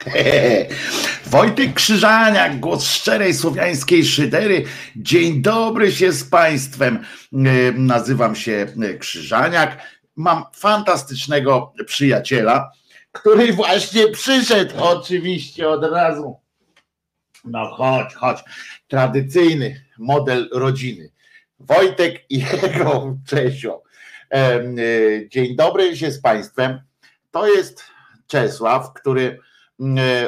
Wojtek Krzyżaniak, głos szczerej słowiańskiej szydery. Dzień dobry się z Państwem. E, nazywam się Krzyżaniak. Mam fantastycznego przyjaciela, który właśnie przyszedł oczywiście od razu. No chodź, chodź. Tradycyjny model rodziny. Wojtek i jego Czesio. E, dzień dobry się z Państwem. To jest Czesław, który E,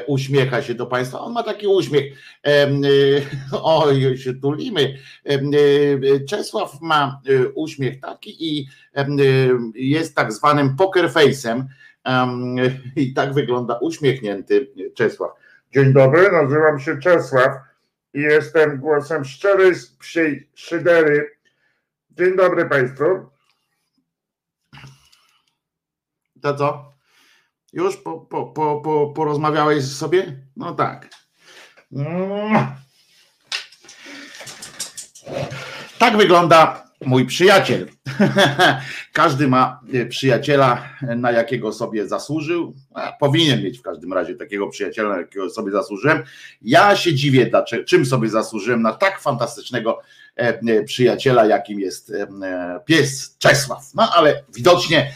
uśmiecha się do Państwa. On ma taki uśmiech. E, oj, się tulimy. E, Czesław ma uśmiech taki i jest tak zwanym poker face'em. I tak wygląda uśmiechnięty Czesław. Dzień dobry, nazywam się Czesław i jestem głosem szczerej psiej szydery. Dzień dobry Państwu. To co? Już po, po, po, po, porozmawiałeś sobie? No tak. Tak wygląda mój przyjaciel. Każdy ma e, przyjaciela, na jakiego sobie zasłużył. powinien mieć w każdym razie takiego przyjaciela, na jakiego sobie zasłużyłem. Ja się dziwię, dlaczego, czym sobie zasłużyłem na tak fantastycznego E, e, przyjaciela, jakim jest e, pies Czesław. No ale widocznie,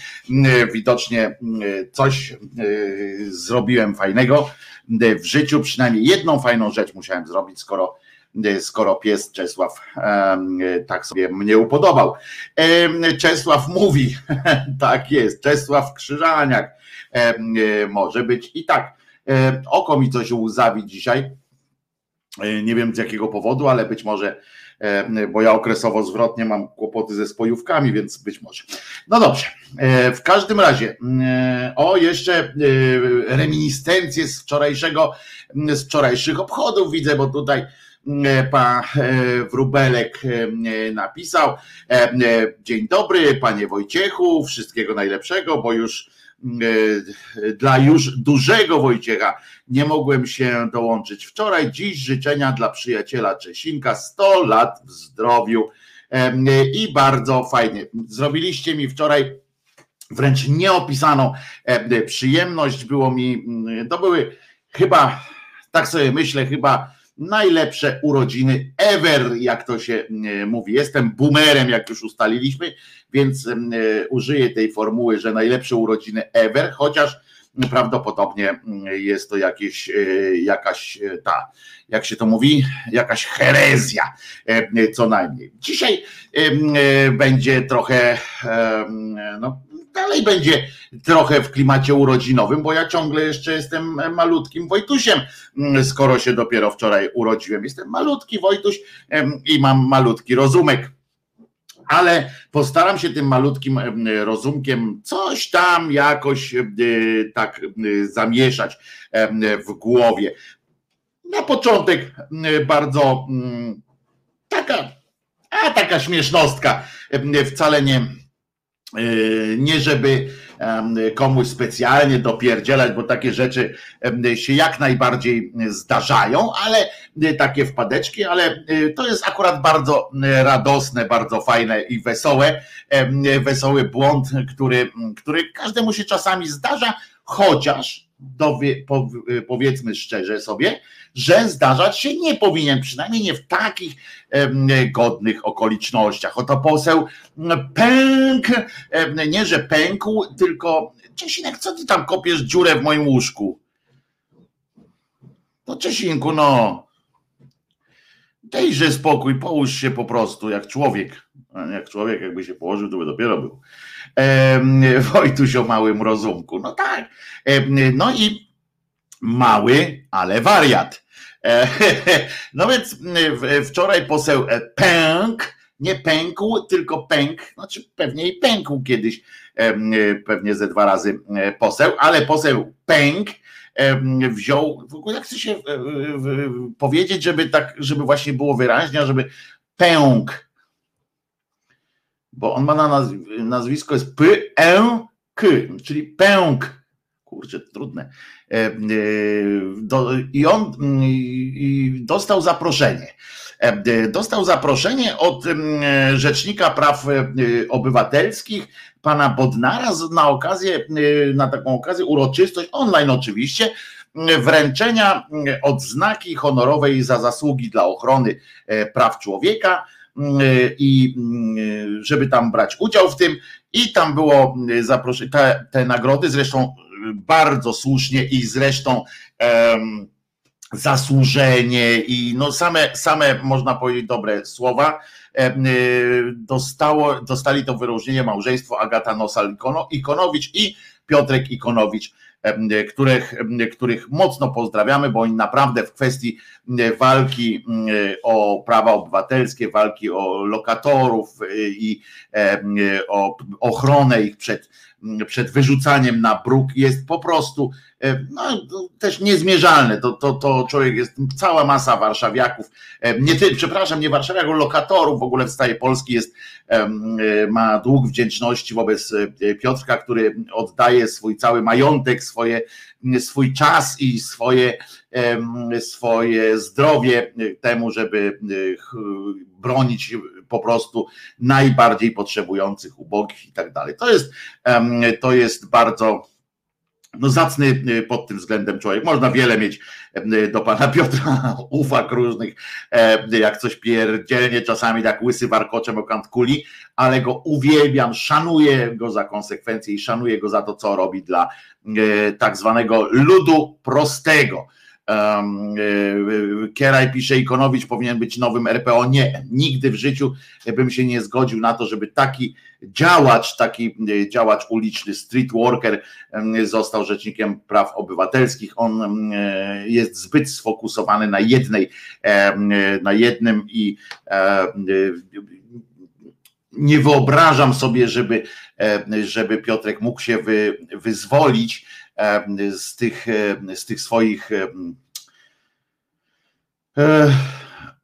widocznie coś zrobiłem fajnego w życiu, przynajmniej jedną fajną rzecz musiałem zrobić, skoro skoro pies Czesław tak sobie mnie upodobał. Czesław mówi, tak jest, Czesław Krzyżaniak może być i tak. Oko mi coś łzawi dzisiaj, nie wiem z jakiego powodu, ale być może bo ja okresowo zwrotnie mam kłopoty ze spojówkami, więc być może. No dobrze, e, w każdym razie, e, o jeszcze reminiscencje z wczorajszego, z wczorajszych obchodów widzę, bo tutaj pan Wróbelek napisał. Dzień dobry, panie Wojciechu, wszystkiego najlepszego, bo już E, dla już dużego Wojciecha nie mogłem się dołączyć wczoraj. Dziś życzenia dla przyjaciela Czesinka 100 lat w zdrowiu i bardzo fajnie. Zrobiliście mi wczoraj wręcz nieopisaną przyjemność. Było mi, to były chyba, tak sobie myślę, chyba najlepsze urodziny ever, jak to się e, mówi. Jestem boomerem, jak już ustaliliśmy, więc e, użyję tej formuły, że najlepsze urodziny ever, chociaż prawdopodobnie jest to jakieś, e, jakaś ta, jak się to mówi, jakaś herezja co najmniej. Dzisiaj będzie trochę no, dalej będzie trochę w klimacie urodzinowym, bo ja ciągle jeszcze jestem malutkim Wojtusiem, mm, skoro się dopiero wczoraj urodziłem. Jestem malutki Wojtuś i mam malutki rozumek ale postaram się tym malutkim rozumkiem coś tam jakoś tak zamieszać w głowie. Na początek bardzo mm, taka, a taka śmiesznostka, wcale nie E, nie żeby komuś specjalnie dopierdzielać, bo takie rzeczy się jak najbardziej zdarzają, ale e, takie wpadeczki, ale e, to jest akurat bardzo radosne, bardzo fajne i wesołe, wesoły błąd, który, który każdemu się czasami zdarza, chociaż dowie, powiedzmy szczerze sobie, że zdarzać się nie powinien, przynajmniej nie w takich godnych okolicznościach. Oto poseł pęk, nie że pękł, tylko Czesinek, co ty tam kopiesz dziurę w moim łóżku? No Czesinku, no. Dejże spokój, połóż się po prostu jak człowiek. Jak człowiek jakby się położył, to by dopiero był. Wojtuś o małym rozumku. No tak. No i mały, ale wariat. E, no więc wczoraj poseł e, Pęk, nie pękł, tylko pęk, znaczy pewnie i pękł kiedyś, e, pewnie ze dwa razy poseł, ale poseł Pęk wziął, w ogóle się powiedzieć, żeby tak, żeby właśnie było wyraźnie, żeby pęk, bo on ma na nazwisko jest P-E-K, czyli pęk, kurczę, trudne. E, e, I on mm, dostał zaproszenie. E, dostał zaproszenie od Rzecznika Praw Obywatelskich, pana Bodnara, na okazję, na taką okazję, uroczystość online oczywiście, wręczenia odznaki honorowej za zasługi dla ochrony praw człowieka i żeby tam brać udział w tym i tam było zaproszenie, te, te nagrody zresztą bardzo słusznie i zresztą um, zasłużenie i no same, same można powiedzieć dobre słowa. Dostało, dostali to wyróżnienie małżeństwo Agata Nosal-Ikonowicz i Piotrek Ikonowicz, których, których mocno pozdrawiamy, bo oni naprawdę w kwestii walki o prawa obywatelskie, walki o lokatorów i o ochronę ich przed przed wyrzucaniem na bruk jest po prostu e, no, też niezmierzalne. To, to, to człowiek jest, cała masa warszawiaków, e, nie ty, przepraszam, nie warszawiaków, lokatorów w ogóle w stanie Polski jest, e, ma dług wdzięczności wobec Piotrka, który oddaje swój cały majątek, swoje, swój czas i swoje, swoje zdrowie temu, żeby bronić po prostu najbardziej potrzebujących, ubogich i tak dalej. To jest, to jest bardzo no zacny y, pod tym względem człowiek. Można wiele mieć do pana Piotra uwag różnych, jak coś pierdzielnie, czasami tak łysy warkoczem o kant kuli, ale go uwielbiam, szanuję go za konsekwencje i szanuję go za to, co robi dla e, tak zwanego ludu prostego E, Kieraj pisze, Ikonowicz powinien być nowym RPO. Nie, nigdy w życiu bym się nie zgodził na to, żeby taki działacz, taki e, działacz uliczny, street worker został rzecznikiem praw obywatelskich. On e, jest zbyt sfokusowany na jednej, na jednym i nie wyobrażam sobie, żeby, żeby Piotrek mógł się wy, wyzwolić z tych, z tych swoich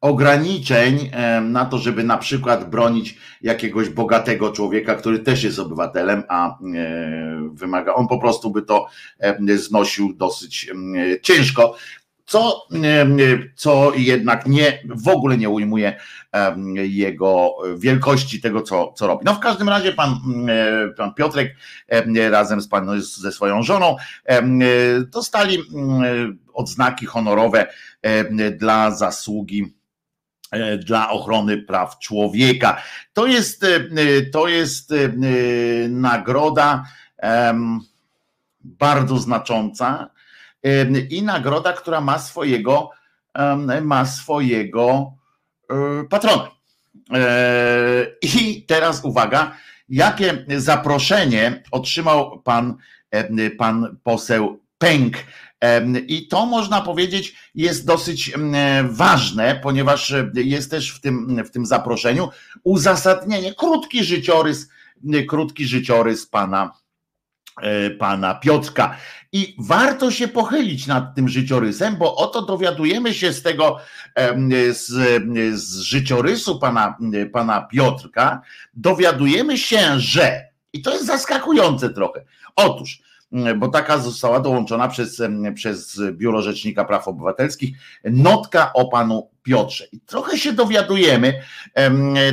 ograniczeń na to, żeby na przykład bronić jakiegoś bogatego człowieka, który też jest obywatelem, a wymaga, on po prostu by to znosił dosyć ciężko co, co jednak nie, w ogóle nie ujmuje jego wielkości tego, co, co robi. No w każdym razie pan, pan Piotrek razem z pan, ze swoją żoną dostali odznaki honorowe dla zasługi dla ochrony praw człowieka. To jest, to jest nagroda bardzo znacząca i nagroda, która ma swojego, ma swojego e, patrona. E, I teraz uwaga, jakie zaproszenie otrzymał pan, pan poseł Pęk. I to można powiedzieć jest dosyć ważne, ponieważ jest też w tym, w tym zaproszeniu uzasadnienie, krótki życiorys, krótki życiorys pana, e, pana Piotrka. I warto się pochylić nad tym życiorysem, bo oto dowiadujemy się z tego, z, z życiorysu pana, pana Piotrka, dowiadujemy się, że, i to jest zaskakujące trochę, otóż bo taka została dołączona przez, przez Biuro Rzecznika Praw Obywatelskich notka o panu Piotrze. I trochę się dowiadujemy,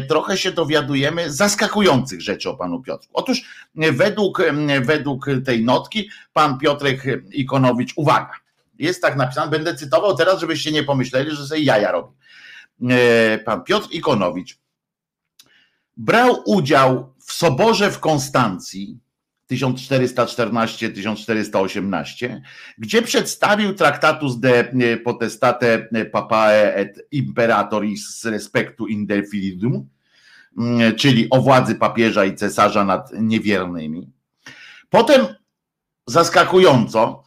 trochę się dowiadujemy zaskakujących rzeczy o panu Piotrku. Otóż według, według tej notki pan Piotrek Ikonowicz, uwaga, jest tak napisane, będę cytował teraz, żebyście nie pomyśleli, że sobie jaja robi. E, pan Piotr Ikonowicz brał udział w soborze w Konstancji 1414-1418, gdzie przedstawił traktatus de potestate papae et imperatoris respectu indelfidum, mm, czyli o władzy papieża i cesarza nad niewiernymi. Potem zaskakująco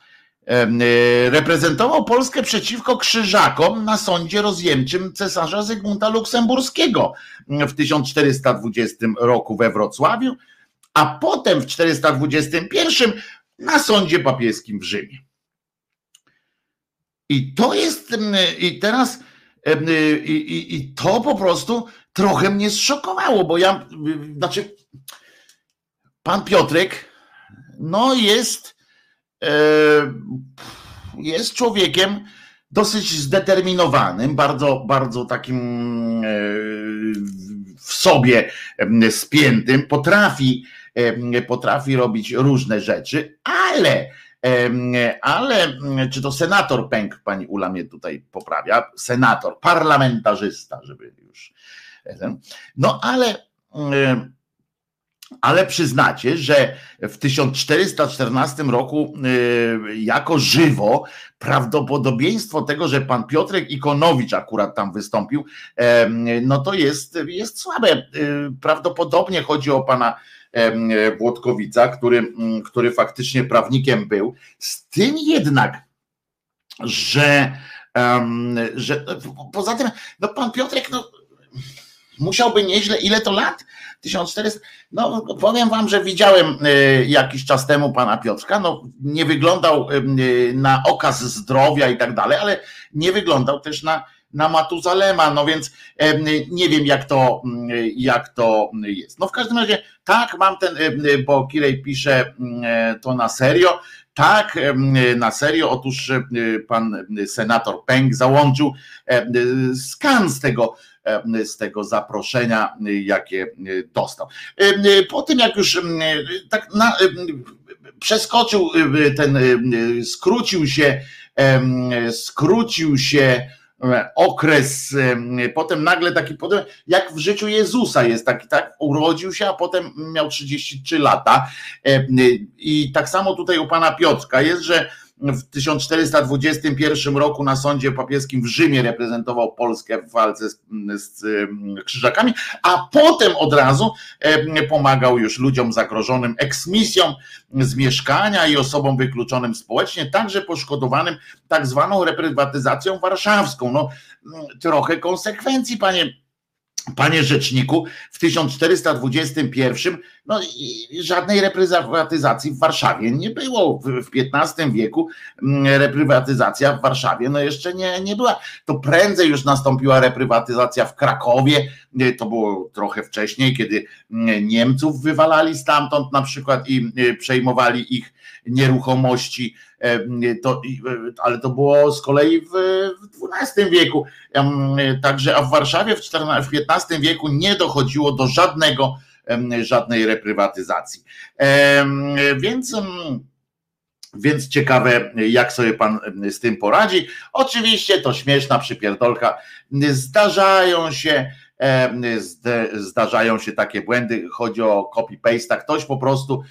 e, reprezentował Polskę przeciwko krzyżakom na sądzie rozjemczym cesarza Zygmunta Luksemburskiego w 1420 roku we Wrocławiu a potem w 421 na sądzie papieskim w Rzymie. I to jest, i teraz, i, i, i to po prostu trochę mnie zszokowało, bo ja, znaczy, pan Piotrek, no jest, e, jest człowiekiem dosyć zdeterminowanym, bardzo, bardzo takim e, w sobie spiętym, potrafi potrafi robić różne rzeczy, ale ale czy to senator Pęk, pani Ula mnie tutaj poprawia, senator, parlamentarzysta, żeby już. No ale ale przyznacie, że w 1414 roku jako żywo prawdopodobieństwo tego, że pan Piotrek Ikonowicz akurat tam wystąpił, no to jest, jest słabe. Prawdopodobnie chodzi o pana Włodkowica, który, który faktycznie prawnikiem był. Z tym jednak, że, że poza tym, no pan Piotrek, no musiałby nieźle, ile to lat? 1400. No, powiem wam, że widziałem e, jakiś czas temu pana Piotrka. No, nie wyglądał e, na okaz zdrowia i tak dalej, ale nie wyglądał też na, na Matuzalema. No więc nie wiem, jak to, jak to jest. No, w każdym razie, tak, mam ten, bo Kirej pisze to na serio. Tak, na serio. Otóż pan senator Peng załączył skan z tego z tego zaproszenia, jakie dostał. Po tym, jak już tak na, przeskoczył ten, skrócił się, skrócił się okres, potem nagle taki, jak w życiu Jezusa jest taki, tak, urodził się, a potem miał 33 lata. I tak samo tutaj u pana Piotrka jest, że w 1421 roku na sądzie papieskim w Rzymie reprezentował Polskę w walce z, z krzyżakami, a potem od razu pomagał już ludziom zagrożonym eksmisją z mieszkania i osobom wykluczonym społecznie, także poszkodowanym tak zwaną reprywatyzacją warszawską. No, trochę konsekwencji, panie Panie rzeczniku, w 1421 no, żadnej reprywatyzacji w Warszawie nie było. W, XV wieku mm, reprywatyzacja w Warszawie no jeszcze nie, nie była. To prędzej już nastąpiła reprywatyzacja w Krakowie. To było trochę wcześniej, kiedy mm, Niemców wywalali stamtąd na przykład i y, przejmowali ich nieruchomości to, e, ale to było z kolei w, XII wieku. Także, a w Warszawie w, w XV wieku nie dochodziło do żadnego, żadnej reprywatyzacji. Więc więc ciekawe, jak sobie pan z tym poradzi. Oczywiście to śmieszna przypierdolka. Zdarzają się zdarzają się takie błędy, chodzi o copy-paste, ktoś po prostu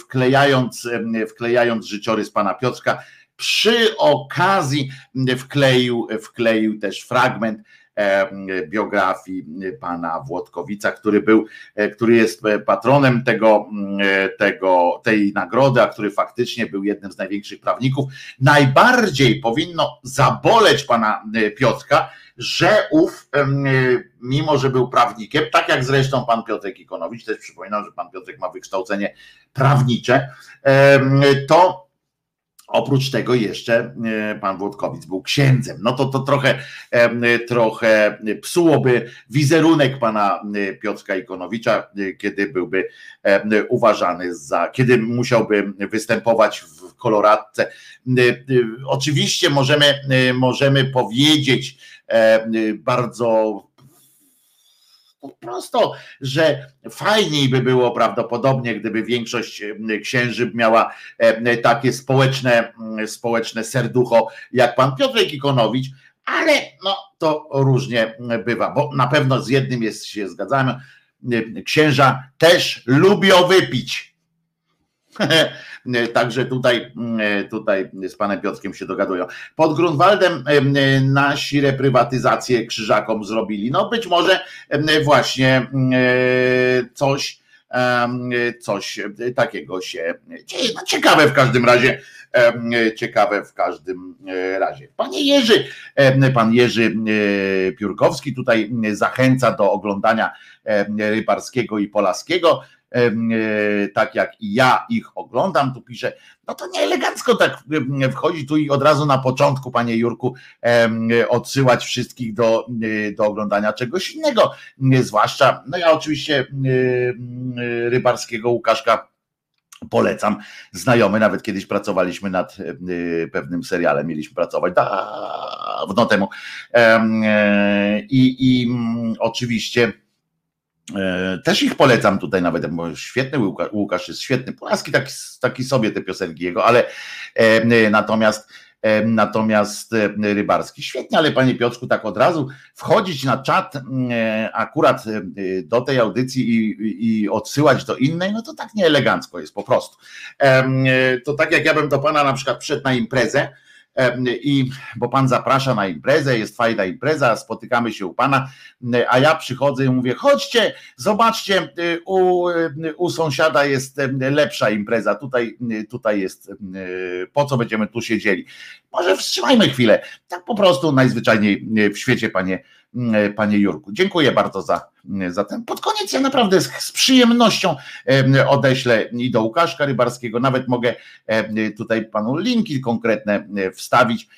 wklejając, wklejając życiorys pana Piotrka, przy okazji wkleił, wkleił też fragment biografii pana Włodkowica, który był, e, który jest patronem tego, tego, tej nagrody, a który faktycznie był jednym z największych prawników. Najbardziej powinno zaboleć pana Piotrka, że ów, mimo że był prawnikiem, tak jak zresztą pan Piotrek Ikonowicz, też przypominam, że pan Piotrek ma wykształcenie prawnicze, to Oprócz tego jeszcze e, pan Włodkowic był księdzem. No to to trochę, trochę psułoby wizerunek pana e, Piotrka Ikonowicza, e, kiedy byłby uważany za, kiedy musiałby występować w koloradce. Oczywiście możemy, możemy powiedzieć bardzo prosto, że fajniej by było prawdopodobnie, gdyby większość księży miała takie społeczne, społeczne serducho jak pan Piotrek Ikonowicz, ale no to różnie bywa, bo na pewno z jednym jest, się zgadzamy, księża też lubią wypić. Także tutaj, tutaj z panem Piotrkiem się dogadują. Pod Grunwaldem nasi reprywatyzację krzyżakom zrobili. No być może właśnie coś, coś takiego się dzieje. No ciekawe w każdym razie. Ciekawe w każdym razie. Panie Jerzy, pan Jerzy Piórkowski tutaj zachęca do oglądania rybarskiego i polaskiego. E, tak jak ja ich oglądam, tu piszę, no to nie elegancko tak wchodzi tu i od razu na początku, panie Jurku, odsyłać wszystkich do, e, do oglądania czegoś innego, zwłaszcza, no ja oczywiście rybarskiego Łukaszka polecam. Znajomy, nawet kiedyś pracowaliśmy nad pewnym serialem, mieliśmy pracować dawno temu. I, i oczywiście E, też ich polecam tutaj nawet, bo świetny Łukasz jest świetny. Polaski taki, taki sobie te piosenki jego, ale e, natomiast natomiast Rybarski świetnie, ale panie Piotrku, tak od razu wchodzić na czat akurat do tej audycji i, i odsyłać do innej, no to tak nieelegancko jest po prostu. To tak jak ja bym do pana na przykład przed na imprezę, i bo pan zaprasza na imprezę, jest fajna impreza, spotykamy się u pana, a ja przychodzę i mówię, chodźcie, zobaczcie, y, u, y, u sąsiada jest lepsza impreza, tutaj, y, tutaj jest, po co będziemy tu siedzieli. Może wstrzymajmy chwilę, tak po prostu najzwyczajniej w świecie, panie panie Jurku. Dziękuję bardzo za, za ten. Pod koniec ja naprawdę z, z przyjemnością odeślę i do Łukaszka Rybarskiego, nawet mogę tutaj panu linki konkretne wstawić,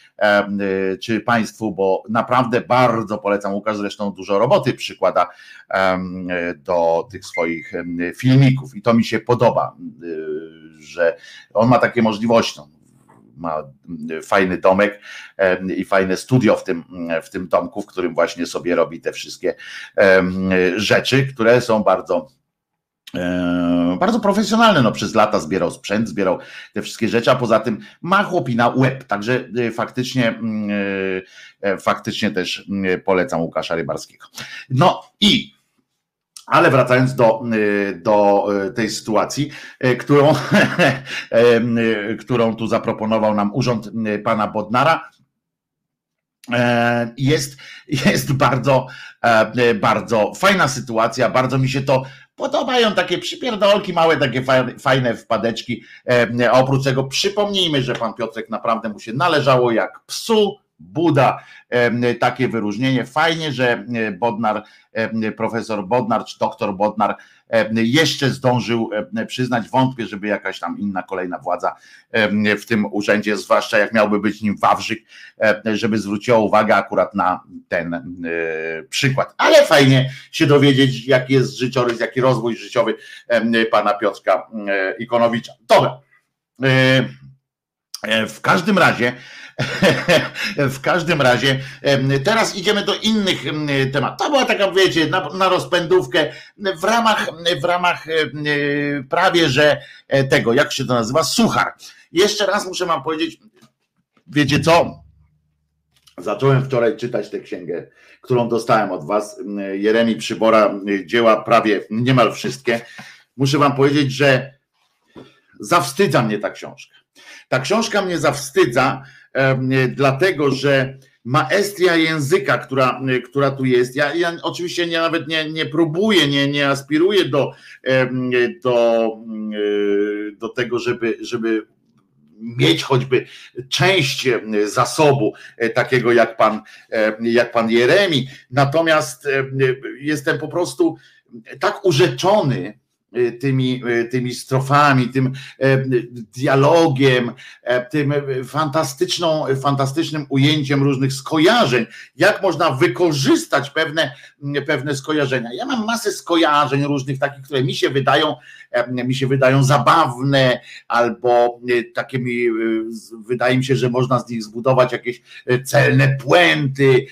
czy państwu, bo naprawdę bardzo polecam. Łukasz zresztą dużo roboty przykłada do tych swoich filmików i to mi się podoba, że on ma takie możliwości ma fajny domek i fajne studio w tym, w tym domku, w którym właśnie sobie robi te wszystkie rzeczy, które są bardzo bardzo profesjonalne, no przez lata zbierał sprzęt, zbierał te wszystkie rzeczy, a poza tym ma chłopina łeb, także e, faktycznie mm, e, faktycznie też mm, polecam Łukasza Rybarskiego. No i ale wracając do, y, do y, tej sytuacji, y, którą, którą tu zaproponował nam urząd pana Bodnara, e, jest, jest bardzo, e, bardzo fajna sytuacja, bardzo mi się to podobają takie przypierdolki, małe takie fajne wpadeczki. E, oprócz tego przypomnijmy, że pan Piotrek naprawdę mu się należało jak psu Buda, takie wyróżnienie. Fajnie, że Bodnar, profesor Bodnar czy doktor Bodnar jeszcze zdążył przyznać, wątpię, żeby jakaś tam inna kolejna władza w tym urzędzie, zwłaszcza jak miałby być nim Wawrzyk, żeby zwróciła uwagę akurat na ten e, przykład. Ale fajnie się dowiedzieć, jaki jest życiorys, jaki rozwój życiowy pana Piotrka e, Ikonowicza. Dobra. E, w każdym razie w każdym razie teraz idziemy do innych tematów. To była taka, wiecie, na, na rozpędówkę w ramach, w ramach prawie, że e, tego, jak się to nazywa, suchar. Jeszcze raz muszę wam powiedzieć, wiecie co? Zacząłem wczoraj czytać tę księgę, którą dostałem od was, Jeremi Przybora, dzieła prawie niemal wszystkie. Muszę wam powiedzieć, że zawstydza mnie ta książka. Ta książka mnie zawstydza, dlatego że maestria języka, która, która tu jest. Ja, ja oczywiście nie, nawet nie, nie próbuję, nie, nie aspiruję do, do, do tego, żeby, żeby mieć choćby część zasobu e, takiego jak pan, jak pan Jeremi. Natomiast jestem po prostu tak urzeczony tymi, y, tymi strofami, tym e, dialogiem, e, tym fantastyczną, fantastycznym ujęciem różnych skojarzeń, jak można wykorzystać pewne, pewne skojarzenia. Ja mam masę skojarzeń różnych takich, które mi się wydają, e, mi się wydają zabawne, albo takimi, wydaje mi się, że można z nich zbudować jakieś celne puenty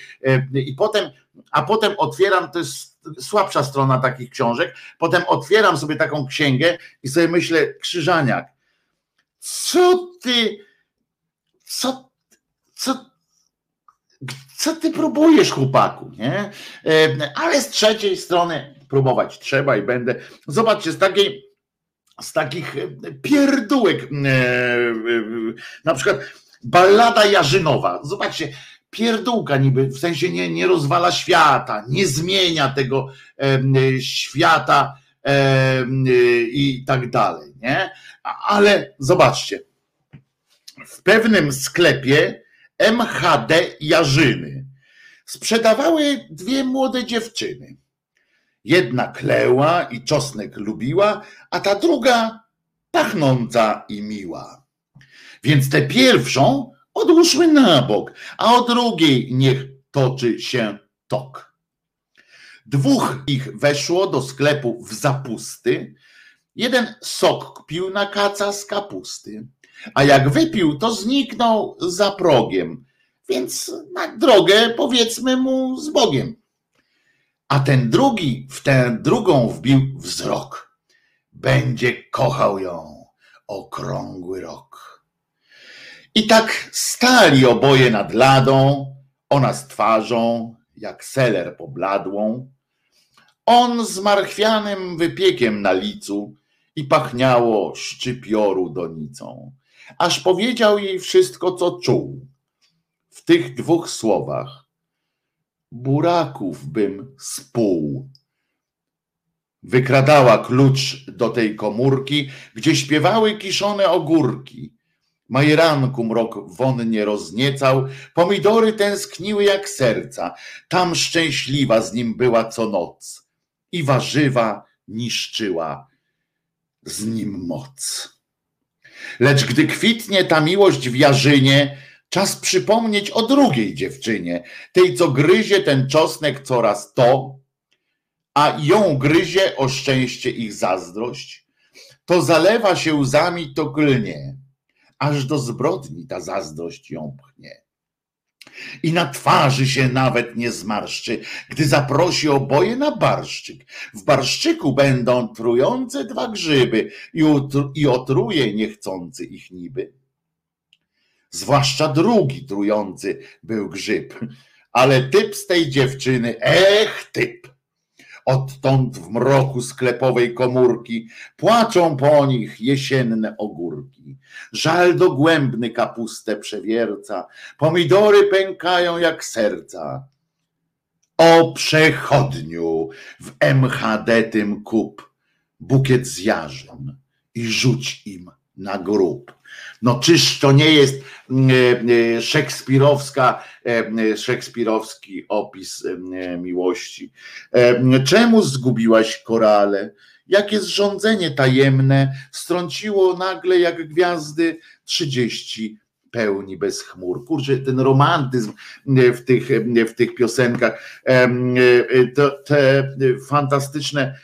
i potem, a potem otwieram, to jest słabsza strona takich książek. Potem otwieram sobie taką księgę i sobie myślę, Krzyżaniak, co ty, co, co, co ty próbujesz, chłopaku, nie? E, ale z trzeciej strony próbować trzeba i będę. Zobaczcie, z takiej, z takich pierdółek, e, na przykład ballada Jarzynowa. Zobaczcie, pierdółka niby, w sensie nie, nie rozwala świata, nie zmienia tego e, świata e, i tak dalej, nie? Ale zobaczcie, w pewnym sklepie MHD Jarzyny sprzedawały dwie młode dziewczyny. Jedna kleła i czosnek lubiła, a ta druga pachnąca i miła. Więc tę pierwszą odłóżmy na bok, a o drugiej niech toczy się tok. Dwóch ich weszło do sklepu w zapusty. Jeden sok pił na kaca z kapusty, a jak wypił, to zniknął za progiem, więc na drogę powiedzmy mu z Bogiem. a ten drugi w tę drugą wbił wzrok. Będzie kochał ją okrągły rok. I tak stali oboje nad ladą, ona z twarzą, jak seler pobladłą, on z marchwianym wypiekiem na licu i pachniało szczypioru donicą, aż powiedział jej wszystko, co czuł. W tych dwóch słowach buraków bym spół. Wykradała klucz do tej komórki, gdzie śpiewały kiszone ogórki. Majeranku mrok wonnie rozniecał, pomidory tęskniły jak serca, tam szczęśliwa z nim była co noc i warzywa niszczyła z nim moc. Lecz gdy kwitnie ta miłość w jarzynie, czas przypomnieć o drugiej dziewczynie, tej co gryzie ten czosnek coraz to, a ją gryzie o szczęście ich zazdrość, to zalewa się łzami, to glnie, aż do zbrodni ta zazdrość ją pchnie i na twarzy się nawet nie zmarszczy, gdy zaprosi oboje na barszczyk. W barszczyku będą trujące dwa grzyby i, utru, i otruje niechcący ich niby. Zwłaszcza drugi trujący był grzyb, ale typ z tej dziewczyny, ech typ, Odtąd w mroku sklepowej komórki płaczą po nich jesienne ogórki. Żal dogłębny kapustę przewierca, pomidory pękają jak serca. O przechodniu w MHD tym kup bukiet z jarzyn i rzuć im na grób. No czyż to nie jest szekspirowska, e, szekspirowski opis miłości? Czemu zgubiłaś korale? Jakie zrządzenie tajemne strąciło nagle jak gwiazdy trzydzieści pełni bez chmur. Kurczę, ten romantyzm w tych, w tych piosenkach, to, te fantastyczne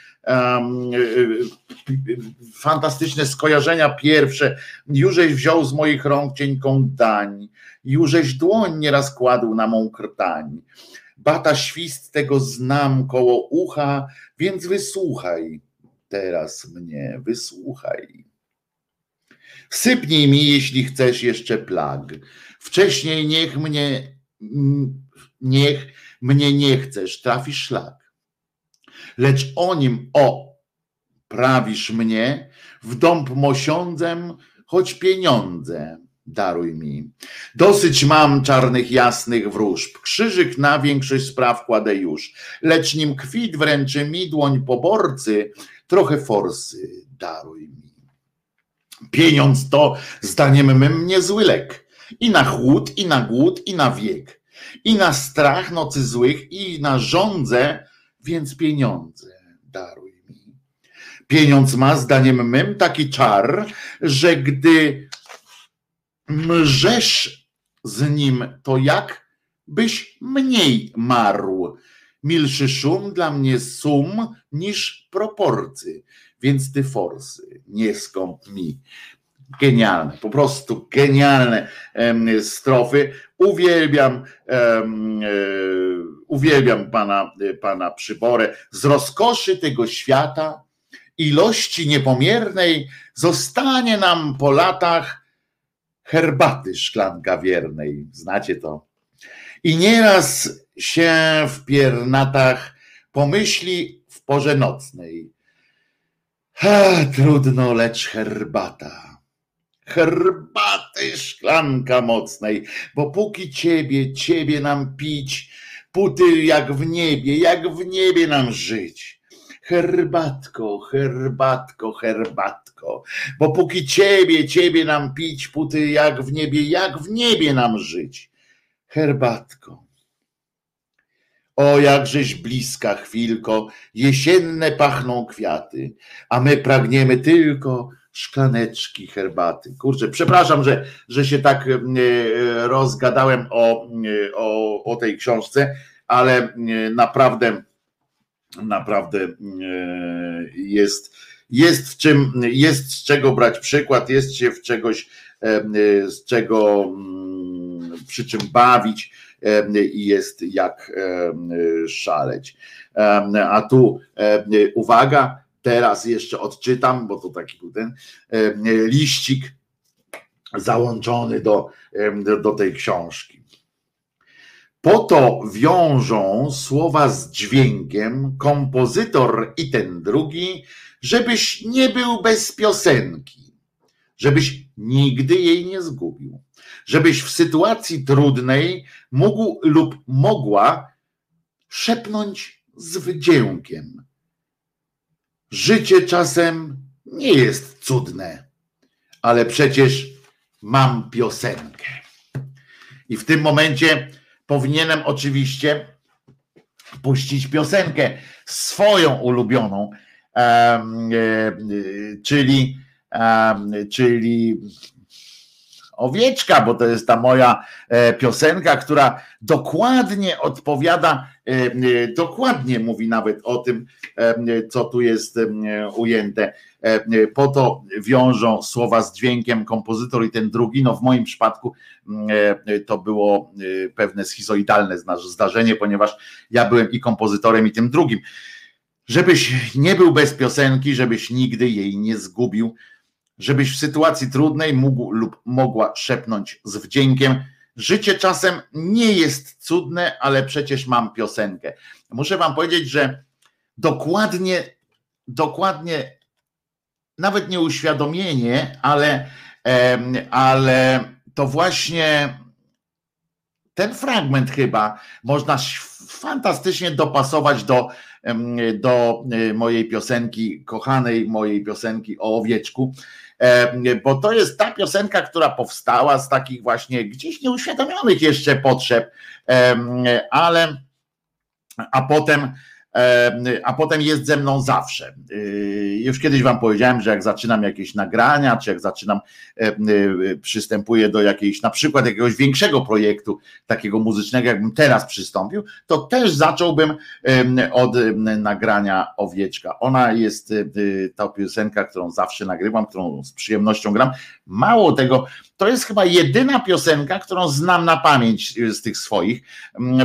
fantastyczne skojarzenia pierwsze. Jużeś wziął z moich rąk cienką dań, jużeś dłoń nieraz kładł na mą krtań. Bata świst tego znam koło ucha, więc wysłuchaj teraz mnie, wysłuchaj. Sypnij mi, jeśli chcesz jeszcze plag. Wcześniej niech mnie, niech mnie nie chcesz, trafisz szlak lecz o nim o prawisz mnie w dąb mosiądzem, choć pieniądze daruj mi. Dosyć mam czarnych jasnych wróżb, krzyżyk na większość spraw kładę już, lecz nim kwit wręczy mi dłoń poborcy, trochę forsy daruj mi. Pieniądz to, zdaniem mym, niezły lek. I na chłód, i na głód, i na wiek. I na strach nocy złych, i na żądze więc pieniądze daruj mi. Pieniądz ma, zdaniem mym, taki czar, że gdy mrzesz z nim, to jak byś mniej marł. Milszy szum dla mnie sum niż proporcy, więc ty forsy nie skąp mi. Genialne, po prostu genialne strofy. Uwielbiam um, uwielbiam pana, pana Przyborę, z rozkoszy tego świata, ilości niepomiernej, zostanie nam po latach herbaty szklanka wiernej. Znacie to. I nieraz się w piernatach pomyśli w porze nocnej. Ha, trudno, lecz herbata. Herbaty szklanka mocnej, bo póki ciebie, ciebie nam pić, puty jak w niebie, jak w niebie nam żyć. Herbatko, herbatko, herbatko, bo póki ciebie, ciebie nam pić, puty jak w niebie, jak w niebie nam żyć. Herbatko. O, jakżeś bliska chwilko, jesienne pachną kwiaty, a my pragniemy tylko szklaneczki herbaty. Kurczę, przepraszam, że, że się tak e, rozgadałem o, e, o, o tej książce, ale e, naprawdę, naprawdę jest, jest w czym, jest z czego brać przykład, jest się w czegoś, z czego przy czym bawić i jest jak szaleć. A tu uwaga, teraz jeszcze odczytam, bo to taki był ten liścik załączony do, do tej książki. Po to wiążą słowa z dźwiękiem kompozytor i ten drugi, żebyś nie był bez piosenki, żebyś nigdy jej nie zgubił, żebyś w sytuacji trudnej mógł lub mogła szepnąć z wdziękiem. Życie czasem nie jest cudne, ale przecież mam piosenkę. I w tym momencie powinienem oczywiście puścić piosenkę swoją ulubioną, e, czyli, czyli Owieczka, bo to jest ta moja e, piosenka, która dokładnie odpowiada, dokładnie mówi nawet o tym, co tu jest ujęte. Po to wiążą słowa z dźwiękiem kompozytor i ten drugi. No w moim przypadku to było pewne schizoidalne zdarzenie, ponieważ ja byłem i kompozytorem, i tym drugim. Żebyś nie był bez piosenki, żebyś nigdy jej nie zgubił żebyś w sytuacji trudnej mógł lub mogła szepnąć z wdziękiem. Życie czasem nie jest cudne, ale przecież mam piosenkę. Muszę Wam powiedzieć, że dokładnie, dokładnie, nawet nie uświadomienie, ale, ale to właśnie ten fragment chyba można fantastycznie dopasować do, do e, mojej piosenki, kochanej mojej piosenki o owieczku. E, bo to jest ta piosenka, która powstała z takich właśnie gdzieś nieuświadomionych jeszcze potrzeb, e, ale a potem a potem jest ze mną zawsze. Y, już kiedyś Wam powiedziałem, że jak zaczynam jakieś nagrania, czy jak zaczynam, y, przystępuję do jakiejś, na przykład jakiegoś większego projektu, takiego muzycznego, jakbym teraz przystąpił, to też zacząłbym od nagrania Owieczka. Ona jest y, ta piosenka, którą zawsze nagrywam, którą z przyjemnością gram. Mało tego, to jest chyba jedyna piosenka, którą znam na pamięć z tych swoich,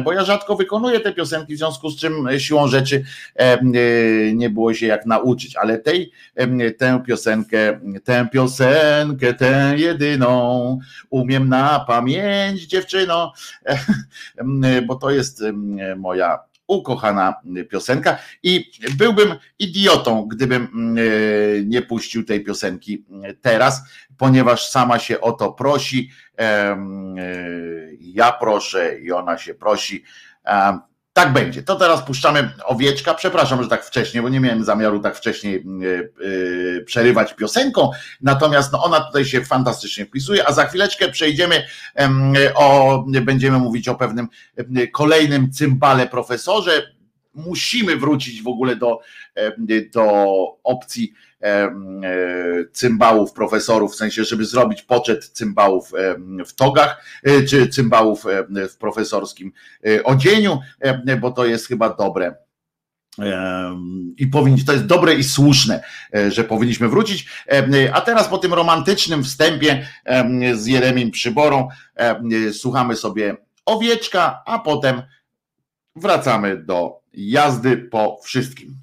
bo ja rzadko wykonuję te piosenki, w związku z czym siłą rzeczy e, nie było się jak nauczyć, ale tej, tę piosenkę, tę piosenkę, tę jedyną umiem na pamięć dziewczyno, bo to jest moja ukochana piosenka i byłbym idiotą, gdybym nie puścił tej piosenki teraz, ponieważ sama się o to prosi. Ja proszę i ona się prosi. Tak będzie. To teraz puszczamy owieczka. Przepraszam, że tak wcześnie, bo nie miałem zamiaru tak wcześniej yy, przerywać piosenką. Natomiast no, ona tutaj się fantastycznie wpisuje, a za chwileczkę przejdziemy o, będziemy mówić o pewnym kolejnym cymbale profesorze. Musimy wrócić w ogóle do, do opcji E, cymbałów, profesorów, w sensie, żeby zrobić poczet cymbałów w togach, e, czy cymbałów w profesorskim e, odzieniu, bo to jest chyba dobre i powinni, to jest dobre i słuszne, że powinniśmy wrócić. A teraz po tym romantycznym wstępie z Jeremim Przyborą słuchamy sobie owieczka, a potem wracamy do jazdy po wszystkim.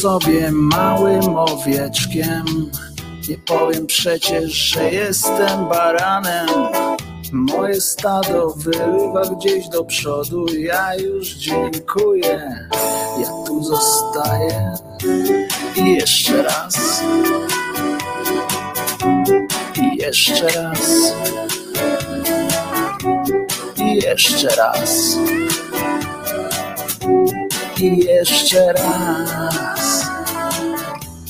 Sobie małym owieczkiem. Nie powiem przecież, że jestem baranem. Moje stado wyrywa gdzieś do przodu. Ja już dziękuję. Ja tu zostaję. I jeszcze raz. I jeszcze raz. I jeszcze raz i jeszcze raz.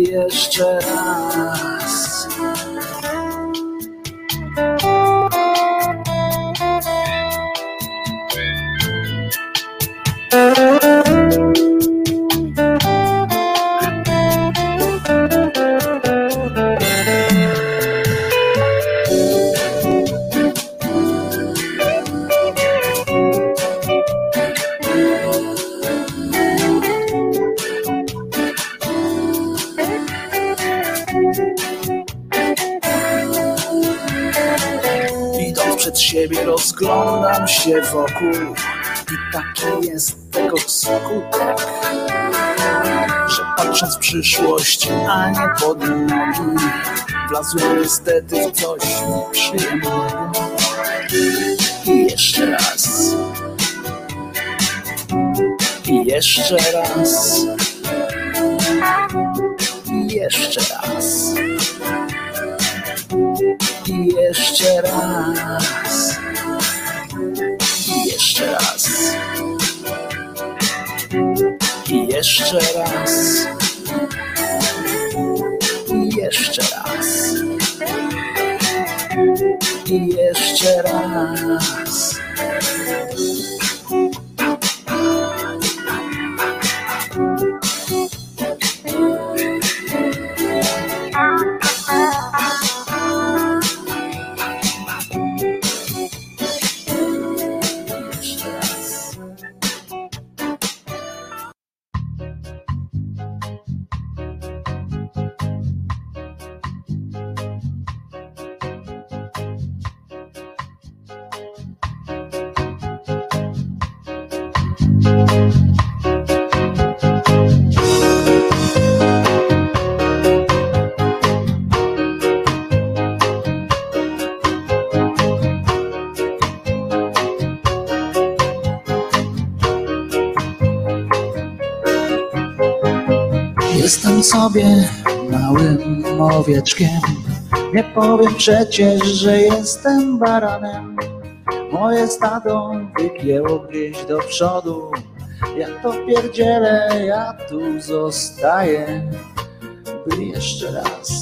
Jeszcze raz. Rozglądam się wokół I taki jest tego skutek Że patrząc w przyszłość, a nie pod nogi Wlazłem niestety w coś nieprzyjemnego I jeszcze raz. I jeszcze raz. I jeszcze raz. I jeszcze raz. Jeszcze raz. I jeszcze raz. I jeszcze raz. I jeszcze raz. Sobie małym owieczkiem. Nie powiem przecież, że jestem baranem. Moje stado wygięło gdzieś do przodu. Ja to pierdzielę, ja tu zostaję. By jeszcze raz.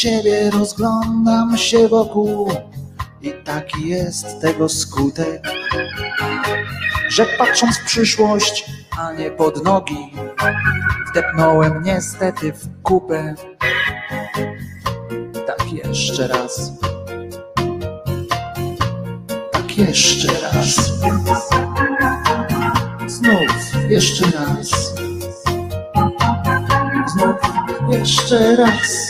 Siebie, rozglądam się wokół i taki jest tego skutek, że patrząc w przyszłość, a nie pod nogi, wdepnąłem niestety w kupę tak jeszcze raz. Tak jeszcze raz. Znów jeszcze raz. Znów jeszcze raz.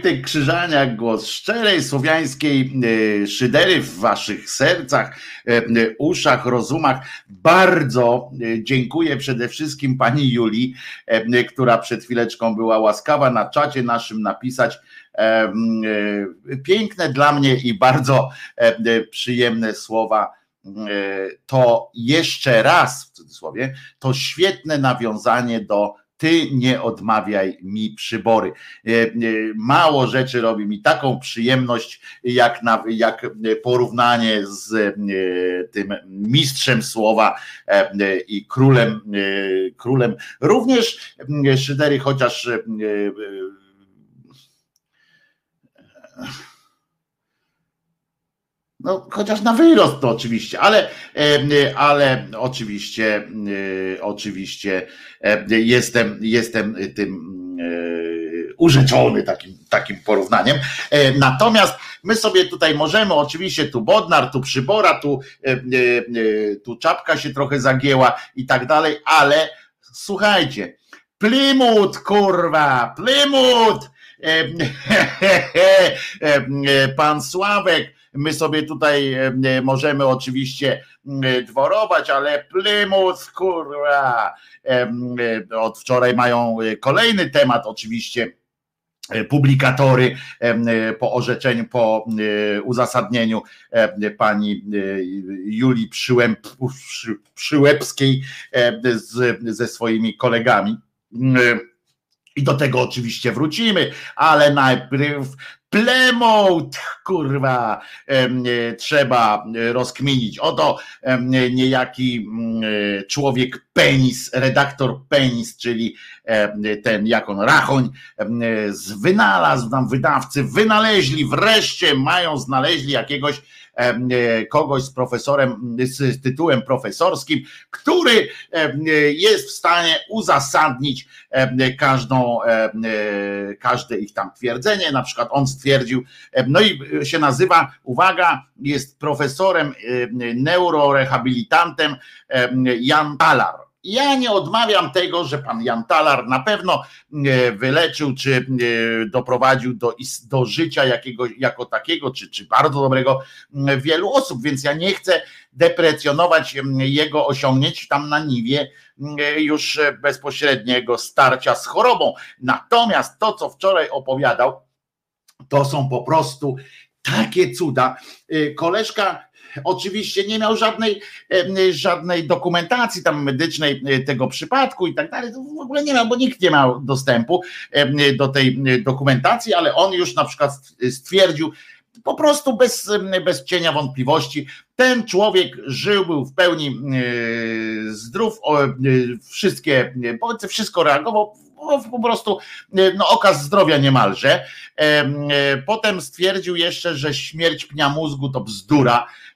Wojtek Krzyżaniak, głos szczerej słowiańskiej e, szydery w waszych sercach, e, e, uszach, rozumach. Bardzo dziękuję przede wszystkim pani Julii, która przed chwileczką była łaskawa na czacie naszym napisać piękne dla mnie i bardzo przyjemne słowa. To jeszcze raz w cudzysłowie, to świetne nawiązanie do ty nie odmawiaj mi przybory. E, e, Mało rzeczy robi mi taką przyjemność, jak, na, jak porównanie z e, tym mistrzem słowa i królem, królem. Również Szydery, chociaż no, chociaż na wyrost to oczywiście, ale, e, ale oczywiście, e, oczywiście e, jestem, jestem tym urzeczony takim, takim porównaniem. Natomiast my sobie tutaj możemy, oczywiście tu Bodnar, tu Przybora, tu, tu czapka się trochę zagięła i tak dalej, ale słuchajcie, Plymouth, kurwa, Plymouth! E, Pan Sławek, my sobie tutaj e, możemy oczywiście e, dworować, ale Plymouth, kurwa, e, od wczoraj mają kolejny temat oczywiście publikatory po orzeczeniu, po uzasadnieniu pani Julii Przyłęb, Przy- Przyłębskiej z, ze swoimi kolegami. E, I do tego oczywiście wrócimy, ale najpierw Plymouth, kurwa, e, trzeba e, rozkminić. Oto em, niejaki mm, e, człowiek penis, redaktor penis, czyli ten, jak on, Rachoń, e, wynalazł nam wydawcy, wynaleźli, wreszcie mają, znaleźli jakiegoś e, kogoś z profesorem, z tytułem profesorskim, który e, jest w stanie uzasadnić em, każdą, e, każde ich tam twierdzenie. Na przykład on stwierdził, no i się nazywa, uwaga, jest profesorem, em, neurorehabilitantem em, Jan Talar. Ja nie odmawiam tego, że pan Jan Talar na pewno e, wyleczył, czy e, doprowadził do, do życia jakiego, jako takiego, czy, czy bardzo dobrego wielu osób, więc ja nie chcę deprecjonować jego osiągnięć tam na niwie już e, bezpośredniego starcia z chorobą. Natomiast to, co wczoraj opowiadał, to są po prostu takie cuda. Koleżka oczywiście nie miał żadnej, żadnej dokumentacji tam medycznej y, tego przypadku i tak dalej. W ogóle nie miał, bo nikt nie miał dostępu do tej dokumentacji, ale on już na przykład stwierdził, po prostu bez, bez cienia wątpliwości, ten człowiek żył, był w pełni y, zdrów, y, wszystkie wszystko reagował, po- prostu no, okaz zdrowia niemalże. Em, e, Potem stwierdził jeszcze, że śmierć pnia mózgu to bzdura, e,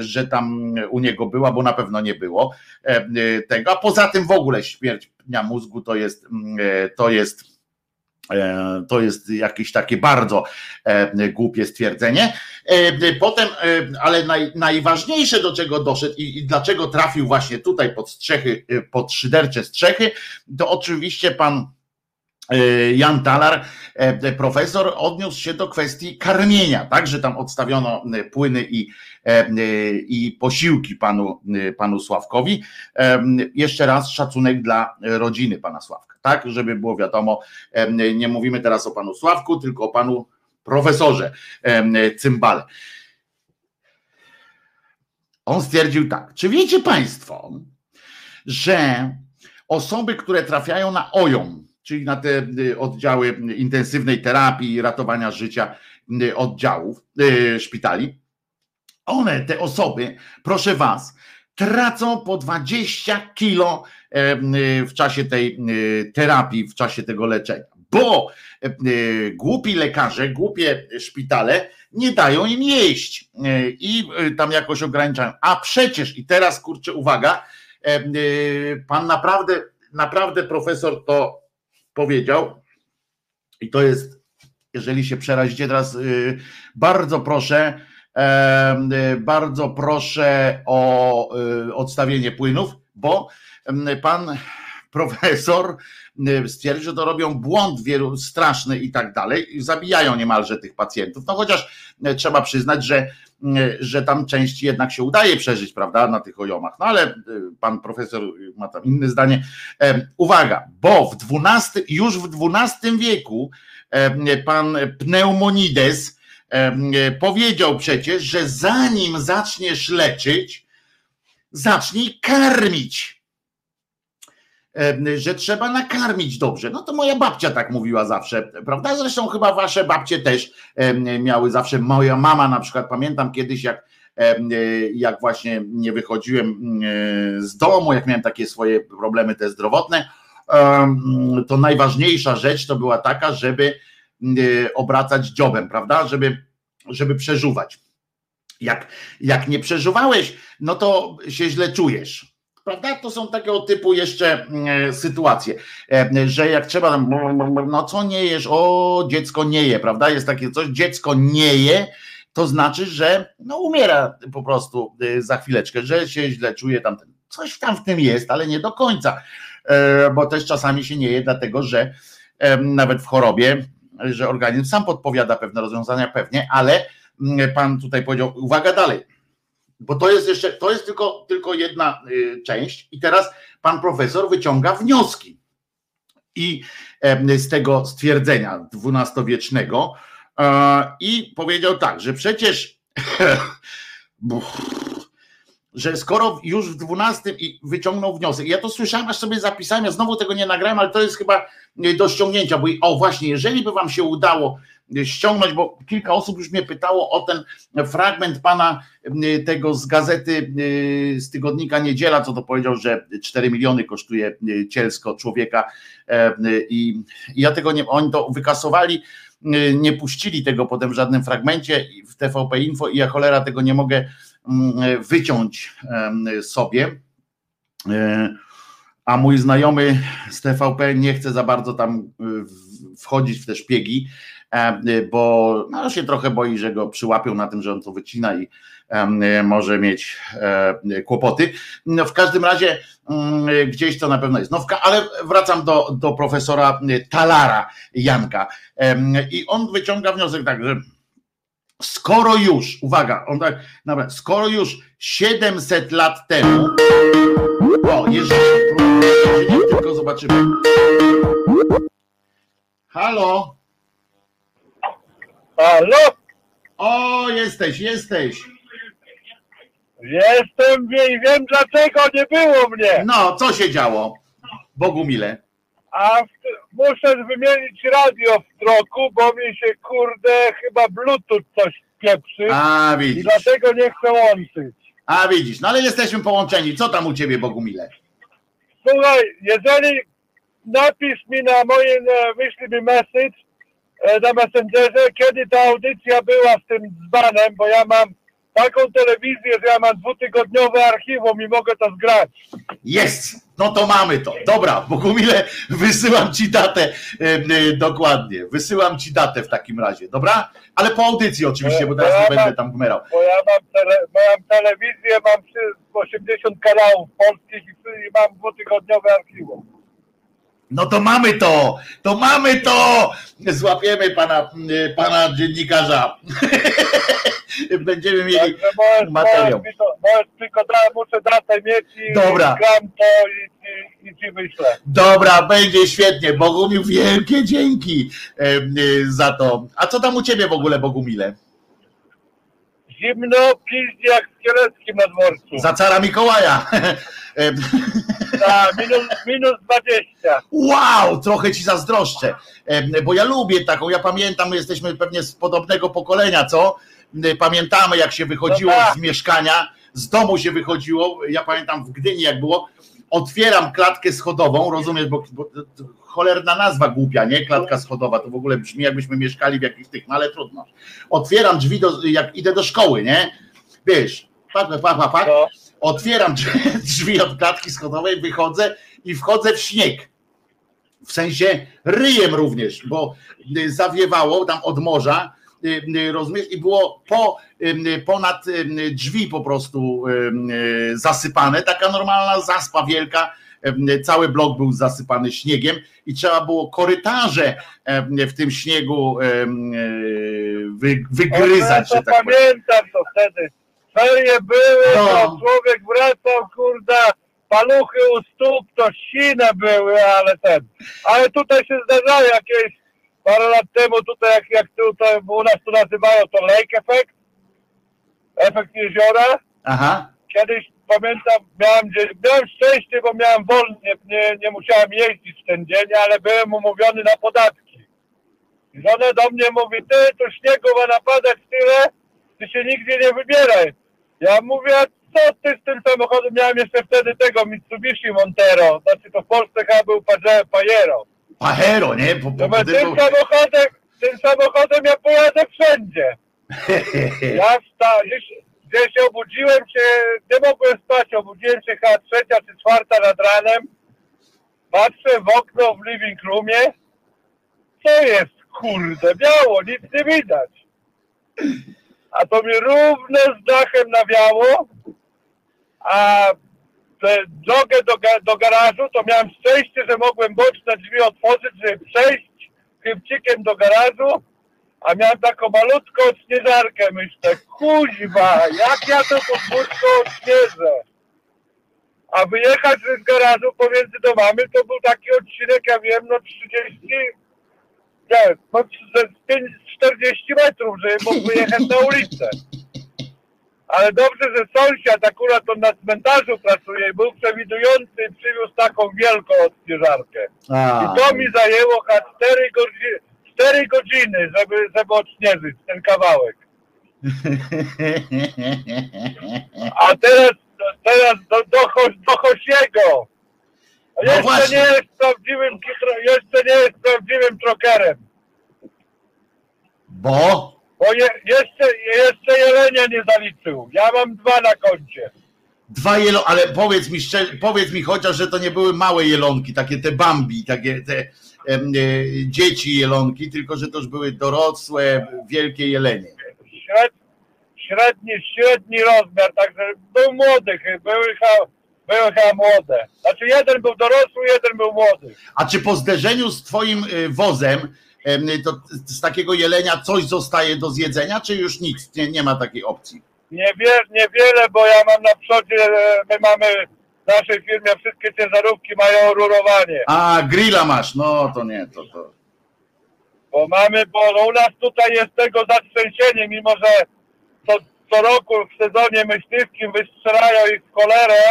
że tam u niego była, bo na pewno nie było e, tego. A poza tym w ogóle śmierć pnia mózgu to jest, mm, e, to jest e, to jest jakieś takie bardzo e, głupie stwierdzenie. E, Potem, e, ale naj, najważniejsze do czego doszedł i, i dlaczego trafił właśnie tutaj pod strzechy, e, pod szydercze strzechy, to oczywiście pan e, Jan Talar, e, profesor, odniósł się do kwestii karmienia, tak, że tam odstawiono e, płyny i, e, e, i posiłki panu, e, panu Sławkowi. E, Jeszcze raz szacunek dla rodziny pana Sławka, tak, żeby było wiadomo, e, nie mówimy teraz o panu Sławku, tylko o panu profesorze e, Cymbale. On stwierdził tak, czy wiecie państwo, że osoby, które trafiają na OJOM, czyli na te y, oddziały intensywnej terapii ratowania życia y, oddziałów, y, szpitali, one, te osoby, proszę was, tracą po 20 kilo w czasie tej terapii, w czasie tego leczenia, bo głupi lekarze, głupie szpitale nie dają im jeść i tam jakoś ograniczają. A przecież, i teraz kurczę, uwaga, pan naprawdę, naprawdę profesor to powiedział, i to jest, jeżeli się przerazicie teraz, y, bardzo proszę, y, bardzo proszę o y, odstawienie płynów, bo pan profesor stwierdził, że to robią błąd wielu straszny i tak dalej, zabijają niemalże tych pacjentów. No chociaż trzeba przyznać, że, że tam część jednak się udaje przeżyć, prawda, na tych ojomach. No ale pan profesor ma tam inne zdanie. Uwaga, bo w XII, już w XII wieku pan Pneumonides powiedział przecież, że zanim zaczniesz leczyć, zacznij karmić. Że trzeba nakarmić dobrze. No to moja babcia tak mówiła zawsze, prawda? Zresztą chyba wasze babcie też miały zawsze. Moja mama na przykład, pamiętam kiedyś, jak, jak właśnie nie wychodziłem z domu, jak miałem takie swoje problemy te zdrowotne, to najważniejsza rzecz to była taka, żeby y, obracać dziobem, prawda? Żeby, żeby przeżuwać. Jak, jak nie przeżuwałeś, no to się źle czujesz. Prawda? To są takiego typu jeszcze y, sytuacje, e, że jak trzeba no co nie jesz, o dziecko nie je, prawda? Jest takie coś, dziecko nie je, to znaczy, że no umiera po prostu y, za chwileczkę, że się źle czuje tam. Coś tam w tym jest, ale nie do końca. E, bo też czasami się nie je, dlatego że nawet w chorobie, że organizm sam podpowiada pewne rozwiązania, pewnie, ale mm, pan tutaj powiedział, uwaga dalej, bo to jest jeszcze, to jest tylko, tylko jedna y, część. I teraz pan profesor wyciąga wnioski. I z tego stwierdzenia dwunastowiecznego e, i powiedział tak, że przecież że skoro już w 12 i wyciągnął wniosek, ja to słyszałem, aż sobie zapisałem, ja znowu tego nie nagrałem, ale to jest chyba e, do ściągnięcia, bo o właśnie, jeżeli by wam się udało e, ściągnąć, bo kilka osób już mnie pytało o ten fragment pana e, tego z gazety, z tygodnika Niedziela, co to powiedział, że 4 miliony kosztuje cielsko człowieka i, ja tego nie, oni to wykasowali, nie puścili tego potem w żadnym fragmencie w TVP Info i ja cholera tego nie mogę wyciąć sobie. E, a mój znajomy z TVP nie chce za bardzo tam e, wchodzić w te szpiegi, e, bo no, się trochę boi, że go przyłapią na tym, że on to wycina i może mieć kłopoty. No, w każdym razie mm, gdzieś to na pewno jest nowka, ale wracam do, do profesora Talara Janka i on wyciąga wniosek tak, że Skoro już, uwaga, on tak, dobra, skoro już 700 lat temu, o, jeżeli tylko zobaczymy. Halo? Halo? O, jesteś, jesteś. Jestem i wiem dlaczego nie było mnie. No, co się działo? Bogu mile. A w, muszę wymienić radio w troku, bo mi się kurde chyba Bluetooth coś pieprzy. A widzisz. I dlatego nie chcę łączyć. A widzisz, no ale jesteśmy połączeni. Co tam u ciebie, Bogumile? Słuchaj, jeżeli napisz mi na moje, wyślij mi message e, na Messengerze, kiedy ta audycja była z tym dzbanem, bo ja mam taką telewizję, że ja mam dwutygodniowe archiwum i mogę to zgrać. Jest! No to mamy to. Dobra, Bogumile, wysyłam ci datę e, dokładnie. Wysyłam ci datę w takim razie, dobra? Ale po audycji oczywiście, bo teraz bo ja nie mam, będę tam gmerał. Bo ja mam, tele, mam telewizję, mam 80 kanałów polskich i mam dwutygodniowe archiwum. No to mamy to! To mamy to! Złapiemy pana, e, pana dziennikarza. Będziemy mieli możesz, materiał. Możesz, tylko da, muszę datę mieć i Dobra. gram to i, i, i ci wyślę. Dobra, będzie świetnie. Bogumił, wielkie dzięki e, za to. A co tam u ciebie w ogóle, Bogumile? Zimno, piździ jak w kieleckim na dworcu. Za cara Mikołaja. Tak, minus, minus 20. Wow, trochę ci zazdroszczę, bo ja lubię taką, ja pamiętam, my jesteśmy pewnie z podobnego pokolenia, co? Pamiętamy jak się wychodziło No tak. z mieszkania, z domu się wychodziło, ja pamiętam w Gdyni jak było, otwieram klatkę schodową, rozumiesz, bo, bo cholerna nazwa głupia, nie? Klatka schodowa, to w ogóle brzmi jakbyśmy mieszkali w jakichś tych, no ale trudno. Otwieram drzwi, do, jak idę do szkoły, nie? Wiesz, pak, pak, pak, pak, otwieram drzwi, od klatki schodowej, wychodzę i wchodzę w śnieg. W sensie ryjem również, bo y, zawiewało tam od morza, y, y, rozumiesz, i było po, ponad drzwi po prostu zasypane, taka normalna zaspa wielka, cały blok był zasypany śniegiem i trzeba było korytarze w tym śniegu wy, wygryzać, to że tak pamiętam to wtedy. Ferie były, No. to człowiek wracał, kurde, paluchy u stóp, to sine były, ale ten. Ale tutaj się zdarzało jakieś parę lat temu, tutaj jak, jak tutaj u nas to nazywają to lake effect, efekt jeziora. Aha, Kiedyś pamiętam, miałem, gdzieś, miałem szczęście, bo miałem wolnie, nie, nie musiałem jeździć w ten dzień, ale byłem umówiony na podatki. I żona do mnie mówi, ty, to śniegu ma napadać tyle, ty się nigdzie nie wybieraj. Ja mówię, a co ty z tym samochodem? Miałem jeszcze wtedy tego Mitsubishi Montero, znaczy to w Polsce chyba był Pajero. Pajero. Nie? Po, po, po, tym samochodem, tym samochodem ja pojadę wszędzie. Ja wsta- gdzieś, gdzieś obudziłem się, nie mogłem spać, obudziłem się chyba trzecia czy czwarta nad ranem. Patrzę w okno w living roomie. Co jest, kurde, biało, nic nie widać. A to mi równo z dachem nawiało, a drogę do, do garażu to miałem szczęście, że mogłem boczne drzwi otworzyć, żeby przejść chybcikiem do garażu, a miałem taką malutką śnieżarkę, myślę, kuźwa, jak ja to podwórko odśnieżę. A wyjechać z garażu pomiędzy domami to był taki odcinek, ja wiem, no 30, nie, no z 5, 40 metrów, żeby mógł wyjechać na ulicę. Ale dobrze, że sąsiad akurat on na cmentarzu pracuje i był przewidujący i przywiózł taką wielką odśnieżarkę. I to mi zajęło chyba 4 godziny, 4 godziny żeby, żeby odśnieżyć ten kawałek. A teraz, teraz do, do, do Chosiego. No Jeszcze właśnie. nie jest prawdziwym, jeszcze nie jest prawdziwym trokerem. Bo? Bo je, jeszcze, jeszcze Jelenia nie zaliczył. Ja mam dwa na koncie. Dwa jelo, ale powiedz mi szczerze, powiedz mi chociaż, że to nie były małe jelonki, takie te bambi, takie te dzieci jelonki, tylko że to już były dorosłe, wielkie jelenie. Śred, średni, średni rozmiar, także był młody, były były chyba młode. Znaczy jeden był dorosły, jeden był młody. A czy po zderzeniu z twoim y, wozem, em, to z takiego jelenia coś zostaje do zjedzenia, czy już nic, nie, nie ma takiej opcji? Niewie, niewiele, bo ja mam na przodzie, e, my mamy w naszej firmie wszystkie ciężarówki mają rurowanie. A, grilla masz, no to nie, to, to. Bo mamy, bo u nas tutaj jest tego zatrzęsienie, mimo że co, co roku w sezonie myśliwskim wystrzelają ich w cholerę,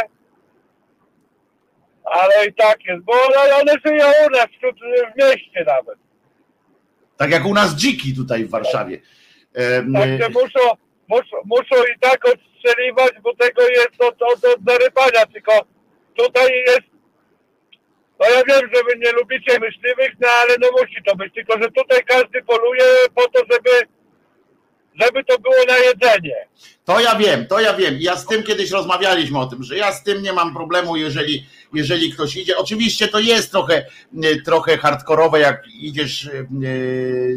ale i tak jest, bo one, one żyją u nas wśród, w mieście nawet. Tak jak u nas dziki tutaj w Warszawie. Em, Także muszą, muszą, muszą i tak odstrzeliwać, bo tego jest od, od, od zarypania, tylko tutaj jest, no ja wiem, że wy nie lubicie myśliwych, no ale no musi to być, tylko że tutaj każdy poluje po to, żeby, żeby to było na jedzenie. To ja wiem, to ja wiem. Ja z tym kiedyś rozmawialiśmy o tym, że ja z tym nie mam problemu, jeżeli, jeżeli ktoś idzie. Oczywiście to jest trochę, e, trochę hardkorowe, jak idziesz e,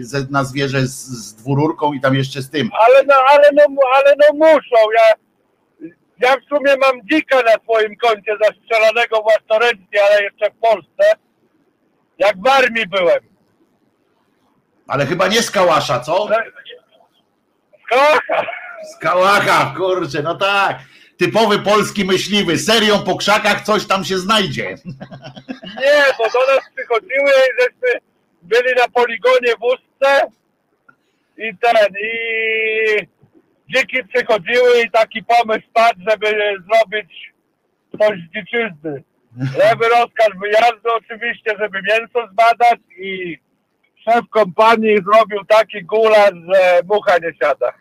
ze- na zwierzę z, z dwururką i tam jeszcze z tym. Ale no, ale no, ale no muszą, ja, ja w sumie mam dzika na swoim koncie zastrzelanego własnoręcznie, ale jeszcze w Polsce, jak w armii byłem. Ale chyba nie z kałasza, co? Kocha! Z kałacha, kurczę, no tak. Typowy polski myśliwy, serią po krzakach coś tam się znajdzie. Nie, bo do nas przychodziły i żeśmy byli na poligonie w Ustce i ten, i dziki przychodziły i taki pomysł padł, żeby zrobić coś z dziczyzny. lewy rozkaz wyjazdu oczywiście, żeby mięso zbadać i szef kompanii zrobił taki gulasz, że mucha nie siada.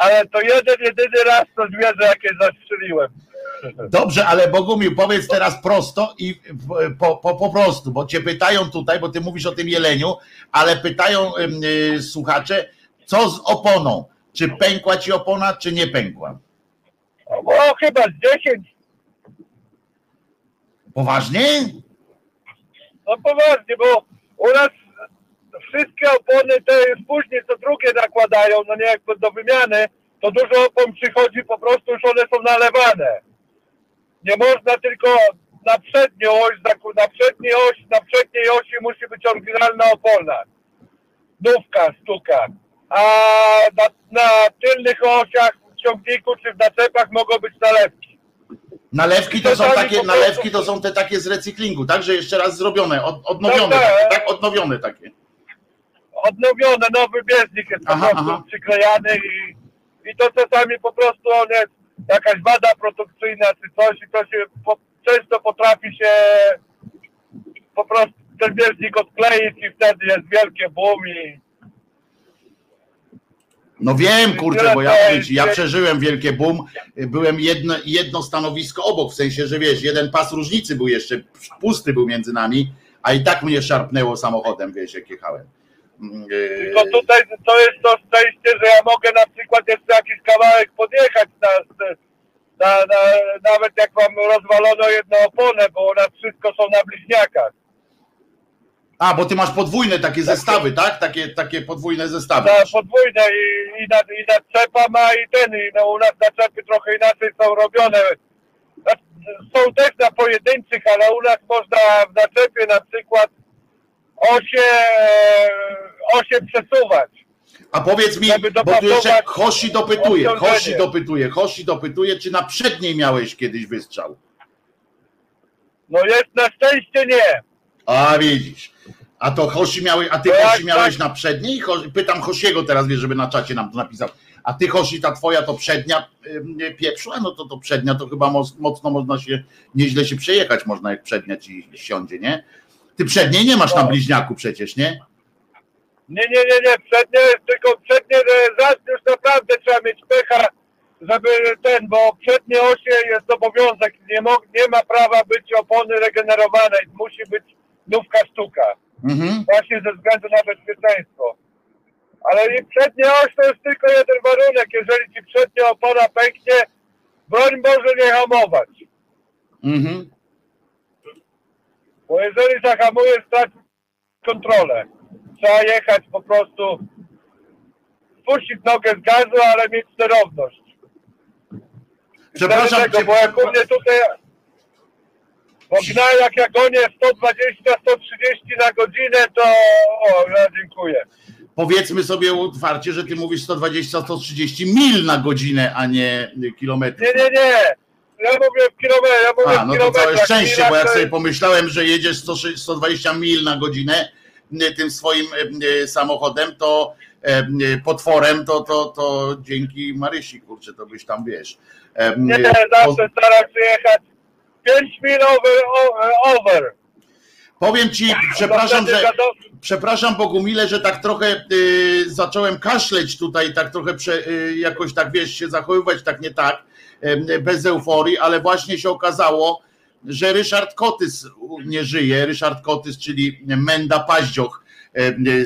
Ale to jeden, jedyny raz to zwierzę jakieś zastrzeliłem. Dobrze, ale Bogumił, powiedz teraz prosto i po, po, po prostu, bo cię pytają tutaj, bo ty mówisz o tym jeleniu, ale pytają y, słuchacze, co z oponą? Czy pękła ci opona, czy nie pękła? O, o chyba z 10, Poważnie? No poważnie, bo u nas wszystkie opony te już później co drugie nakładają, no nie jakby do wymiany, to dużo opon przychodzi, po prostu już one są nalewane. Nie można tylko na przednią oś, na przedniej osi, na przedniej osi musi być oryginalna opona. Nówka, sztuka. A na, na tylnych osiach w ciągniku czy w naczepach mogą być nalewki. Nalewki to są takie, po nalewki to są te takie z recyklingu, tak? Że jeszcze raz zrobione, od, odnowione, Tak, tak. tak? Odnowione takie. odnowione, nowy bieżnik jest po Aha, prostu aha. przyklejany i, i to czasami po prostu on jest jakaś wada produkcyjna czy coś i to się po, często potrafi się po prostu ten bieżnik odkleić i wtedy jest wielkie boom i No wiem, kurczę, bo ja, ja przeżyłem wielkie boom. Byłem jedno, jedno stanowisko obok, w sensie, że wiesz, jeden pas różnicy był jeszcze, pusty był między nami, a i tak mnie szarpnęło samochodem, wiesz, jak jechałem. Mm, yy, tylko tutaj to jest to szczęście, że ja mogę na przykład jeszcze jakiś kawałek podjechać na, na, na, nawet jak mam rozwalono jedną oponę, bo u nas wszystko są na bliźniakach. A, bo ty masz podwójne takie zestawy, tak? Takie, takie podwójne zestawy. na podwójne i, i, na, i naczepa ma i ten, i no, u nas naczepy trochę inaczej są robione. Znaczy, Są też na pojedynczych, ale u nas można w naczepie na przykład osie, osie przesuwać. A powiedz mi, bo tu jeszcze Hoshi dopytuje. Hoshi dopytuje, Hoshi dopytuje, czy na przedniej miałeś kiedyś wystrzał? No jest na szczęście nie. A widzisz. A to Hoshi miałeś, a ty Tak, Hoshi miałeś tak. na przedniej? Pytam Hosiego teraz, wiesz, żeby na czacie nam to napisał. A ty Hoshi, ta twoja to przednia pieprzła? No to to przednia to chyba moc, mocno można się, nieźle się przejechać można, jak przednia ci siądzie, nie? Ty przedniej nie masz na No. bliźniaku przecież, nie? Nie, nie, nie, nie, przednie, tylko przednie, raz już naprawdę trzeba mieć pecha, żeby ten, bo przednie osie jest obowiązek, nie, mo, nie ma prawa być opony regenerowanej, musi być nówka sztuka, Mhm. właśnie ze względu na bezpieczeństwo. Ale i przednia oś to jest tylko jeden warunek, jeżeli ci przednia opona pęknie, broń Boże nie hamować, Mhm. bo jeżeli zahamujesz, stracisz kontrolę. Trzeba jechać po prostu, spuścić nogę z gazu, ale mieć sterowność. Przepraszam cię, bo jak u mnie tutaj bo gna jak ja gonię 120-130 na godzinę, to o, ja dziękuję. powiedzmy sobie otwarcie, że ty mówisz 120-130 mil na godzinę, a nie kilometrów. Nie, nie, nie. Ja mówię w kilometrach, ja mówię A, no to całe szczęście, bo jak sobie pomyślałem, że jedziesz 100 120 mil na godzinę tym swoim samochodem, to potworem, to, to, to dzięki Marysi, kurczę, to byś tam wiesz. Nie, zawsze staram się jechać 5 mil over. o-. Powiem ci, przepraszam, że przepraszam Bogumile, że tak trochę y, zacząłem kaszleć tutaj, tak trochę prze, y, jakoś tak wiesz, się zachowywać tak nie tak, y, bez euforii, ale właśnie się okazało, że Ryszard Kotys nie żyje. Ryszard Kotys, czyli Menda Paździoch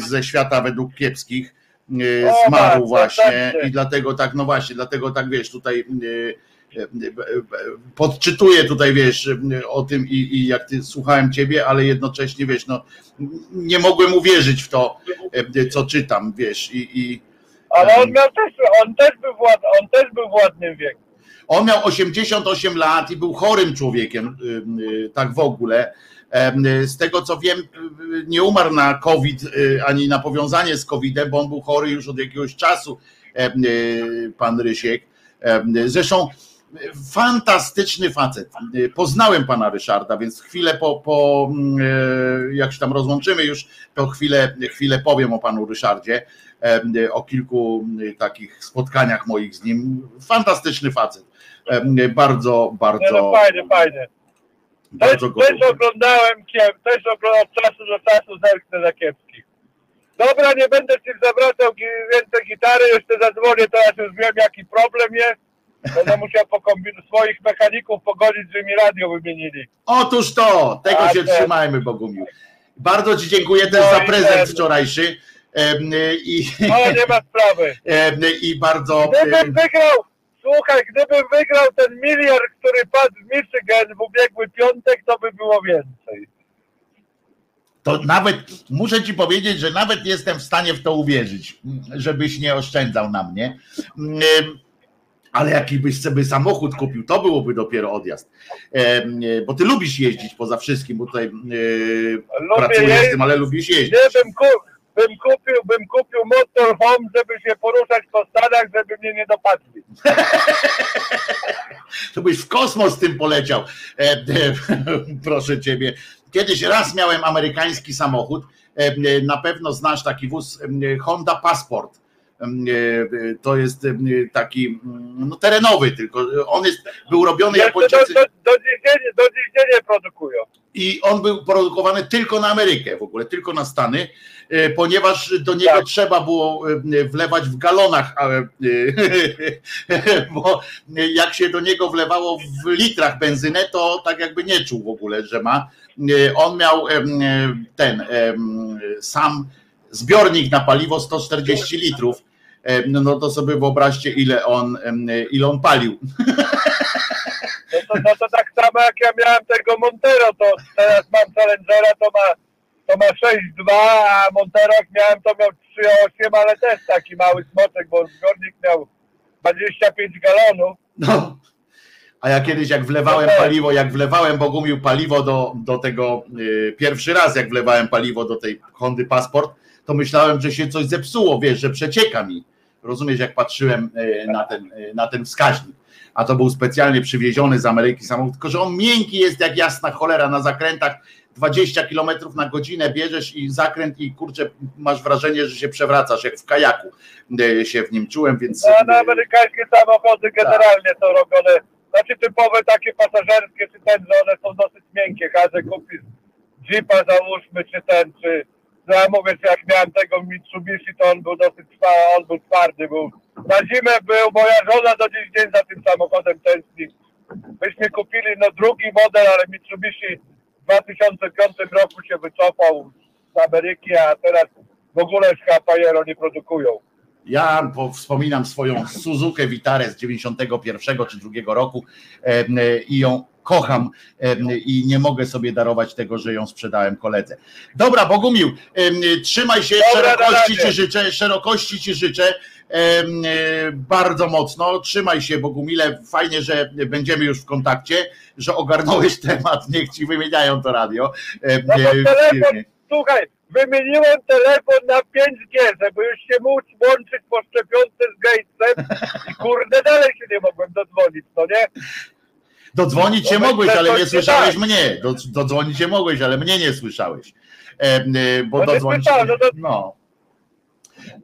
ze świata według kiepskich, y, O, zmarł bardzo, właśnie i dlatego tak, no właśnie, dlatego tak wiesz, tutaj y, podczytuję tutaj, wiesz, o tym i, i jak ty słuchałem ciebie, ale jednocześnie, wiesz, no nie mogłem uwierzyć w to, co czytam, wiesz, i, i Ale on miał też, on też był wład, on też był w ładnym wieku. On miał 88 lat i był chorym człowiekiem, tak w ogóle. Z tego co wiem, nie umarł na COVID ani na powiązanie z COVID-em, bo on był chory już od jakiegoś czasu, pan Rysiek. Zresztą Fantastyczny facet. Poznałem pana Ryszarda, więc chwilę po, po jak się tam rozłączymy już, to chwilę, chwilę powiem o panu Ryszardzie, o kilku takich spotkaniach moich z nim. Fantastyczny facet. Bardzo, bardzo. Nie, no fajnie, fajnie. Też, też oglądałem, też oglądałem od czasu do czasu zerknę za kiepskich. Dobra, nie będę ci zawracał więcej gitary, jeszcze zadzwonię, teraz już wiem jaki problem jest. Będę musiał pokombinować swoich mechaników pogodzić, żeby mi radio wymienili. Otóż to, tego A się ten... trzymajmy, Bogumił. Bardzo Ci dziękuję też no za prezent ten... wczorajszy. I, o, nie ma sprawy. I bardzo. Gdybym wygrał, słuchaj, gdybym wygrał ten miliard, który padł w Michigan w ubiegły piątek, to by było więcej to nawet muszę ci powiedzieć, że nawet jestem w stanie w to uwierzyć, żebyś nie oszczędzał na mnie. Ale jaki byś sobie samochód kupił, to byłoby dopiero odjazd. Bo ty lubisz jeździć poza wszystkim, bo tutaj pracujesz z tym, ale lubisz jeździć. Nie, bym, kup, bym kupił, bym kupił motorhome, żeby się poruszać po stadach, żeby mnie nie dopadli. to byś w kosmos tym poleciał. Proszę ciebie. Kiedyś raz miałem amerykański samochód, e, na pewno znasz taki wóz Honda Passport. E, to jest taki no, terenowy, tylko on jest, był robiony Japończycy. Do, do, do, dziś do produkują. I on był produkowany tylko na Amerykę w ogóle, tylko na Stany, e, ponieważ do niego tak. trzeba było wlewać w galonach, bo jak się do niego wlewało w litrach benzynę, to tak jakby nie czuł w ogóle, że ma E, on miał ten sam zbiornik na paliwo 140 litrów. No, no to sobie wyobraźcie, ile on, ile on palił. No to, no to tak samo jak ja miałem tego Montero, to teraz mam Challengera, to ma, to ma 6,2, a Montero jak miałem to miał 3,8, ale też taki mały smoczek, bo zbiornik miał 25 galonów. No. A ja kiedyś jak wlewałem paliwo, jak wlewałem Bogumił paliwo do, do tego, yy, pierwszy raz jak wlewałem paliwo do tej Hondy Passport, to myślałem, że się coś zepsuło, wiesz, że przecieka mi. Rozumiesz, jak patrzyłem yy, na, ten, yy, na ten wskaźnik. A to był specjalnie przywieziony z Ameryki samochód, tylko że on miękki jest jak jasna cholera na zakrętach. 20 km na godzinę bierzesz i zakręt i kurczę, masz wrażenie, że się przewracasz, jak w kajaku y, się w nim czułem, więc... No, na amerykańskie samochody generalnie tak. są robione znaczy typowe takie pasażerskie, czy ten, że one są dosyć miękkie. Każdy kupi Jeepa załóżmy, czy ten, czy no ja mówię, że jak miałem tego Mitsubishi, to on był dosyć on był twardy, był. Na zimę był, moja żona do dziś dzień za tym samochodem tęskni. Myśmy kupili no drugi model, ale Mitsubishi w 2005 roku się wycofał z Ameryki, a teraz w ogóle z Pajero nie produkują. Ja wspominam swoją Suzukę Witarę z 91 czy 2 roku i ją kocham i nie mogę sobie darować tego, że ją sprzedałem koledze. Dobra, Bogumił, trzymaj się, Dobra, szerokości ci życzę, szerokości ci życzę bardzo mocno. Trzymaj się, Bogumile. Fajnie, że będziemy już w kontakcie, że ogarnąłeś temat. Niech ci wymieniają to radio. No to telefon, słuchaj, wymieniłem telefon na 5G, żeby już się móc łączyć po szczepionce z Gatesem i kurde dalej się nie mogłem dodzwonić, no nie? Dodzwonić się no mogłeś, ale nie słyszałeś tak. mnie. Do, dodzwonić się mogłeś, ale mnie nie słyszałeś. E, bo no dodzwonić. No, no.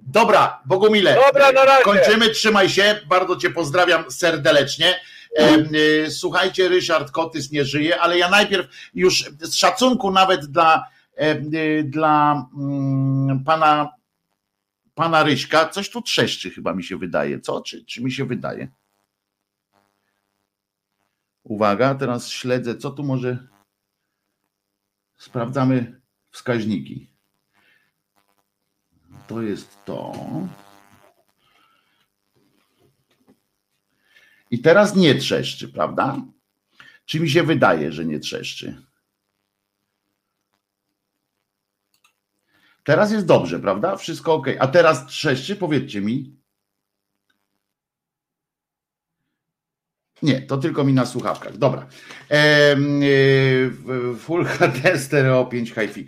Dobra, Bogumile. Dobra, na razie. Kończymy, trzymaj się. Bardzo Cię pozdrawiam serdecznie. E, słuchajcie, Ryszard Kotys nie żyje, ale ja najpierw już z szacunku nawet dla E, e, dla mm, pana, pana Ryśka coś tu trzeszczy chyba mi się wydaje. Co? Czy, czy mi się wydaje? Uwaga, teraz śledzę, co tu może. Sprawdzamy wskaźniki. To jest to. I teraz nie trzeszczy, prawda? Czy mi się wydaje, że nie trzeszczy? Teraz jest dobrze, prawda? Wszystko ok. A teraz trzeszczy, powiedzcie mi. Nie, to tylko mi na słuchawkach. Dobra. Full HD Stereo 5 HiFi.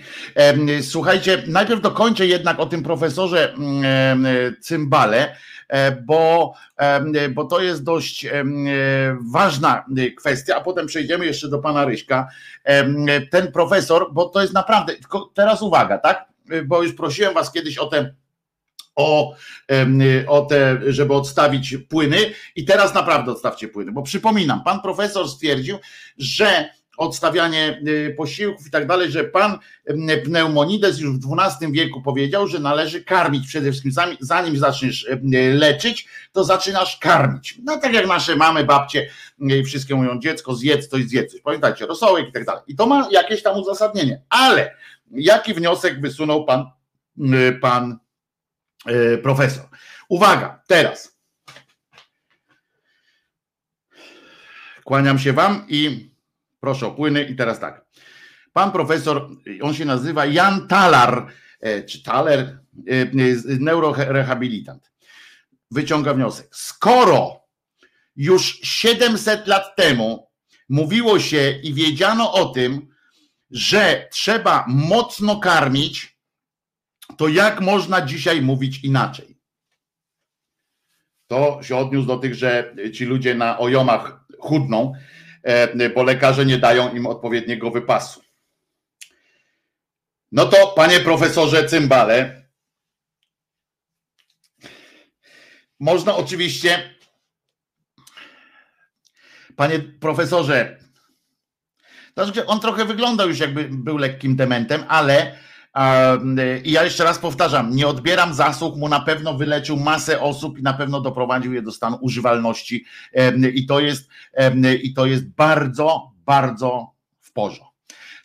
Słuchajcie, najpierw dokończę jednak o tym profesorze Cymbale, bo, bo to jest dość ważna kwestia, a potem przejdziemy jeszcze do pana Ryśka. Ten profesor, bo to jest naprawdę, teraz uwaga, tak? Bo już prosiłem was kiedyś o te o, o te, żeby odstawić płyny i teraz naprawdę odstawcie płyny, bo przypominam, pan profesor stwierdził, że odstawianie y, posiłków i tak dalej, że pan Pneumonides już w XII wieku powiedział, że należy karmić przede wszystkim, zanim zaczniesz leczyć, to zaczynasz karmić. No tak jak nasze mamy, babcie, y, wszystkie mówią, dziecko zjedz coś, zjedz coś. Pamiętajcie, rosołek i tak dalej. I to ma jakieś tam uzasadnienie. Ale jaki wniosek wysunął pan, y, pan profesor. Uwaga, teraz. Kłaniam się Wam i proszę o płyny. I teraz tak. Pan profesor, on się nazywa Jan Talar, e, czy Taler, e, neurorehabilitant. Wyciąga wniosek. Skoro już 700 lat temu mówiło się i wiedziano o tym, że trzeba mocno karmić, to jak można dzisiaj mówić inaczej? To się odniósł do tych, że ci ludzie na ojomach chudną, e, bo lekarze nie dają im odpowiedniego wypasu. No to, panie profesorze Cymbale, można oczywiście, panie profesorze, znaczy, on trochę wyglądał już jakby był lekkim dementem, ale i ja jeszcze raz powtarzam, nie odbieram zasług, mu na pewno wyleczył masę osób i na pewno doprowadził je do stanu używalności. I to jest, i to jest bardzo, bardzo w porządku.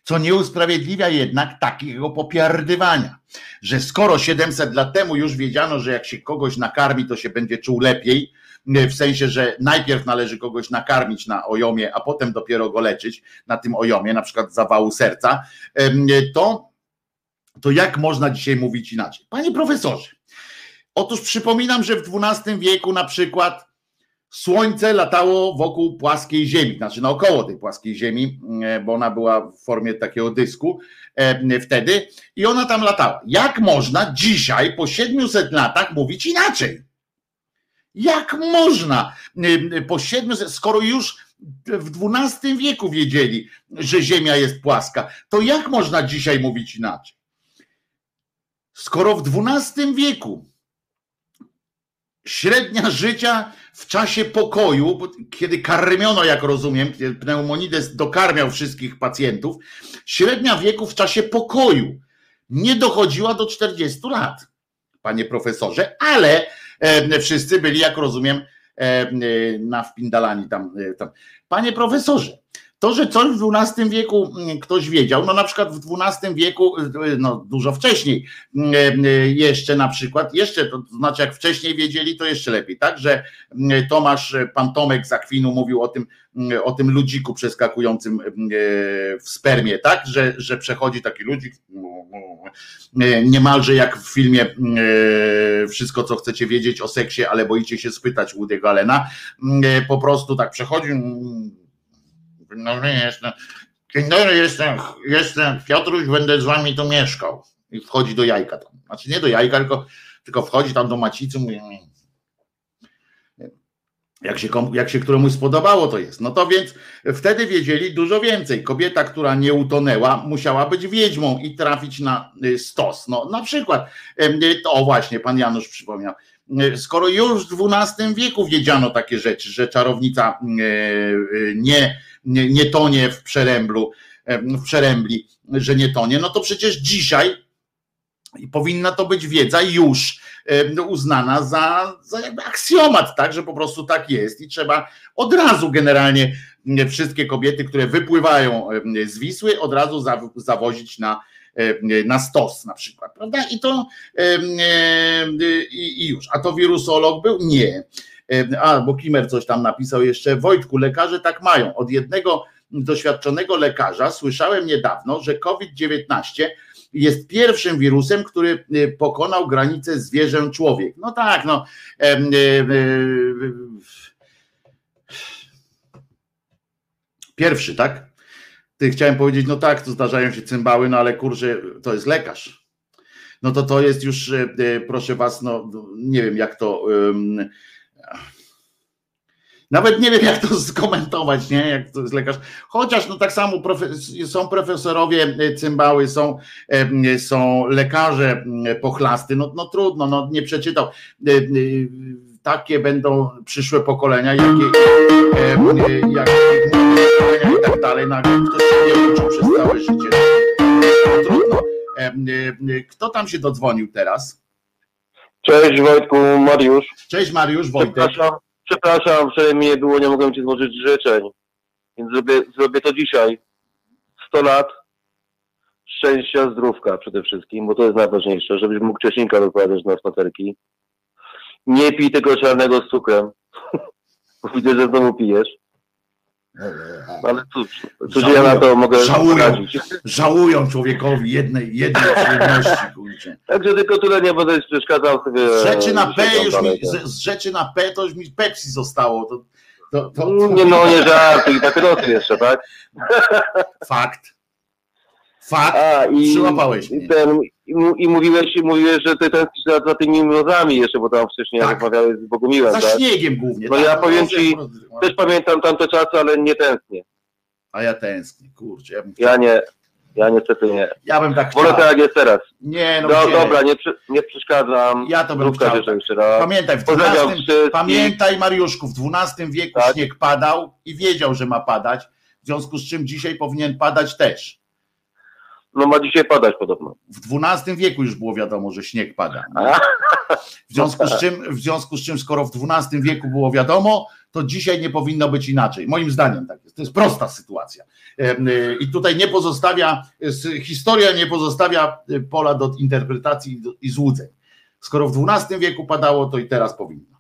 Co nie usprawiedliwia jednak takiego popiardywania, że skoro 700 lat temu już wiedziano, że jak się kogoś nakarmi, to się będzie czuł lepiej, w sensie, że najpierw należy kogoś nakarmić na ojomie, a potem dopiero go leczyć na tym ojomie, na przykład zawału serca, to to jak można dzisiaj mówić inaczej? Panie profesorze, otóż przypominam, że w XII wieku na przykład Słońce latało wokół płaskiej Ziemi, znaczy naokoło tej płaskiej Ziemi, e, bo ona była w formie takiego dysku e, wtedy i ona tam latała. Jak można dzisiaj po 700 latach mówić inaczej? Jak można e, po 700, skoro już w XII wieku wiedzieli, że Ziemia jest płaska, to jak można dzisiaj mówić inaczej? Skoro w XII wieku średnia życia w czasie pokoju, kiedy karmiono, jak rozumiem, pneumonides dokarmiał wszystkich pacjentów, średnia wieku w czasie pokoju nie dochodziła do 40 lat, panie profesorze, ale e, wszyscy byli, jak rozumiem, e, na wpindalani tam, e, tam. Panie profesorze, to, że coś w XII wieku mm, ktoś wiedział, no na przykład w XII wieku, y, no dużo wcześniej mm, y, jeszcze na przykład, jeszcze to znaczy jak wcześniej wiedzieli, to jeszcze lepiej, tak, że mm, Tomasz, pan Tomek z Akwinu mówił o tym, o tym ludziku przeskakującym w spermie, tak, że, że przechodzi taki ludzik niemalże jak w filmie Wszystko, co chcecie wiedzieć o seksie, ale boicie się spytać Woody'ego Allena, po prostu tak przechodzi no jestem, dzień dobry, jestem, jestem Piotruś, będę z wami tu mieszkał. I wchodzi do jajka tam. Znaczy nie do jajka, tylko, tylko wchodzi tam do macicy, mówi, jak się, jak się któremuś spodobało, to jest. No to więc wtedy wiedzieli dużo więcej. Kobieta, która nie utonęła, musiała być wiedźmą i trafić na y, stos. No na przykład, o właśnie, pan Janusz przypomniał, y, skoro już w XII wieku wiedziano takie rzeczy, że czarownica y, nie nie, nie tonie w przeręblu, w przerębli, że nie tonie, no to przecież dzisiaj powinna to być wiedza już uznana za, za jakby aksjomat, tak, że po prostu tak jest i trzeba od razu generalnie wszystkie kobiety, które wypływają z Wisły, od razu zawozić na, na stos na przykład, prawda? I to i, i już. A to wirusolog był? Nie. A, bo Kimer coś tam napisał jeszcze. Wojtku, lekarze tak mają. Od jednego doświadczonego lekarza słyszałem niedawno, że COVID-19 jest pierwszym wirusem, który pokonał granicę zwierzę-człowiek. No tak, no. Pierwszy, tak? Ty chciałem powiedzieć, no tak, to zdarzają się cymbały, no ale kurczę, to jest lekarz. No to to jest już, e, e, proszę was, no nie wiem jak to. Um, nawet nie wiem, jak to skomentować, nie? Jak to jest lekarz. Chociaż no tak samo profe- są profesorowie e, cymbały, są, są lekarze pochlasty, no, no trudno, no nie przeczytał. Takie będą przyszłe pokolenia, jakie, jakie i tak dalej. Nagle ktoś się nie uczył przez całe życie. No, trudno. Kto tam się dodzwonił teraz? Cześć Wojtku, Mariusz. Cześć Mariusz, Wojtek. Przepraszam, przepraszam że mnie nie było, nie mogłem Ci złożyć życzeń. Więc zrobię, zrobię to dzisiaj. 100 lat szczęścia, zdrówka przede wszystkim, bo to jest najważniejsze, żebyś mógł Czesinka wypowiadać na spacerki. Nie pij tego czarnego z cukrem, bo widzę, że znowu pijesz. Ale cóż, cóż ja na to mogę żałują, żałują człowiekowi jednej, jednej przyjemności, kurczę. Także tylko tyle nie będę przeszkadzał sobie. Z rzeczy na P już mi, tak. z, z rzeczy na P to już mi Pepsi zostało. To, to, to, to Nie no, nie żartuj, papierosy jeszcze, tak? fakt. Fakt. A, i, Przyłapałeś mnie. ten, i, i mówiłeś, mówiłeś, że ty tęsknisz za, za tymi mrozami jeszcze, bo tam wcześniej Tak. rozmawiałeś z Bogumiłem, Za tak? śniegiem głównie. No tak, ja powiem rozumiem, ci. Też pamiętam tamte czasy, ale nie tęsknię. A ja tęsknię, kurczę. Ja bym, Ja nie, ja niestety nie. ja bym tak Wolę chciał. tak jak jest teraz. Nie, no No dobra, nie, nie przeszkadzam. Ja to bym chciał, tak. jeszcze raz. Pamiętaj, w Pozdrawiam 12, wszystkich. pamiętaj Mariuszku, w XII wieku Tak. śnieg padał i wiedział, że ma padać, w związku z czym dzisiaj powinien padać też. No ma dzisiaj padać podobno. W XII wieku już było wiadomo, że śnieg pada. W związku z czym, w związku z czym skoro w XII wieku było wiadomo, to dzisiaj nie powinno być inaczej. Moim zdaniem tak jest. To jest prosta sytuacja. Y, I tutaj nie pozostawia, historia nie pozostawia y, pola do interpretacji i złudzeń. Skoro w XII wieku padało, to i teraz powinno.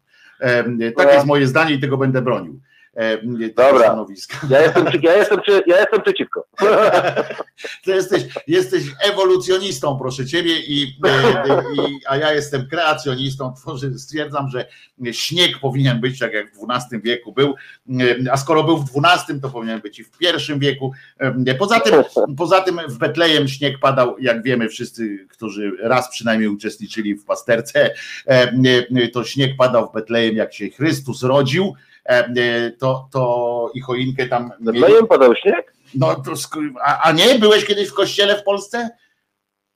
Tak jest moje zdanie i tego będę bronił. Tego Dobra. Stanowiska. Ja jestem, ja jestem, ja jestem przeciwko. Ty jesteś, jesteś ewolucjonistą, proszę ciebie, i, i, i, a ja jestem kreacjonistą. Tworzy, stwierdzam, że śnieg powinien być tak jak w XII wieku był, a skoro był w XII, to powinien być i w I wieku. Poza tym, poza tym w Betlejem śnieg padał, jak wiemy wszyscy, którzy raz przynajmniej uczestniczyli w pasterce, to śnieg padał w Betlejem, jak się Chrystus rodził. To, to i choinkę tam mieli. Betlejem padał śnieg? No, to, sk- a, a nie? Byłeś kiedyś w kościele w Polsce?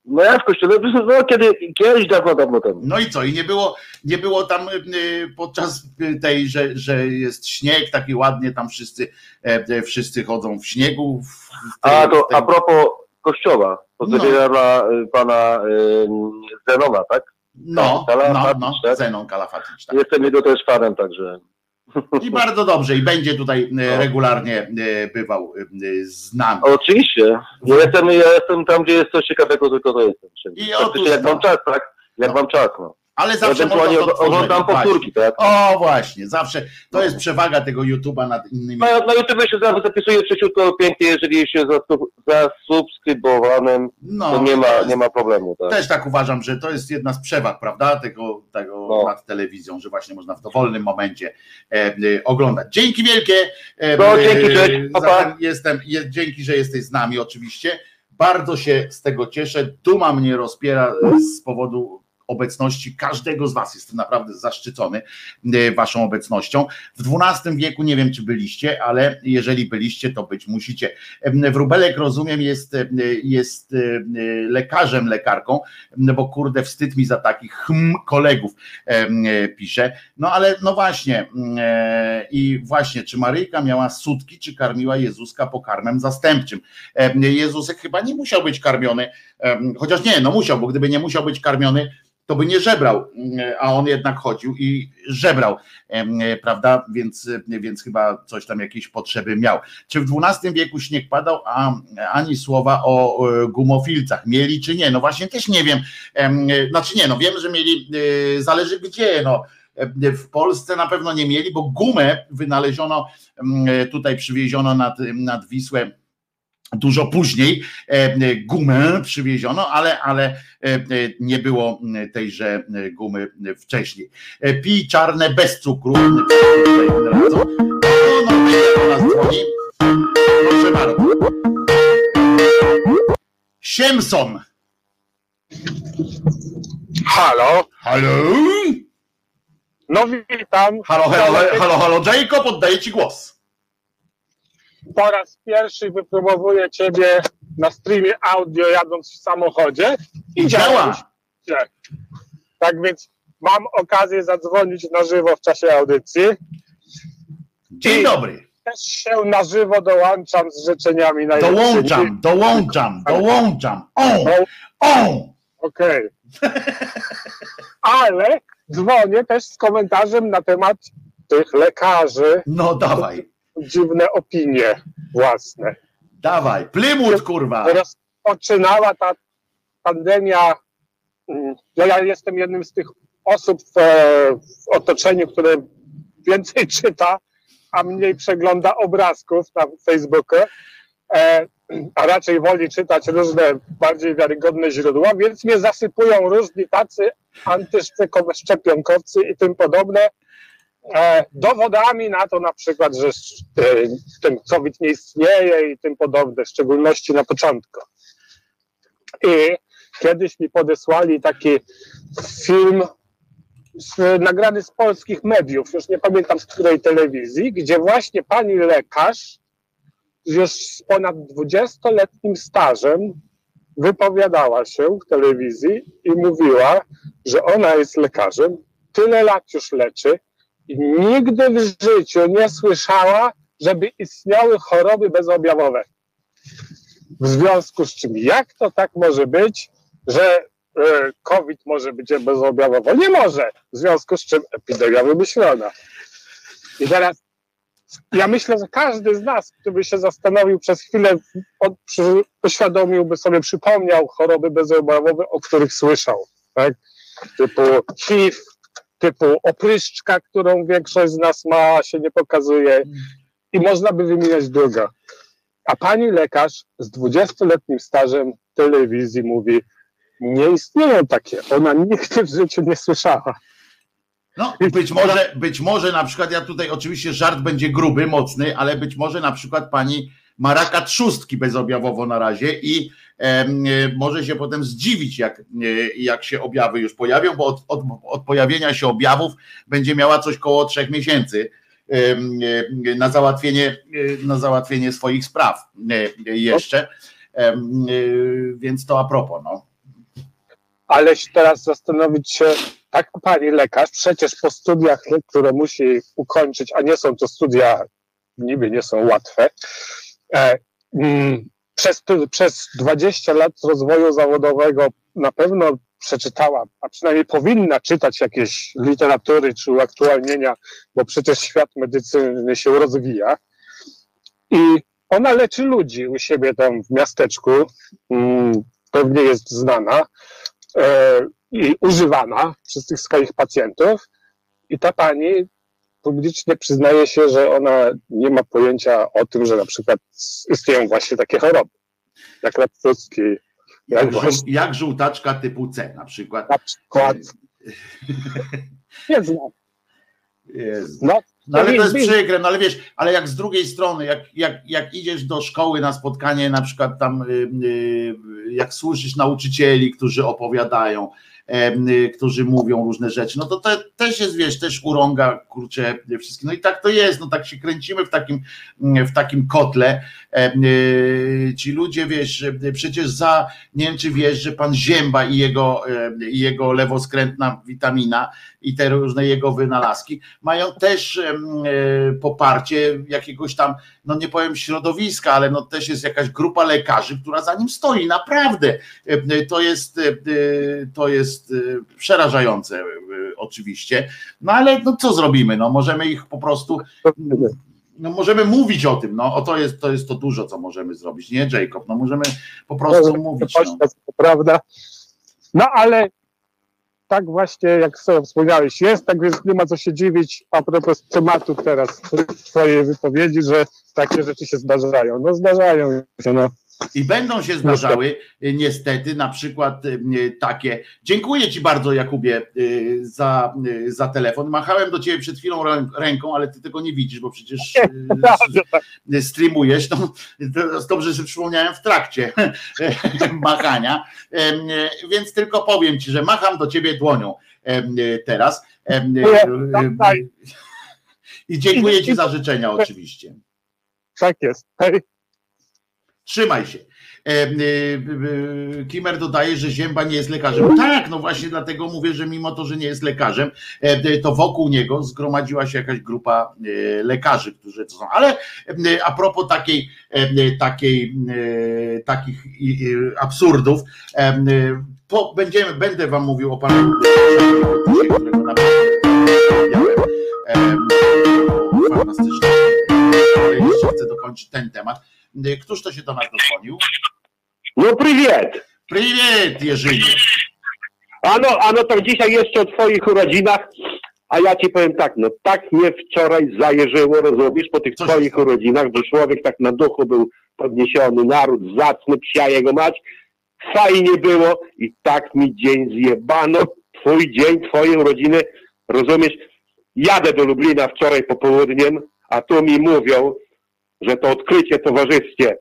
No ja w kościele, no kiedy, kiedyś dawno, dawno temu. No i co? I nie było, nie było tam y, podczas tej, że, że jest śnieg, taki ładnie tam wszyscy, e, e, wszyscy chodzą w śniegu. W, tej, A to tej, a propos kościoła, pozdrowienia No. dla y, pana y, Zenona, tak? no, no, Kalafatycz, no, tak? Zenon Kalafatycz, tak. Jestem jego też fanem, także. I bardzo dobrze, i będzie tutaj e, No. regularnie e, bywał e, z nami. Oczywiście. Ja jestem, ja jestem tam, gdzie jest coś ciekawego, tylko to jestem. I otóż jak mam czas, tak? Jak No. mam czas, no. Ale zawsze Ewentualnie można to oglądam powtórki, tak? O właśnie, zawsze to jest przewaga tego YouTube'a nad innymi. Na, na YouTube się zawsze zapisuje przeciwko pięknie, jeżeli jest się zasu- zasubskrybowanym, No, to nie ma, nie ma problemu, tak? Też tak uważam, że to jest jedna z przewag, prawda, tego, tego No. nad telewizją, że właśnie można w dowolnym momencie e, e, oglądać. Dzięki wielkie. E, No, e, dzięki, cześć, pa, pa. zatem jestem, je, dzięki, że jesteś z nami oczywiście. Bardzo się z tego cieszę. Duma mnie rozpiera e, z powodu obecności każdego z Was. Jestem naprawdę zaszczycony e, Waszą obecnością. W XII wieku nie wiem, czy byliście, ale jeżeli byliście, to być musicie. Wróbelek, rozumiem, jest, e, jest e, lekarzem, lekarką, bo kurde, wstyd mi za takich hm kolegów pisze. No ale no właśnie, mm, i właśnie, czy Maryjka miała sutki, czy karmiła Jezuska pokarmem zastępczym? Jezusek chyba nie musiał być karmiony, chociaż nie, no musiał, bo gdyby nie musiał być karmiony, to by nie żebrał, mm, a on jednak chodził i żebrał, e, prawda? Więc, e, więc chyba coś tam jakieś potrzeby miał. Czy w XII wieku śnieg padał, a ani słowa o e, gumofilcach mieli czy nie? No właśnie też nie wiem. Em, Znaczy nie, no wiem, że mieli, zależy gdzie, no. W Polsce na pewno nie mieli, bo gumę wynaleziono, tutaj przywieziono nad, nad Wisłę dużo później e, gumę przywieziono, ale, ale e, e, nie było tejże gumy wcześniej. E, Pij czarne bez cukru. No, no, do nas dzwoni. Proszę bardzo. Siemson. Halo? Halo? No witam. Halo, halo, halo, halo, Jacob, oddaję ci głos. Po raz pierwszy wypróbowuję ciebie na streamie audio jadąc w samochodzie I działa. Tak więc mam okazję zadzwonić na żywo w czasie audycji. Dzień dobry. Też się na żywo dołączam z życzeniami najlepszymi. Dołączam, dołączam, dołączam. O, o. Okej. Ale dzwonię też z komentarzem na temat tych lekarzy, No dawaj, dziwne opinie własne. dawaj. Plymouth, kurwa. rozpoczynała ta pandemia. mm, Ja, ja jestem jednym z tych osób w, w otoczeniu, które więcej czyta, a mniej przegląda obrazków na Facebooku, e, a raczej woli czytać różne bardziej wiarygodne źródła, więc mnie zasypują różni tacy antyszczepionkowcy i tym podobne dowodami na to na przykład, że e, ten COVID nie istnieje i tym podobne, w szczególności na początku. I kiedyś mi podesłali taki film z, nagrany z polskich mediów, już nie pamiętam z której telewizji, gdzie właśnie pani lekarz już z ponad 20-letnim stażem wypowiadała się w telewizji i mówiła, że ona jest lekarzem, tyle lat już leczy nigdy w życiu nie słyszała, żeby istniały choroby bezobjawowe. W związku z czym, jak to tak może być, że e, COVID może być bezobjawowo? Nie może. W związku z czym epidemia wymyślona. I teraz ja myślę, że każdy z nas, gdyby się zastanowił przez chwilę, od, uświadomiłby sobie, przypomniał choroby bezobjawowe, o których słyszał. Tak? Typu HIV, typu opryszczka, którą większość z nas ma, się nie pokazuje. I można by wymieniać druga. A pani lekarz z 20-letnim stażem telewizji mówi, nie istnieją takie. Ona nigdy w życiu nie słyszała. No, być może, być może na przykład, ja tutaj oczywiście żart będzie gruby, mocny, ale być może na przykład pani ma raka trzustki bezobjawowo na razie i e, może się potem zdziwić, jak, e, jak się objawy już pojawią, bo od, od, od pojawienia się objawów będzie miała coś koło trzech miesięcy e, na załatwienie, na załatwienie swoich spraw jeszcze. Więc to a propos, no. Ale się teraz zastanowić się, tak pani lekarz, przecież po studiach, które musi ukończyć, a nie są to studia, niby nie są łatwe, przez, przez 20 lat rozwoju zawodowego na pewno przeczytała, a przynajmniej powinna czytać jakieś literatury czy uaktualnienia, bo przecież świat medycyny się rozwija. I ona leczy ludzi u siebie tam w miasteczku, mm, pewnie jest znana e, i używana przez tych swoich pacjentów. I ta pani publicznie przyznaje się, że ona nie ma pojęcia o tym, że na przykład istnieją właśnie takie choroby, jak rak trzustki, jak Jak, żół, właśnie jak żółtaczka typu C na przykład. na przykład, nie znam. No, No ale to jest przykre, no ale wiesz, ale jak z drugiej strony, jak, jak, jak idziesz do szkoły na spotkanie, na przykład tam, y, y, jak słyszysz nauczycieli, którzy opowiadają, którzy mówią różne rzeczy, no to, to też jest, wiesz, też urąga, kurczę, wszystkim. No i tak to jest, no tak się kręcimy w takim, w takim kotle. Y, Ci ludzie, wiesz, przecież za, nie wiem czy wiesz, że pan Zięba i jego, i jego lewoskrętna witamina i te różne jego wynalazki mają też e, poparcie jakiegoś tam, no nie powiem środowiska, ale no też jest jakaś grupa lekarzy, która za nim stoi. Naprawdę E, to jest, e, to jest e, przerażające oczywiście. No ale no co zrobimy? No możemy ich po prostu no możemy mówić o tym, no o to jest to jest to dużo, co możemy zrobić, nie Jacob? No możemy po prostu mówić. No. To prawda. No ale tak właśnie, jak sobie wspomniałeś, jest, tak więc nie ma co się dziwić a propos tematu teraz twojej wypowiedzi, że takie rzeczy się zdarzają. No zdarzają się, no. I będą się zdarzały y, niestety na przykład y, takie. Dziękuję Ci bardzo, Jakubie, y, za, y, za telefon. Machałem do Ciebie przed chwilą rę- ręką, ale Ty tego nie widzisz, bo przecież y, streamujesz. No, dobrze, że przypomniałem w trakcie machania. Y, Więc tylko powiem Ci, że macham do Ciebie dłonią y, teraz. Y, tak, y, tak. I dziękuję Ci za życzenia oczywiście. Tak jest. Trzymaj się. E, e, e, Kimer dodaje, że Zięba nie jest lekarzem. Tak, no właśnie dlatego mówię, że mimo to, że nie jest lekarzem, to wokół niego zgromadziła się jakaś grupa lekarzy, którzy to są. Ale a propos takiej, takiej, takich absurdów, po, będziemy, będę wam mówił o panu, którego jeszcze chcę dokończyć ten temat. Któż to się do nas dodzwonił? No привет! Привет, Jerzynie. Ano, ano to dzisiaj jeszcze o twoich urodzinach, a ja ci powiem tak, no tak mnie wczoraj zajeżyło, rozumiesz, po tych Co się twoich stało? urodzinach, bo człowiek tak na duchu był podniesiony, naród zacny, psia jego mać, fajnie było i tak mi dzień zjebano, twój dzień, twoje urodziny, rozumiesz, jadę do Lublina wczoraj popołudniem, a tu mi mówią, że to odkrycie towarzyskie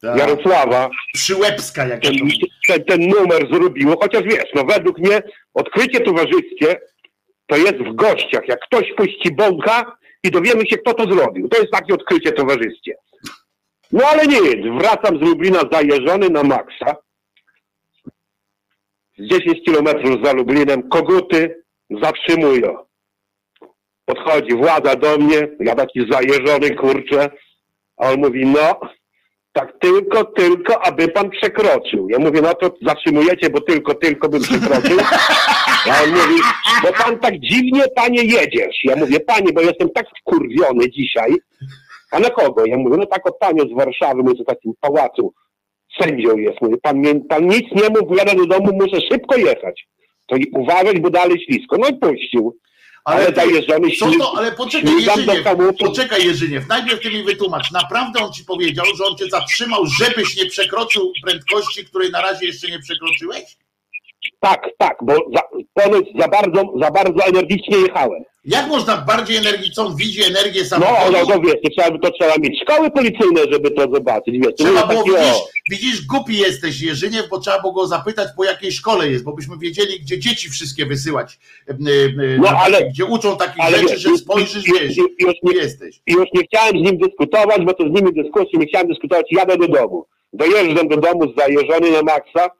Tak. Jarosława Przyłębska, jak ja ten, ten, ten numer zrobiło, chociaż wiesz, no według mnie odkrycie towarzyskie to jest w gościach, jak ktoś puści bąka i dowiemy się, kto to zrobił. To jest takie odkrycie towarzyskie. No ale nic, wracam z Lublina zajeżony na maksa. Z 10 kilometrów za Lublinem koguty zatrzymują. Podchodzi władza do mnie, ja taki zajeżony, kurczę, a on mówi, no, tak tylko, tylko, aby pan przekroczył. Ja mówię, no to zatrzymujecie, bo tylko, tylko bym przekroczył. A on mówi, bo pan tak dziwnie, panie, jedziesz. Ja mówię, panie, bo jestem tak wkurwiony dzisiaj. A na kogo? Ja mówię, no tak o panią z Warszawy, mówię, w takim pałacu sędzią jest. Mówię, pan, mnie, pan nic nie mógł, jadę do domu, muszę szybko jechać. To i uważać, bo dalej ślisko. No i puścił. Ale, Ale, ty, zajeżdżony co to, ale poczekaj, Jerzyniew, poczekaj Jerzyniew, najpierw ty mi wytłumacz, naprawdę on ci powiedział, że on cię zatrzymał, żebyś nie przekroczył prędkości, której na razie jeszcze nie przekroczyłeś? Tak, tak, bo za, za bardzo, za bardzo energicznie jechałem. Jak można bardziej energii, co on widzi energię No, samochodu? no, no wiesz, to trzeba, to trzeba mieć szkoły policyjne, żeby to zobaczyć, wiesz. To Trzeba było, widzisz, widzisz, głupi jesteś Jerzyniew, bo trzeba było go zapytać, po jakiej szkole jest, bo byśmy wiedzieli, gdzie dzieci wszystkie wysyłać, No, na ale- gdzie uczą takich ale rzeczy, wiesz, że spojrzysz, już- wiesz, już- już nie jesteś. I już nie chciałem z nim dyskutować, bo to z nimi dyskusji nie chciałem dyskutować, jadę do domu. Dojeżdżam do domu zajeżdżony na maksa,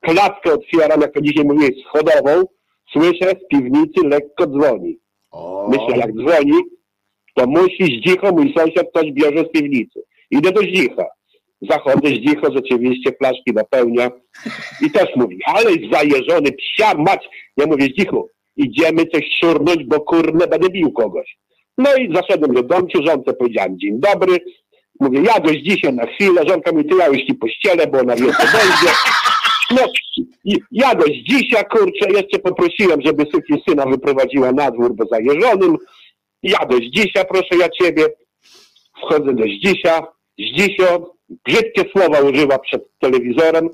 klatkę otwieram, jak to dzisiaj mówię, schodową, słyszę z piwnicy lekko dzwoni. Myślę, jak dzwoni, to musi zdzicho, mój sąsiad coś bierze z piwnicy. Idę do zdzicha. Zachodzę zdzicho, rzeczywiście flaszki napełnia i też mówi, ale zajeżony, psia mać. Ja mówię, zdzichu, idziemy coś szurnąć, bo kurde, będę bił kogoś. No i zaszedłem do domciu, żonce powiedziałem, dzień dobry. Mówię, ja dość dzisiaj na chwilę, żonka mi, ty ja już ci pościelę, bo ona wie, co będzie. No, i- dzisiaj, kurczę, jeszcze poprosiłem, żeby suki syna wyprowadziła na dwór, bo zajeżonym. Ja dość dzisiaj, proszę ja ciebie. Wchodzę do Zdzisia. Zdzisio brzydkie słowa używa przed telewizorem.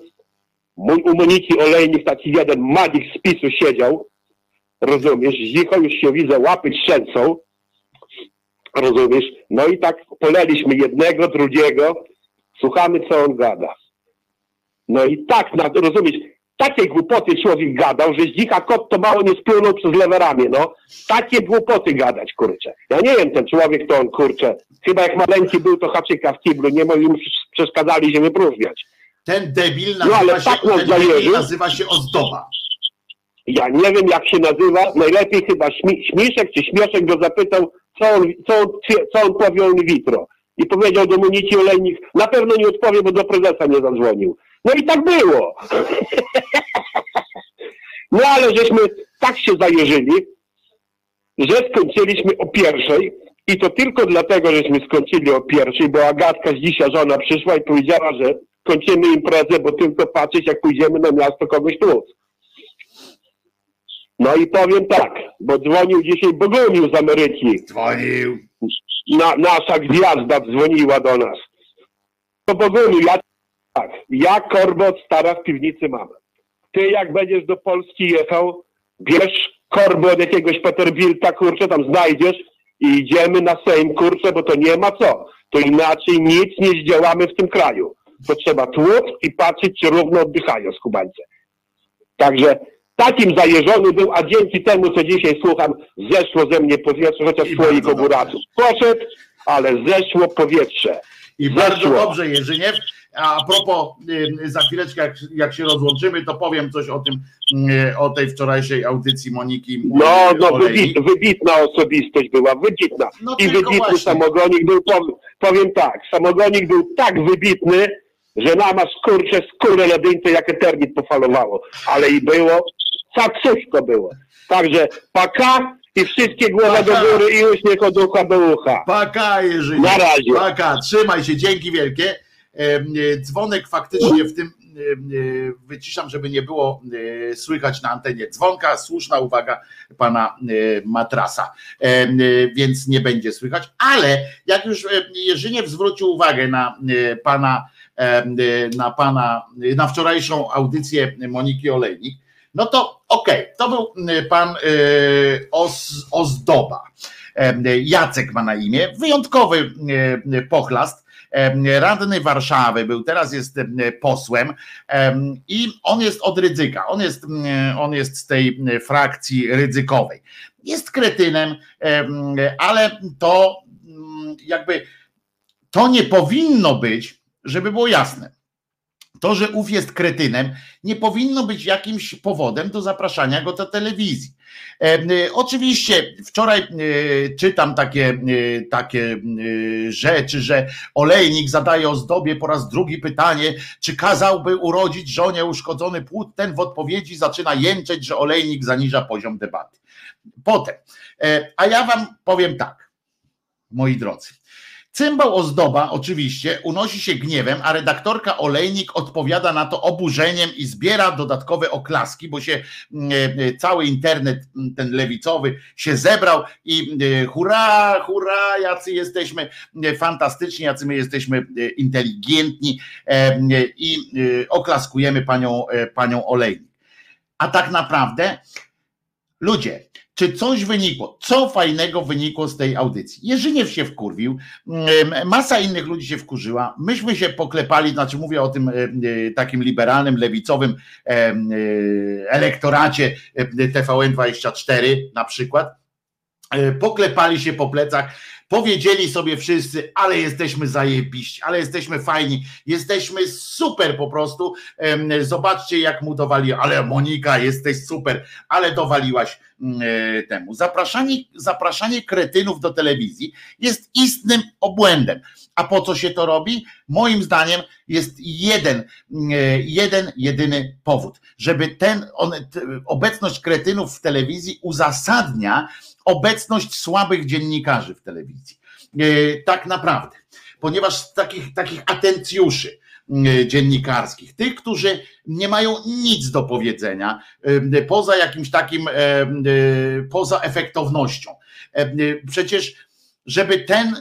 Mój u Moniki Olejnik taki jeden madik z PiSu siedział. Rozumiesz? Zdzicho już się widzę, łapy trzęsą. Rozumiesz? No i tak poleliśmy jednego, drugiego. Słuchamy, co on gada. No i tak, rozumiesz, takie głupoty człowiek gadał, że zdzicha kot to mało nie splunął przez lewe ramię, no. Takie głupoty gadać, kurczę. Ja nie wiem, ten człowiek to on, kurczę, chyba jak maleńki był, to haczyka w kiblu, nie mogli mu przesz- przeszkadzali się wypróżniać. ten debil No, ale nazywa, tak się, nas ten debil nazywa się Ozdoba. Ja nie wiem, jak się nazywa, najlepiej chyba Śmi- Śmiszek czy Śmieszek go zapytał, co on, co on, co on powie o in vitro. I powiedział do Moniki Olejnik, na pewno nie odpowie, bo do prezesa nie zadzwonił. No i tak było. No ale żeśmy tak się zajeżyli, że skończyliśmy o pierwszej i to tylko dlatego, żeśmy skończyli o pierwszej, bo Agatka z dzisiaj żona przyszła i powiedziała, że kończymy imprezę, bo tylko patrzeć jak pójdziemy na miasto kogoś tłuc. No i powiem tak, bo dzwonił dzisiaj Bogumił z Ameryki. Dzwonił. Na, nasza gwiazda dzwoniła do nas. To Bogumił, ja tak, ja korbę od stara w piwnicy mam. Ty jak będziesz do Polski jechał, bierz korbę od jakiegoś Peterbilta, kurczę, tam znajdziesz i idziemy na Sejm, kurczę, bo to nie ma co. To inaczej nic nie zdziałamy w tym kraju. To trzeba tłuc i patrzeć, czy równo oddychają skubańce. Także takim zajeżony był, a dzięki temu, co dzisiaj słucham, zeszło ze mnie powietrze, chociaż słoik bardzo ogóraców poszedł, ale zeszło powietrze. I bardzo Zeszło. dobrze, Jerzyniew. A propos, y, za chwileczkę, jak, jak się rozłączymy, to powiem coś o tym, y, o tej wczorajszej audycji Moniki. No, no, wybit, wybitna osobistość była, wybitna. No I wybitny właśnie. samogonik był, powiem, tak, samogonik był tak wybitny, że nama skurcze skórę ledyńce jak eternit pofalowało. Ale i było, wszystko było. Także paka i wszystkie głowy do góry i uśmiech od ucha do ucha. Paka, Jerzyniew. Na razie. Paka, trzymaj się, dzięki wielkie. E, Dzwonek faktycznie w tym e, wyciszam, żeby nie było e, słychać na antenie dzwonka. Słuszna uwaga pana matrasa, więc nie będzie słychać. Ale jak już Jerzyniew zwrócił uwagę na pana, na pana, na wczorajszą audycję Moniki Olejnik, no to okej, to był e, pan e, Oz, Ozdoba. Jacek ma na imię, wyjątkowy e, pochlast, radny Warszawy był, teraz jest em, posłem em, i on jest od Rydzyka, on jest, on jest z tej frakcji rydzykowej. Jest kretynem, em, ale to mm, jakby to nie powinno być, żeby było jasne. To, że ów jest kretynem, nie powinno być jakimś powodem do zapraszania go do telewizji. E, e, Oczywiście wczoraj e, czytam takie, e, takie e, rzeczy, że olejnik zadaje ozdobie po raz drugi pytanie, czy kazałby urodzić żonie uszkodzony płód. Ten w odpowiedzi zaczyna jęczeć, że olejnik zaniża poziom debaty. Potem, e, a ja wam powiem tak, moi drodzy. Cymbał ozdoba oczywiście unosi się gniewem, a redaktorka Olejnik odpowiada na to oburzeniem i zbiera dodatkowe oklaski, bo się mm, e, cały internet, mm, ten lewicowy, się zebrał i e, hurra, hurra, jacy jesteśmy e, fantastyczni, jacy my jesteśmy e, inteligentni e, e, i e, oklaskujemy panią, e, panią Olejnik. A tak naprawdę, ludzie, czy coś wynikło? Co fajnego wynikło z tej audycji? Jerzyniew się wkurwił, masa innych ludzi się wkurzyła, myśmy się poklepali, znaczy mówię o tym e, e, takim liberalnym, lewicowym e, elektoracie e, TVN24 na przykład, poklepali się po plecach, powiedzieli sobie wszyscy, ale jesteśmy zajebiści, ale jesteśmy fajni, jesteśmy super po prostu, zobaczcie jak mu dowali, ale Monika jesteś super, ale dowaliłaś mm, e, temu. Zapraszanie, zapraszanie kretynów do telewizji jest istnym obłędem. A po co się to robi? Moim zdaniem jest jeden, mm, e, jeden, jedyny powód, żeby ten, on, obecność kretynów w telewizji uzasadnia obecność słabych dziennikarzy w telewizji. E, Tak naprawdę, ponieważ takich, takich atencjuszy e, dziennikarskich, tych, którzy nie mają nic do powiedzenia, e, poza jakimś takim, poza efektownością. Przecież żeby ten,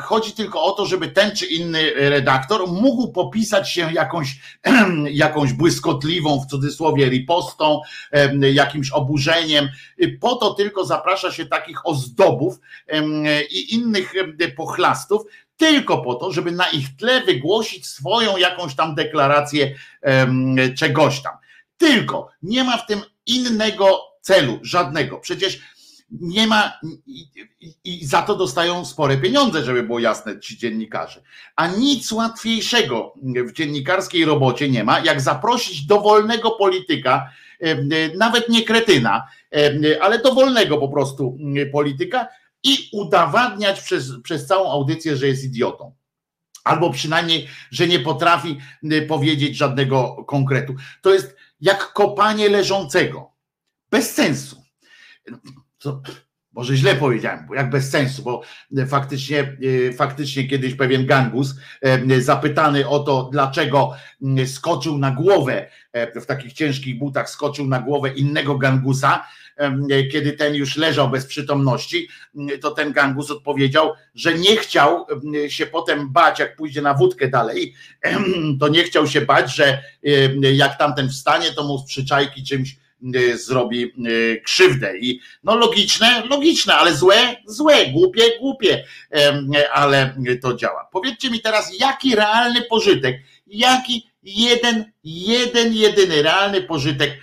chodzi tylko o to, żeby ten czy inny redaktor mógł popisać się jakąś, jakąś błyskotliwą, w cudzysłowie, ripostą, jakimś oburzeniem. Po to tylko zaprasza się takich ozdobów i innych pochlastów, tylko po to, żeby na ich tle wygłosić swoją jakąś tam deklarację czegoś tam. Tylko nie ma w tym innego celu, żadnego. Przecież nie ma i, i, i za to dostają spore pieniądze, żeby było jasne ci dziennikarze. A nic łatwiejszego w dziennikarskiej robocie nie ma, jak zaprosić dowolnego polityka, e, nawet nie kretyna, e, ale dowolnego po prostu e, polityka i udowadniać przez, przez całą audycję, że jest idiotą. Albo przynajmniej, że nie potrafi powiedzieć żadnego konkretu. To jest jak kopanie leżącego. Bez sensu. Co? Może źle powiedziałem, jak bez sensu, bo faktycznie, e, faktycznie kiedyś pewien gangus e, zapytany o to, dlaczego skoczył na głowę e, w takich ciężkich butach, skoczył na głowę innego gangusa, kiedy ten już leżał bez przytomności, to ten gangus odpowiedział, że nie chciał się potem bać, jak pójdzie na wódkę dalej, to nie chciał się bać, że jak tamten wstanie, to mu z przyczajki czymś zrobi y, krzywdę. I no logiczne, logiczne, ale złe, złe, głupie, głupie, ale to działa. Powiedzcie mi teraz, jaki realny pożytek, jaki jeden, jeden, jedyny realny pożytek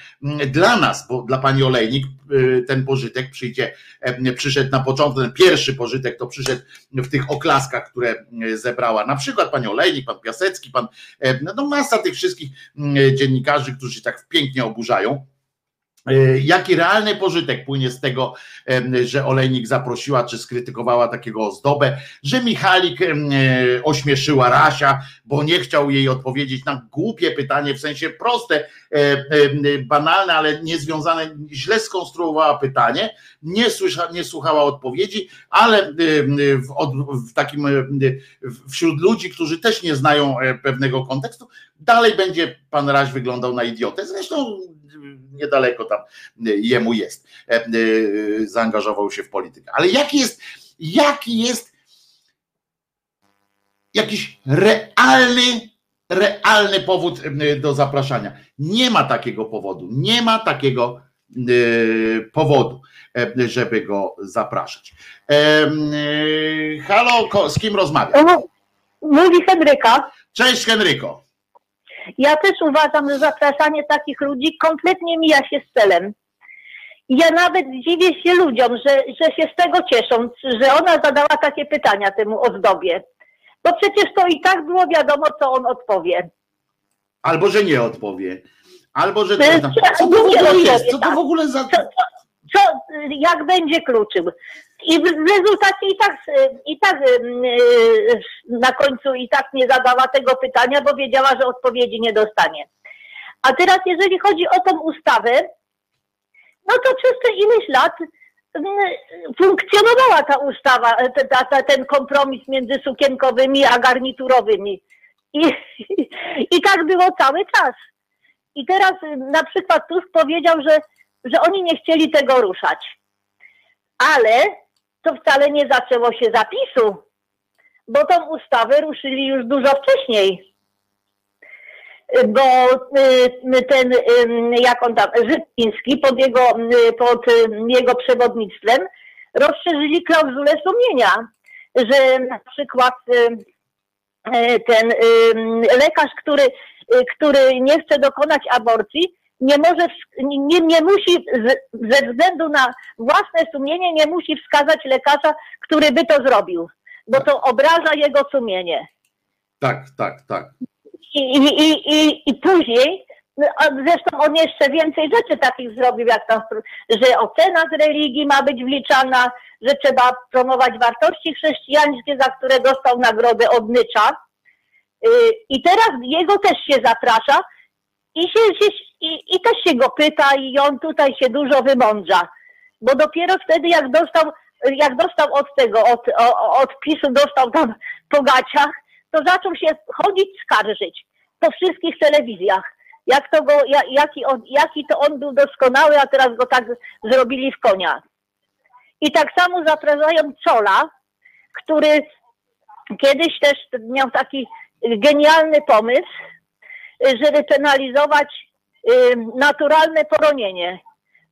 dla nas, bo dla pani Olejnik y, ten pożytek przyjdzie, przyszedł na początku, ten pierwszy pożytek to przyszedł w tych oklaskach, które zebrała na przykład pani Olejnik, pan Piasecki, pan, no masa tych wszystkich dziennikarzy, którzy się tak pięknie oburzają jaki realny pożytek płynie z tego, że Olejnik zaprosiła czy skrytykowała takiego ozdobę, że Michalik e, ośmieszyła Rasia, bo nie chciał jej odpowiedzieć na głupie pytanie, w sensie proste, e, banalne, ale niezwiązane, źle skonstruowała pytanie, nie, słysza, nie słuchała odpowiedzi, ale w, w takim wśród ludzi, którzy też nie znają pewnego kontekstu, dalej będzie pan Raś wyglądał na idiotę. Zresztą niedaleko tam y, jemu jest. E, y, zaangażował się w politykę. Ale jaki jest, jaki jest jakiś realny, realny powód y, do zapraszania? Nie ma takiego powodu. Nie ma takiego powodu, e, żeby go zapraszać. E, halo, z kim rozmawiam? Mówi Henryka. Cześć Henryko. Ja też uważam, że zapraszanie takich ludzi kompletnie mija się z celem. Ja nawet dziwię się ludziom, że, że się z tego cieszą, że ona zadała takie pytania temu ozdobie. Bo przecież to i tak było wiadomo, co on odpowie. Albo, że nie odpowie. Albo, że... Co, co to w ogóle jest? Co to w ogóle za... Co, jak będzie kluczył? I w rezultacie i tak, i tak na końcu i tak nie zadała tego pytania, bo wiedziała, że odpowiedzi nie dostanie. A teraz, jeżeli chodzi o tą ustawę, no to przez te ileś lat funkcjonowała ta ustawa, ta, ta, ten kompromis między sukienkowymi a garniturowymi. I, I tak było cały czas. I teraz na przykład Tusk powiedział, że, że oni nie chcieli tego ruszać. Ale to wcale nie zaczęło się zapisu, bo tą ustawę ruszyli już dużo wcześniej. Bo y, ten, jak on tam, Życiński pod jego, pod jego przewodnictwem rozszerzyli klauzulę sumienia, że na przykład y, ten lekarz, który, y, który nie chce dokonać aborcji, nie może, nie, nie musi ze względu na własne sumienie nie musi wskazać lekarza, który by to zrobił, bo to obraża jego sumienie. Tak, tak, tak. I, i, i, i później, no, zresztą on jeszcze więcej rzeczy takich zrobił, jak tam, że ocena z religii ma być wliczana, że trzeba promować wartości chrześcijańskie, za które dostał nagrodę od Nycza. Y, I teraz jego też się zaprasza i się, się i, I też się go pyta i on tutaj się dużo wymądrza. Bo dopiero wtedy jak dostał, jak dostał od tego, od, od PiSu dostał tam po gaciach, to zaczął się chodzić skarżyć po wszystkich telewizjach. Jak to go, jaki, on, jaki to on był doskonały, a teraz go tak zrobili w konia. I tak samo zapraszają Cola, który kiedyś też miał taki genialny pomysł, żeby penalizować naturalne poronienie,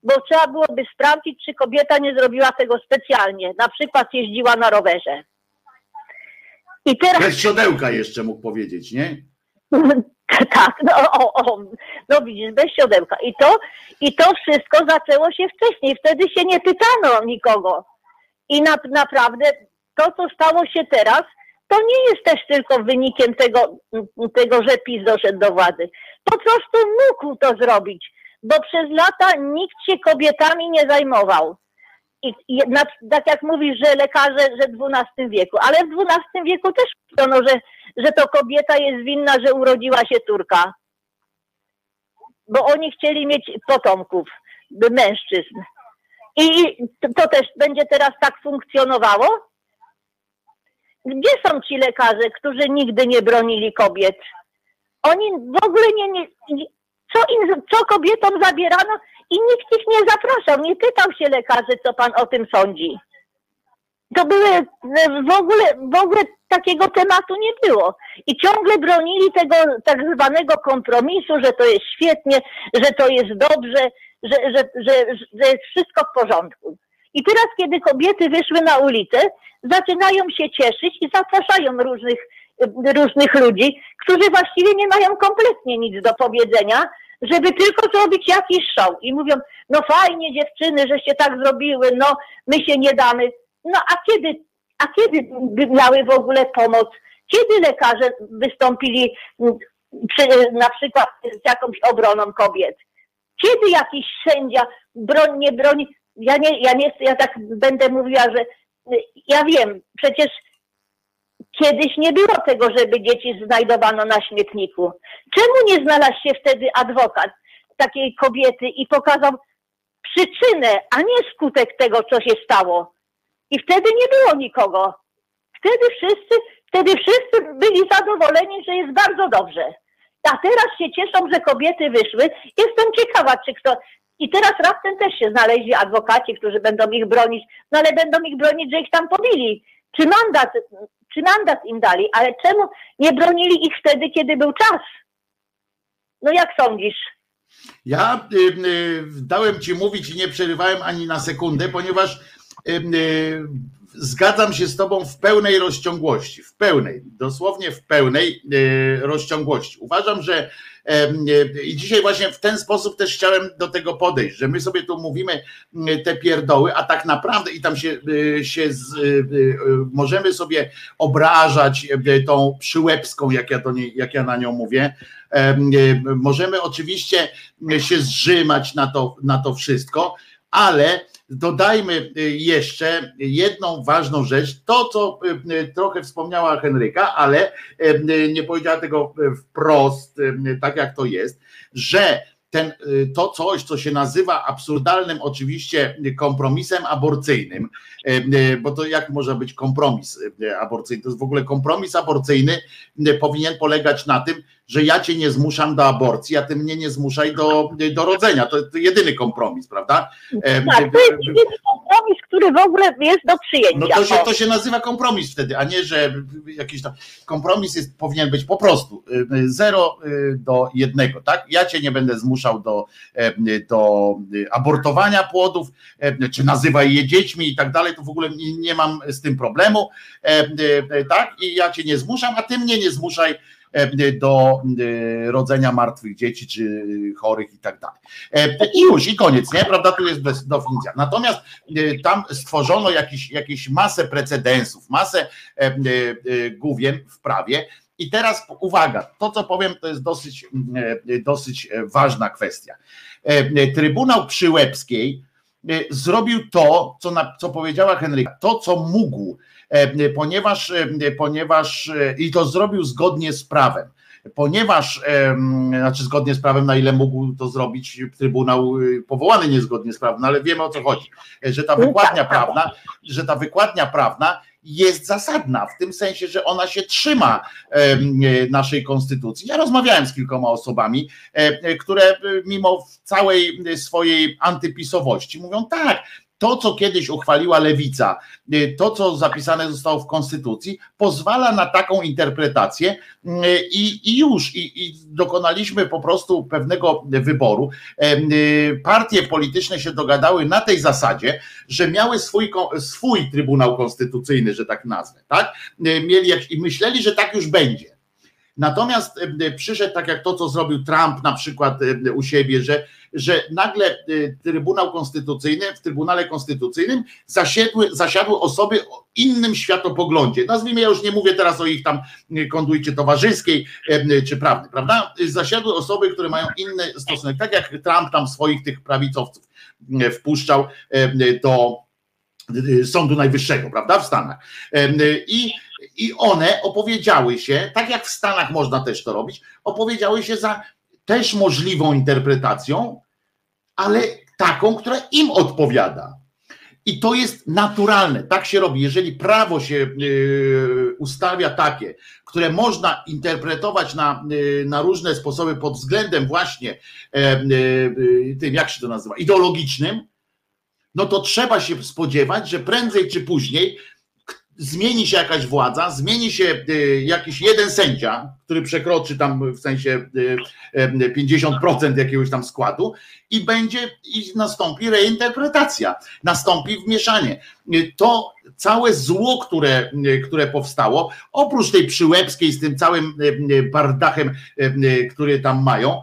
bo trzeba byłoby sprawdzić, czy kobieta nie zrobiła tego specjalnie, na przykład jeździła na rowerze. I teraz... Bez siodełka jeszcze mógł powiedzieć, nie? tak, no, o, o, no widzisz, bez siodełka. I to, I to wszystko zaczęło się wcześniej, wtedy się nie pytano nikogo. I na, naprawdę to, co stało się teraz, to nie jest też tylko wynikiem tego, tego, że PiS doszedł do władzy. Po prostu mógł to zrobić, bo przez lata nikt się kobietami nie zajmował. I, i na, tak jak mówisz, że lekarze, że w XII wieku, ale w XII wieku też mówiono, że, że to kobieta jest winna, że urodziła się córka. Bo oni chcieli mieć potomków, mężczyzn. I to, to też będzie teraz tak funkcjonowało? Gdzie są ci lekarze, którzy nigdy nie bronili kobiet? Oni w ogóle nie, nie, co, im, co kobietom zabierano i nikt ich nie zapraszał, nie pytał się lekarzy, co pan o tym sądzi. To były w ogóle, w ogóle takiego tematu nie było. I ciągle bronili tego tak zwanego kompromisu, że to jest świetnie, że to jest dobrze, że, że, że, że jest wszystko w porządku. I teraz, kiedy kobiety wyszły na ulicę, zaczynają się cieszyć i zapraszają różnych, różnych ludzi, którzy właściwie nie mają kompletnie nic do powiedzenia, żeby tylko zrobić jakiś show. I mówią, no fajnie dziewczyny, żeście tak zrobiły, no my się nie damy. No a kiedy, a kiedy miały w ogóle pomoc? Kiedy lekarze wystąpili mm, przy, na przykład z jakąś obroną kobiet? Kiedy jakiś sędzia broń, nie broni? Ja nie, ja nie, ja tak będę mówiła, że ja wiem, przecież kiedyś nie było tego, żeby dzieci znajdowano na śmietniku. Czemu nie znalazł się wtedy adwokat takiej kobiety i pokazał przyczynę, a nie skutek tego, co się stało? I wtedy nie było nikogo. Wtedy wszyscy, wtedy wszyscy byli zadowoleni, że jest bardzo dobrze. A teraz się cieszą, że kobiety wyszły. Jestem ciekawa, czy kto. I teraz raptem też się znaleźli adwokaci, którzy będą ich bronić, no ale będą ich bronić, że ich tam pobili. Czy mandat, czy mandat im dali, ale czemu nie bronili ich wtedy, kiedy był czas? No jak sądzisz? Ja y, y, dałem ci mówić i nie przerywałem ani na sekundę, ponieważ y, y, zgadzam się z tobą w pełnej rozciągłości, w pełnej, dosłownie w pełnej y, rozciągłości. Uważam, że em, y, i dzisiaj właśnie w ten sposób też chciałem do tego podejść, że my sobie tu mówimy te pierdoły, a tak naprawdę i tam się, się z, możemy sobie obrażać tą przyłębską, jak ja, to nie, jak ja na nią mówię, Em, Możemy oczywiście się zrzymać na to, na to wszystko, ale dodajmy y, jeszcze jedną ważną rzecz, to co y, y, trochę wspomniała Henryka, ale nie powiedziała tego wprost, tak jak to jest, że ten, to coś, co się nazywa absurdalnym oczywiście kompromisem aborcyjnym, bo to jak może być kompromis aborcyjny? To jest w ogóle kompromis aborcyjny powinien polegać na tym, że ja cię nie zmuszam do aborcji, a ty mnie nie zmuszaj do, do rodzenia. To, to jedyny kompromis, prawda? E, Tak, to jest jedyny kompromis, który w ogóle jest do przyjęcia. No to się, to się nazywa kompromis wtedy, a nie, że jakiś tam kompromis jest, powinien być po prostu y, zero do jednego, tak? Ja cię nie będę zmuszał do, e, do abortowania płodów, e, czy nazywaj je dziećmi i tak dalej, to w ogóle nie, nie mam z tym problemu, e, e, tak? I ja cię nie zmuszam, a ty mnie nie zmuszaj e, do e, rodzenia martwych dzieci, czy chorych i tak dalej. E, I już, i koniec, nie? Prawda? Tu jest definicja. Natomiast e, tam stworzono jakiś, jakieś masę precedensów, masę e, główien w prawie. I teraz uwaga, to co powiem, to jest dosyć, dosyć ważna kwestia. E, Trybunał Przyłębskiej zrobił to, co, na, co powiedziała Henryka, to co mógł, ponieważ, e, ponieważ e, i to zrobił zgodnie z prawem. Ponieważ, znaczy zgodnie z prawem, na ile mógł to zrobić Trybunał powołany niezgodnie z prawem, no ale wiemy o co chodzi, e, że ta wykładnia prawna, że ta wykładnia prawna jest zasadna w tym sensie, że ona się trzyma e, naszej konstytucji. Ja rozmawiałem z kilkoma osobami, e, e, które e, mimo całej e, swojej antypisowości mówią tak, to, co kiedyś uchwaliła lewica, y, to, co zapisane zostało w konstytucji, pozwala na taką interpretację y, i, i już, i, i dokonaliśmy po prostu pewnego wyboru. Em, y, Partie polityczne się dogadały na tej zasadzie, że miały swój, swój Trybunał Konstytucyjny, że tak nazwę, tak? Mieli jak, i myśleli, że tak już będzie. Natomiast e, przyszedł tak jak to, co zrobił Trump na przykład e, u siebie, że, że nagle e, Trybunał Konstytucyjny, w Trybunale Konstytucyjnym zasiadły, zasiadły osoby o innym światopoglądzie. Nazwijmy, ja już nie mówię teraz o ich tam e, konduicie towarzyskiej e, czy prawnej, prawda? Zasiadły osoby, które mają inny stosunek, tak jak Trump tam swoich tych prawicowców wpuszczał do Sądu Najwyższego, prawda, w Stanach. I, I one opowiedziały się, tak jak w Stanach można też to robić, opowiedziały się za też możliwą interpretacją, ale taką, która im odpowiada. I to jest naturalne, tak się robi. Jeżeli prawo się y, ustawia takie, które można interpretować na, y, na różne sposoby pod względem właśnie e, y, tym, jak się to nazywa, ideologicznym, no to trzeba się spodziewać, że prędzej czy później zmieni się jakaś władza, zmieni się y, jakiś jeden sędzia, który przekroczy tam w sensie 50% jakiegoś tam składu i będzie i nastąpi reinterpretacja, nastąpi wmieszanie. Y, to całe zło, które, y, które powstało, oprócz tej przyłębskiej z tym całym bardachem, który tam mają,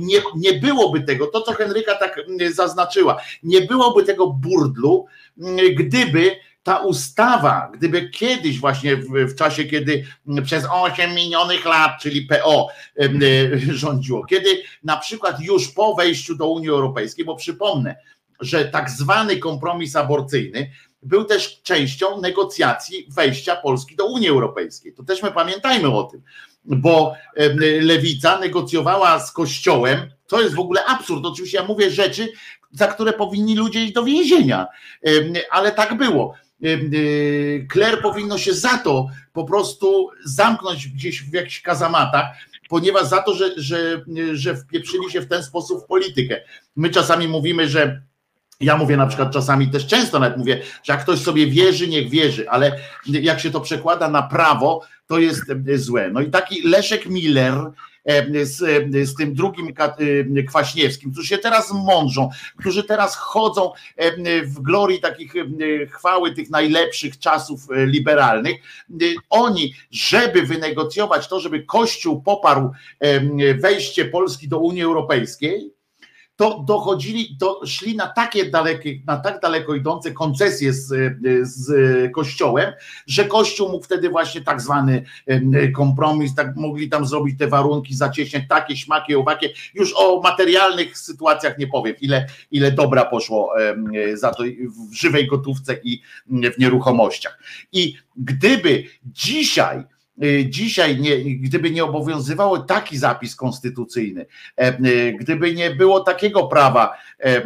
nie, nie byłoby tego, to co Henryka tak zaznaczyła, nie byłoby tego burdlu, gdyby ta ustawa, gdyby kiedyś właśnie w, w, czasie, kiedy przez 8 minionych lat, czyli PO e, rządziło, kiedy na przykład już po wejściu do Unii Europejskiej, bo przypomnę, że tak zwany kompromis aborcyjny był też częścią negocjacji wejścia Polski do Unii Europejskiej. To też my pamiętajmy o tym, bo lewica negocjowała z Kościołem, to jest w ogóle absurd. Oczywiście ja mówię rzeczy, za które powinni ludzie iść do więzienia, ale tak było Kler powinno się za to po prostu zamknąć gdzieś w jakichś kazamatach, ponieważ za to, że, że, że wpieprzyli się w ten sposób w politykę. My czasami mówimy, że ja mówię na przykład czasami też często nawet mówię, że jak ktoś sobie wierzy, niech wierzy, ale jak się to przekłada na prawo, to jest złe. No i taki Leszek Miller z, e, z tym drugim e, Kwaśniewskim, którzy się teraz mądrzą, którzy teraz chodzą w glorii takich chwały tych najlepszych czasów liberalnych. Oni, żeby wynegocjować to, żeby Kościół poparł wejście Polski do Unii Europejskiej, to dochodzili, to szli na takie dalekie, na tak daleko idące koncesje z, z Kościołem, że Kościół mógł wtedy właśnie tak zwany kompromis, tak mogli tam zrobić te warunki zacieśniać, takie śmaki, owakie. Już o materialnych sytuacjach nie powiem, ile, ile dobra poszło za to w żywej gotówce i w nieruchomościach. I gdyby dzisiaj dzisiaj, nie, gdyby nie obowiązywało taki zapis konstytucyjny, e, y, gdyby nie było takiego prawa, e,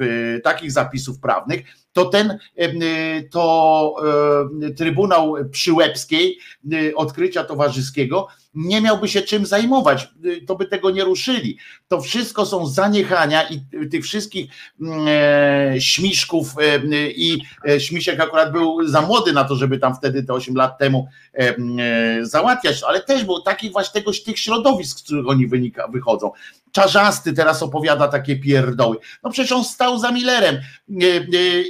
y, takich zapisów prawnych, to ten to e, Trybunał Przyłębskiej odkrycia towarzyskiego nie miałby się czym zajmować, to by tego nie ruszyli. To wszystko są zaniechania i tych wszystkich mm, e, śmiszków e, i e, śmiszek akurat był za młody na to, żeby tam wtedy te 8 lat temu załatwiać, ale też był taki właśnie tegoś tych środowisk, z których oni wynika, wychodzą. Czarzasty teraz opowiada takie pierdoły. No przecież on stał za Millerem,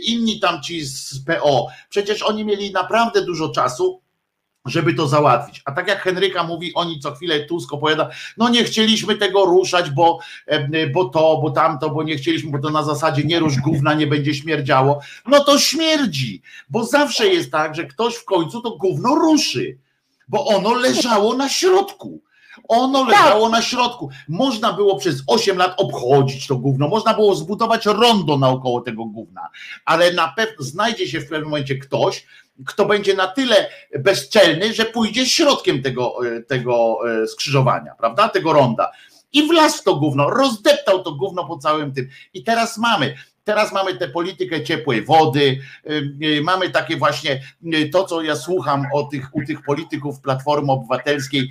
inni tam ci z PO, przecież oni mieli naprawdę dużo czasu, żeby to załatwić. A tak jak Henryka mówi, oni co chwilę Tusk opowiada, no nie chcieliśmy tego ruszać, bo, bo to, bo tamto, bo nie chcieliśmy, bo to na zasadzie nie rusz gówna, nie będzie śmierdziało. No to śmierdzi, bo zawsze jest tak, że ktoś w końcu to gówno ruszy, bo ono leżało na środku. Ono leżało na środku. Można było przez 8 lat obchodzić to gówno, można było zbudować rondo naokoło tego gówna, ale na pewno znajdzie się w pewnym momencie ktoś, kto będzie na tyle bezczelny, że pójdzie środkiem tego, e, tego e, skrzyżowania, prawda? Tego ronda. I wlazł to gówno, rozdeptał to gówno po całym tym. I teraz mamy Teraz mamy tę politykę ciepłej wody, y, y, mamy takie właśnie y, to, co ja słucham o tych, u tych polityków Platformy Obywatelskiej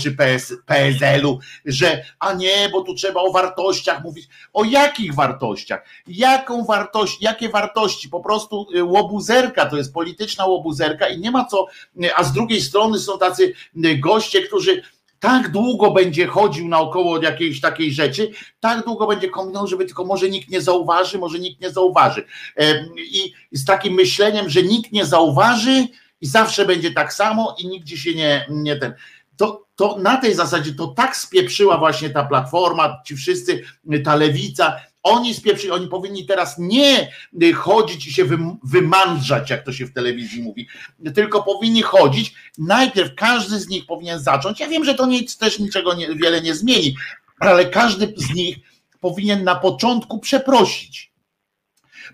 czy PS, PSL-u, że a nie, bo tu trzeba o wartościach mówić. O jakich wartościach? Jaką wartość, jakie wartości? Po prostu łobuzerka, to jest polityczna łobuzerka i nie ma co, a z drugiej strony są tacy goście, którzy tak długo będzie chodził naokoło jakiejś takiej rzeczy, tak długo będzie kombinował, żeby tylko może nikt nie zauważy, może nikt nie zauważy. I z takim myśleniem, że nikt nie zauważy i zawsze będzie tak samo i nigdzie się nie, nie ten. To, to na tej zasadzie to tak spieprzyła właśnie ta platforma, ci wszyscy, ta lewica, oni spieprzyli, oni powinni teraz nie chodzić i się wymandrzać, jak to się w telewizji mówi, tylko powinni chodzić. Najpierw każdy z nich powinien zacząć. Ja wiem, że to nic, też niczego nie, wiele nie zmieni, ale każdy z nich powinien na początku przeprosić.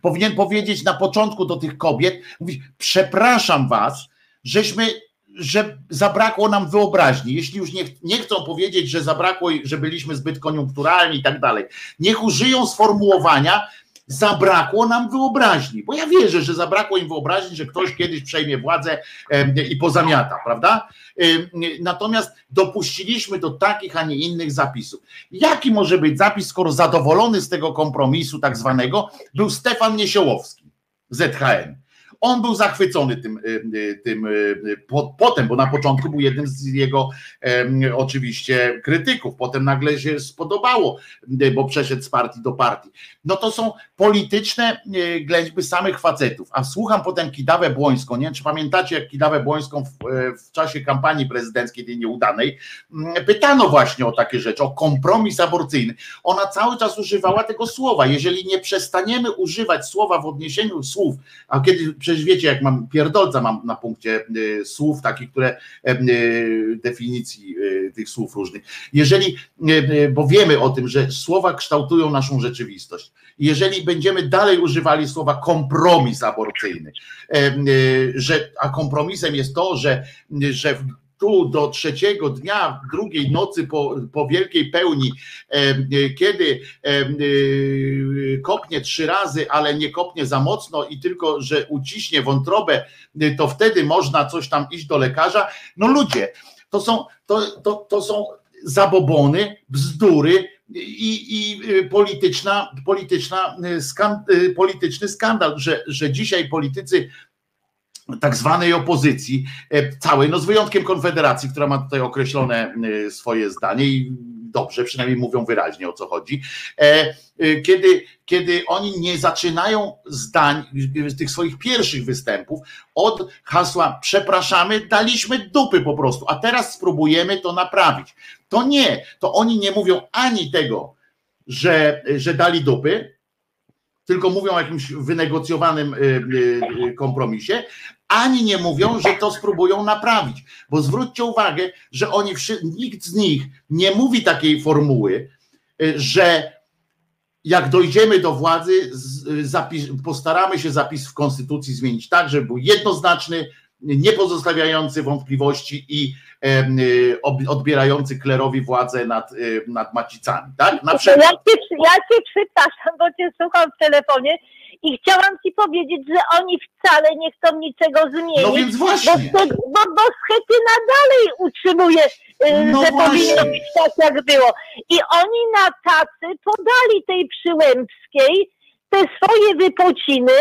Powinien powiedzieć na początku do tych kobiet, mówić: Przepraszam was, żeśmy że zabrakło nam wyobraźni. Jeśli już nie, nie chcą powiedzieć, że zabrakło, że byliśmy zbyt koniunkturalni i tak dalej, niech użyją sformułowania, zabrakło nam wyobraźni, bo ja wierzę, że zabrakło im wyobraźni, że ktoś kiedyś przejmie władzę i pozamiata, prawda? Natomiast dopuściliśmy do takich, a nie innych zapisów. Jaki może być zapis, skoro zadowolony z tego kompromisu tak zwanego był Stefan Niesiołowski, ZHN. On był zachwycony tym, y, y, tym y, po, potem, bo na początku był jednym z jego oczywiście krytyków, potem nagle się spodobało, bo przeszedł z partii do partii. No to są polityczne ględźby samych facetów. A słucham potem Kidawę Błońską, nie wiem, czy pamiętacie jak Kidawę Błońską w, y, w czasie kampanii prezydenckiej, tej nieudanej, pytano właśnie o takie rzeczy, o kompromis aborcyjny. Ona cały czas używała tego słowa. Jeżeli nie przestaniemy używać słowa w odniesieniu słów, a kiedy przecież wiecie, jak mam pierdolca mam na punkcie y, słów takich, które y, definicji y, tych słów różnych. Jeżeli, bo wiemy o tym, że słowa kształtują naszą rzeczywistość. Jeżeli będziemy dalej używali słowa kompromis aborcyjny, że, a kompromisem jest to, że, że tu do trzeciego dnia, drugiej nocy po, po wielkiej pełni, em, y, kiedy y, kopnie trzy razy, ale nie kopnie za mocno i tylko, że uciśnie wątrobę, to wtedy można coś tam iść do lekarza. No ludzie, to są, to, to, to są zabobony, bzdury i, i polityczna, polityczna skan, polityczny skandal, że, że dzisiaj politycy tak zwanej opozycji, e, całej, no z wyjątkiem Konfederacji, która ma tutaj określone e, swoje zdanie i dobrze, przynajmniej mówią wyraźnie o co chodzi, e, kiedy, kiedy oni nie zaczynają zdań, tych swoich pierwszych występów od hasła przepraszamy, daliśmy dupy po prostu, a teraz spróbujemy to naprawić. To nie, to oni nie mówią ani tego, że, że dali dupy, tylko mówią o jakimś wynegocjowanym kompromisie, ani nie mówią, że to spróbują naprawić. Bo zwróćcie uwagę, że oni, nikt z nich nie mówi takiej formuły, y, że jak dojdziemy do władzy, y, zapis, postaramy się zapis w konstytucji zmienić tak, żeby był jednoznaczny, nie pozostawiający wątpliwości i ob- odbierający klerowi władzę nad, y, nad macicami. Tak? Na przykład. ja cię, ja cię przepraszam, bo cię słucham w telefonie i chciałam ci powiedzieć, że oni wcale nie chcą niczego zmienić. No więc Bo, właśnie. Sch- bo, bo Schetyna dalej utrzymuje, y, No że właśnie. powinno być tak, jak było. I oni na tacy podali tej Przyłębskiej te swoje wypociny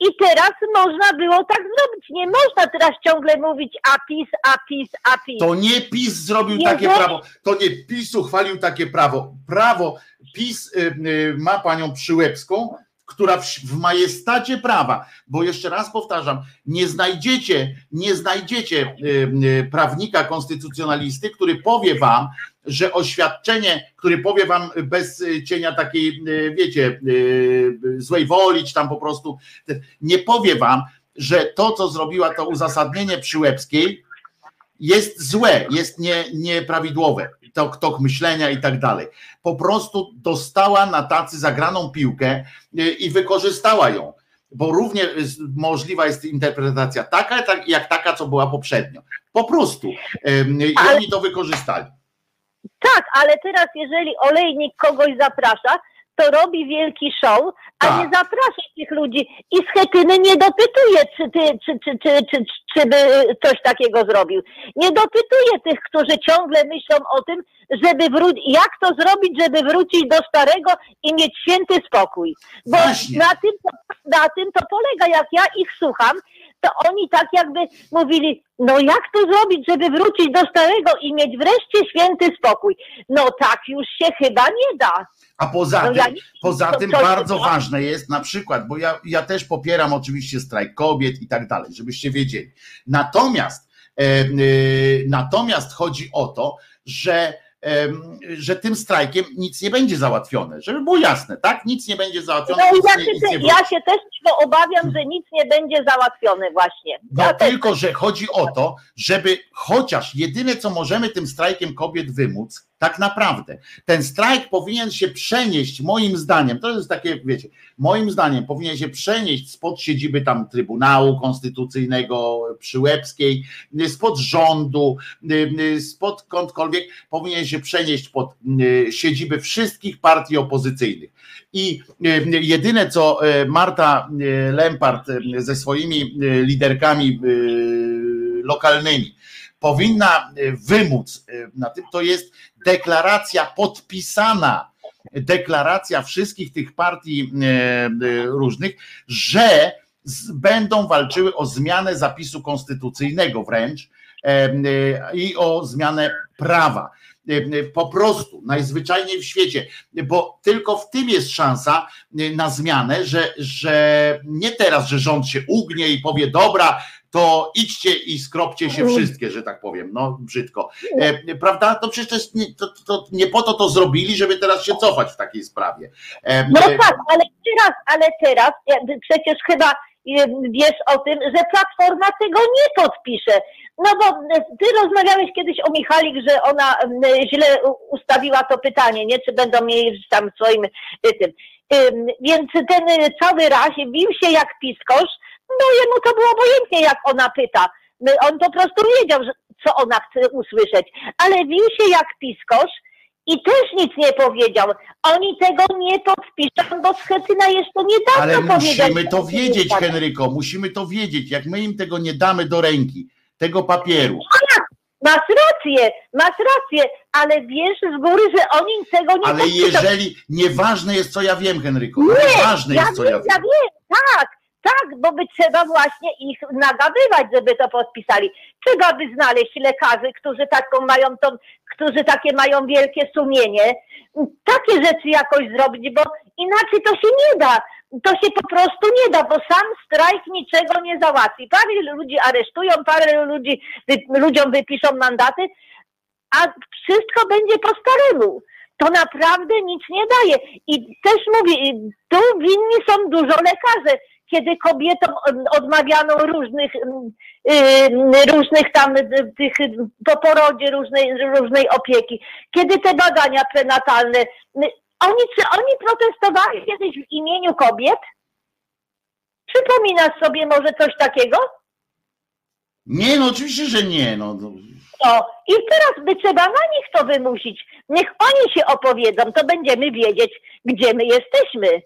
i teraz można było tak zrobić. Nie można teraz ciągle mówić apis, apis, apis. To nie PiS zrobił Nie takie prawo, to nie PiS uchwalił takie prawo. Prawo, PiS y, y, ma panią Przyłębską, która w, w majestacie prawa, bo jeszcze raz powtarzam, nie znajdziecie, nie znajdziecie y, prawnika konstytucjonalisty, który powie wam, że oświadczenie, który powie wam bez y, cienia takiej, y, wiecie, złej woli, czy tam po prostu, nie powie wam, że to, co zrobiła to uzasadnienie Przyłębskiej, jest złe, jest nie, nieprawidłowe, tok, tok myślenia i tak dalej. Po prostu dostała na tacy zagraną piłkę y, i wykorzystała ją, bo równie możliwa jest interpretacja taka, tak, jak taka, co była poprzednio. Po prostu. I Ale- oni to wykorzystali. Tak, ale teraz jeżeli olejnik kogoś zaprasza, to robi wielki show, a Tak. nie zaprasza tych ludzi i z Chetyny nie dopytuje, czy, ty, czy, czy, czy, czy, czy by coś takiego zrobił. Nie dopytuje tych, którzy ciągle myślą o tym, żeby wrócić, jak to zrobić, żeby wrócić do starego i mieć święty spokój. Bo Właśnie. na tym, to, na tym to polega, jak ja ich słucham, to oni tak jakby mówili, no jak to zrobić, żeby wrócić do starego i mieć wreszcie święty spokój. No tak już się chyba nie da. A poza No tym, ja nie- poza to- tym to- bardzo to- ważne jest na przykład, bo ja, ja też popieram oczywiście strajk kobiet i tak dalej, żebyście wiedzieli. Natomiast, e, e, natomiast chodzi o to, że, że tym strajkiem nic nie będzie załatwione, żeby było jasne, tak? Nic nie będzie załatwione. No i ja się, nie ja się też tego obawiam, że nic nie będzie załatwione właśnie. No Ja też tylko, że chodzi o to, żeby chociaż jedyne, co możemy tym strajkiem kobiet wymóc, Tak naprawdę. Ten strajk powinien się przenieść, moim zdaniem, to jest takie, wiecie, moim zdaniem powinien się przenieść spod siedziby tam Trybunału Konstytucyjnego przy Łebskiej, spod rządu, spod skądkolwiek, powinien się przenieść pod siedziby wszystkich partii opozycyjnych. I jedyne, co Marta Lempart ze swoimi liderkami lokalnymi powinna wymóc na tym, to jest deklaracja podpisana, deklaracja wszystkich tych partii różnych, że będą walczyły o zmianę zapisu konstytucyjnego wręcz i o zmianę prawa. Po prostu, najzwyczajniej w świecie, bo tylko w tym jest szansa na zmianę, że, że nie teraz, że rząd się ugnie i powie, dobra, to idźcie i skropcie się wszystkie, że tak powiem, no brzydko. E, prawda? To przecież to, jest nie, to, to, nie po to to zrobili, żeby teraz się cofać w takiej sprawie. E, no tak, ale teraz, ale teraz, przecież chyba wiesz o tym, że Platforma tego nie podpisze. No bo ty rozmawiałeś kiedyś o Michalik, że ona źle ustawiła to pytanie, nie? Czy będą mieli tam swoim tym. Więc ten cały raz bił się jak piskosz, no jemu to było obojętnie, jak ona pyta. On po prostu wiedział, co ona chce usłyszeć, ale wił się jak piskosz i też nic nie powiedział. Oni tego nie podpiszą, bo Schetyna jeszcze nie dawno Ale musimy to wiedzieć, Henryko, musimy to wiedzieć. Jak my im tego nie damy do ręki, tego papieru. Masz rację, masz rację, ale wiesz z góry, że oni tego nie Ale podpiszą. jeżeli, nieważne jest co ja wiem, Henryko, Nie, nieważne ja jest co wiem, ja wiem. ja wiem, tak, tak, bo by trzeba właśnie ich nagabywać, żeby to podpisali. Trzeba by znaleźć lekarzy, którzy taką mają tą, którzy takie mają wielkie sumienie, takie rzeczy jakoś zrobić, bo inaczej to się nie da. To się po prostu nie da, bo sam strajk niczego nie załatwi. Parę ludzi aresztują, parę ludzi, ludziom wypiszą mandaty, a wszystko będzie po staremu. To naprawdę nic nie daje. I też mówię, tu winni są dużo lekarzy kiedy kobietom odmawiano różnych, różnych tam tych po porodzie różnej, różnej opieki, kiedy te badania prenatalne, oni, czy oni protestowali kiedyś w imieniu kobiet? Przypominasz sobie może coś takiego? Nie, no oczywiście, że nie. No. No i teraz by trzeba na nich to wymusić. Niech oni się opowiedzą, to będziemy wiedzieć, gdzie my jesteśmy.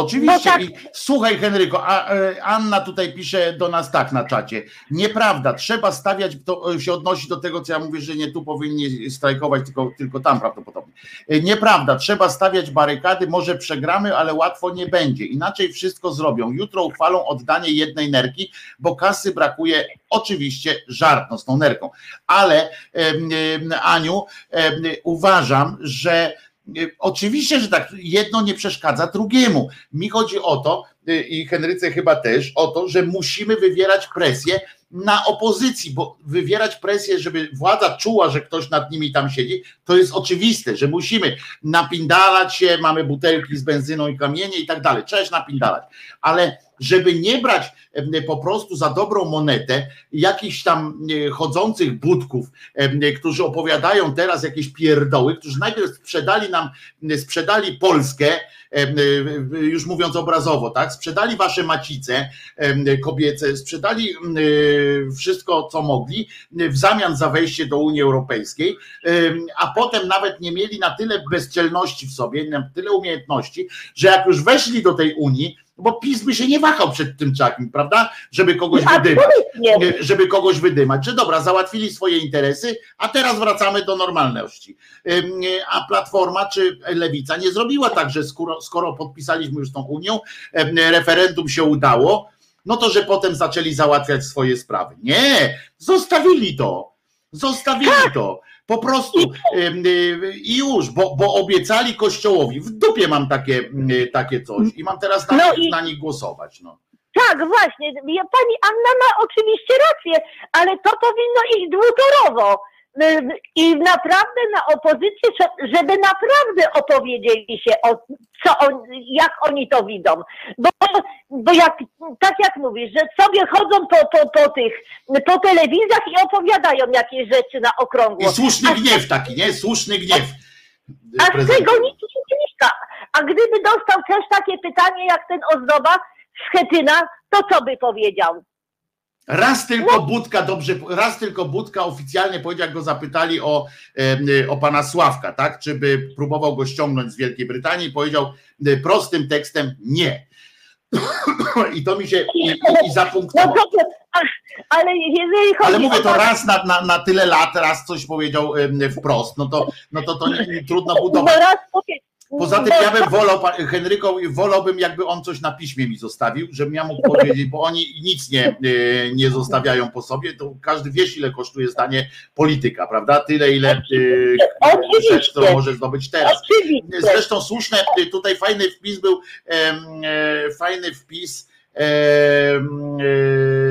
Oczywiście. No tak. I słuchaj, Henryko, a, e, Anna tutaj pisze do nas tak na czacie. Nieprawda, trzeba stawiać, to się odnosi do tego, co ja mówię, że nie tu powinni strajkować, tylko, tylko tam prawdopodobnie. E, Nieprawda, trzeba stawiać barykady, może przegramy, ale łatwo nie będzie. Inaczej wszystko zrobią. Jutro uchwalą oddanie jednej nerki, bo kasy brakuje. Oczywiście żart no, z tą nerką. Ale em, Aniu, em, uważam, że Oczywiście, że tak, jedno nie przeszkadza drugiemu. Mi chodzi o to, i Henryce chyba też, o to, że musimy wywierać presję na opozycji, bo wywierać presję, żeby władza czuła, że ktoś nad nimi tam siedzi, to jest oczywiste, że musimy napindalać się, mamy butelki z benzyną i kamienie i tak dalej, się napindalać, ale żeby nie brać po prostu za dobrą monetę jakichś tam chodzących budków, którzy opowiadają teraz jakieś pierdoły, którzy najpierw sprzedali nam, sprzedali Polskę, już mówiąc obrazowo, tak, sprzedali wasze macice kobiece, sprzedali wszystko, co mogli w zamian za wejście do Unii Europejskiej, a potem nawet nie mieli na tyle bezczelności w sobie, na tyle umiejętności, że jak już weszli do tej Unii, bo PiS by się nie wahał przed tym czakiem, prawda? Żeby kogoś wydymać. Żeby kogoś wydymać, że dobra, załatwili swoje interesy, a teraz wracamy do normalności. A Platforma czy Lewica nie zrobiła tak, że skoro, skoro podpisaliśmy już tą Unią, referendum się udało, no to że potem zaczęli załatwiać swoje sprawy. Nie, zostawili to. Zostawili to. Po prostu i już, bo, bo obiecali Kościołowi. W dupie mam takie, takie coś i mam teraz na, No i- na nich głosować. No. Tak, właśnie. Pani Anna ma oczywiście rację, ale to powinno iść dwutorowo. Y, i naprawdę na opozycję, że- żeby naprawdę opowiedzieli się o co on, jak oni to widzą. Bo, bo jak, tak jak mówisz, że sobie chodzą po, po, po tych, po telewizjach i opowiadają jakieś rzeczy na I okrągło. słuszny gniew taki, nie? Słuszny gniew. A z tego nic nie wynika. A gdyby dostał też takie pytanie jak ten Ozdoba z Chetyna, to co by powiedział? Raz tylko Budka dobrze, raz tylko Budka oficjalnie powiedział, jak go zapytali o, e, o pana Sławka, tak? Czy by próbował go ściągnąć z Wielkiej Brytanii, powiedział e, prostym tekstem nie. I to mi się i, i, i No zapunktował. dobrze, a- ale jeżeli chodzi Ale mówię to raz na, na, na tyle lat, raz coś powiedział wprost, no to, no to, to nie, nie, trudno bo budować. raz powie, Poza tym ja bym wolał, Henryko, wolałbym jakby on coś na piśmie mi zostawił, żebym ja mógł powiedzieć, bo oni nic nie, e, nie zostawiają po sobie, to każdy wiesz ile kosztuje zdanie polityka, prawda? Tyle ile e, rzecz, którą może zdobyć teraz. Zresztą słuszne, tutaj fajny wpis był, e, fajny wpis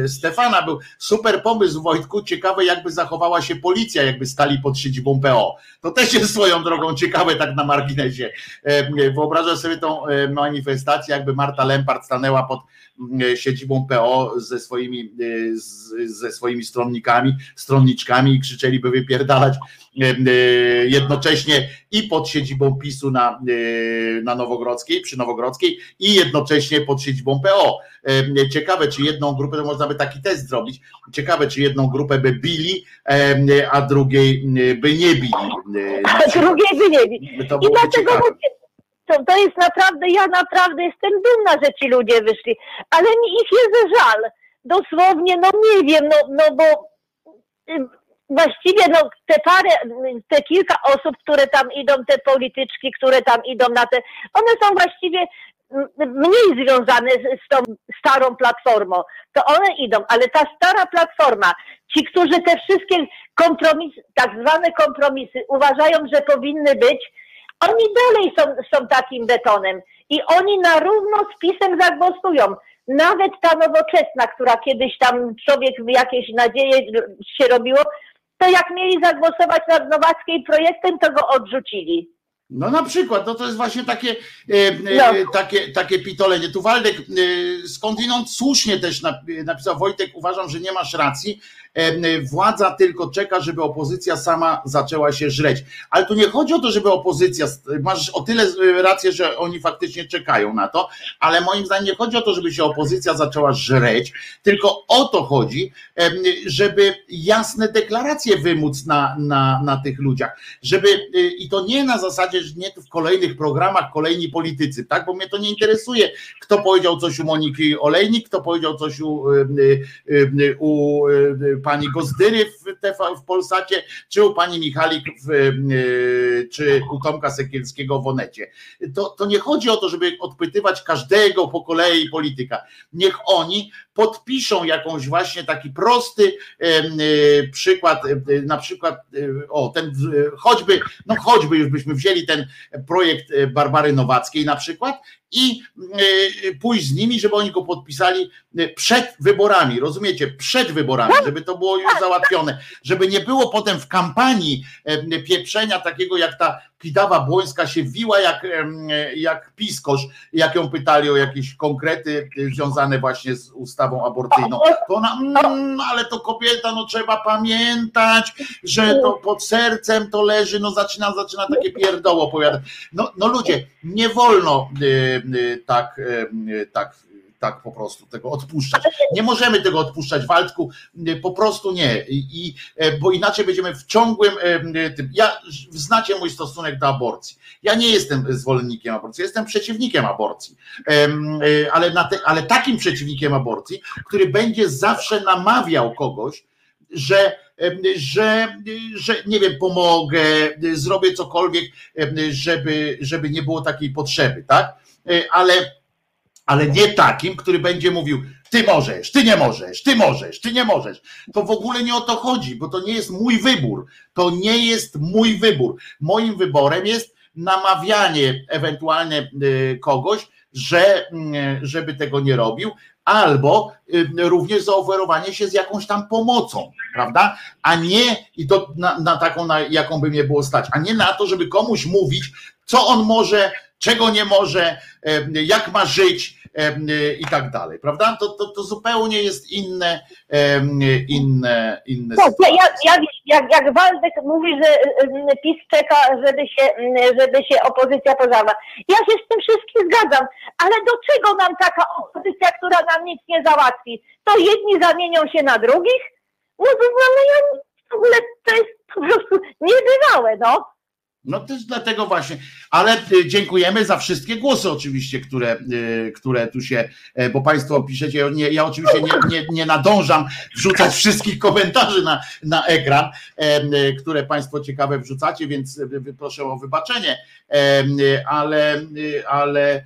Stefana był, super pomysł Wojtku, ciekawe jakby zachowała się policja, jakby stali pod siedzibą PO. To też jest swoją drogą ciekawe tak na marginesie. Em, Wyobrażam sobie tą e, manifestację, jakby Marta Lempart stanęła pod siedzibą PO ze swoimi, e, ze swoimi stronnikami, stronniczkami i krzyczeliby wypierdalać e, jednocześnie i pod siedzibą PiSu na, e, na Nowogrodzkiej, przy Nowogrodzkiej i jednocześnie pod siedzibą PO. Ciekawe, czy jedną grupę, to można by taki test zrobić, ciekawe, czy jedną grupę by bili, a drugiej by nie bili. e, A drugiej by nie To I dlatego ciekawe. mówię, to, to jest naprawdę, ja naprawdę jestem dumna, że ci ludzie wyszli, ale mi ich jest żal. Dosłownie, no nie wiem, no, no bo y, właściwie no, te parę, te kilka osób, które tam idą, te polityczki, które tam idą na te, one są właściwie mniej związane z, z tą starą platformą. To one idą, ale ta stara platforma, ci, którzy te wszystkie kompromisy, tak zwane kompromisy uważają, że powinny być, oni dalej są, są takim betonem i oni na równo z PiSem zagłosują. Nawet ta nowoczesna, która kiedyś tam człowiek jakieś nadzieje się robiło, to jak mieli zagłosować nad Nowackiej projektem, to go odrzucili. No na przykład, no to jest właśnie takie, e, e, No. takie, takie pitolenie. Tu Waldek e, skądinąd słusznie też nap- napisał, Wojtek, uważam, że nie masz racji, władza tylko czeka, żeby opozycja sama zaczęła się żreć. Ale tu nie chodzi o to, żeby opozycja, masz o tyle e, rację, że oni faktycznie czekają na to, ale moim zdaniem nie chodzi o to, żeby się opozycja zaczęła żreć, tylko o to chodzi, em, żeby jasne deklaracje wymóc na, na, na tych ludziach, żeby i to nie na zasadzie, że nie w kolejnych programach kolejni politycy, tak, bo mnie to nie interesuje, kto powiedział coś u Moniki Olejnik, kto powiedział coś u, u y, pani Gozdyry w, TV, w Polsacie, czy u pani Michalik w, y, czy u Tomka Sekielskiego w Onecie. To, to nie chodzi o to, żeby odpytywać każdego po kolei polityka. Niech oni podpiszą jakąś właśnie taki prosty em, y, przykład, na przykład o ten choćby, no choćby już byśmy wzięli ten projekt Barbary Nowackiej na przykład i y, pójść z nimi, żeby oni go podpisali y, przed wyborami, rozumiecie, przed wyborami, żeby to było już załatwione, żeby nie było potem w kampanii pieprzenia takiego jak ta Kidawa Błońska się wiła jak, jak piskosz, jak ją pytali o jakieś konkrety y, związane właśnie z ustawą aborcyjną. To ona, mm, ale to kobieta, no trzeba pamiętać, że to pod sercem to leży, no zaczyna, zaczyna takie pierdoło opowiadać. No, no ludzie, nie wolno y, y, tak, y, tak, tak po prostu tego odpuszczać. Nie możemy tego odpuszczać, Waldku, y, po prostu nie. I, e, bo inaczej będziemy w ciągłym e, tym. Ja znacie mój stosunek do aborcji. Ja nie jestem zwolennikiem aborcji, jestem przeciwnikiem aborcji, e, ale, te, ale takim przeciwnikiem aborcji, który będzie zawsze namawiał kogoś, że, że, że nie wiem, pomogę, zrobię cokolwiek, żeby, żeby nie było takiej potrzeby, tak? E, Ale, ale nie takim, który będzie mówił, ty możesz, ty nie możesz, ty możesz, ty nie możesz. To w ogóle nie o to chodzi, bo to nie jest mój wybór. To nie jest mój wybór. Moim wyborem jest namawianie ewentualnie y, kogoś, że, mm, żeby tego nie robił, albo y, również zaoferowanie się z jakąś tam pomocą, prawda? A nie i to na, na taką, na jaką by mnie było stać, a nie na to, żeby komuś mówić, co on może, czego nie może, jak ma żyć i tak dalej, prawda? To, to, to zupełnie jest inne, inne, inne Tak, ja, sytuacje. ja, jak, jak, jak Waldek mówi, że PiS czeka, żeby się, żeby się opozycja pożarła. Ja się z tym wszystkim zgadzam, ale do czego nam taka opozycja, która nam nic nie załatwi? To jedni zamienią się na drugich? No to no, ja, w ogóle to jest po prostu niebywałe, no. No też dlatego właśnie, ale y, dziękujemy za wszystkie głosy oczywiście, które, y, które tu się, e, bo Państwo piszecie, nie, ja oczywiście nie, nie, nie nadążam wrzucać wszystkich komentarzy na, na ekran, y, które Państwo ciekawe wrzucacie, więc proszę o wybaczenie, ale, ale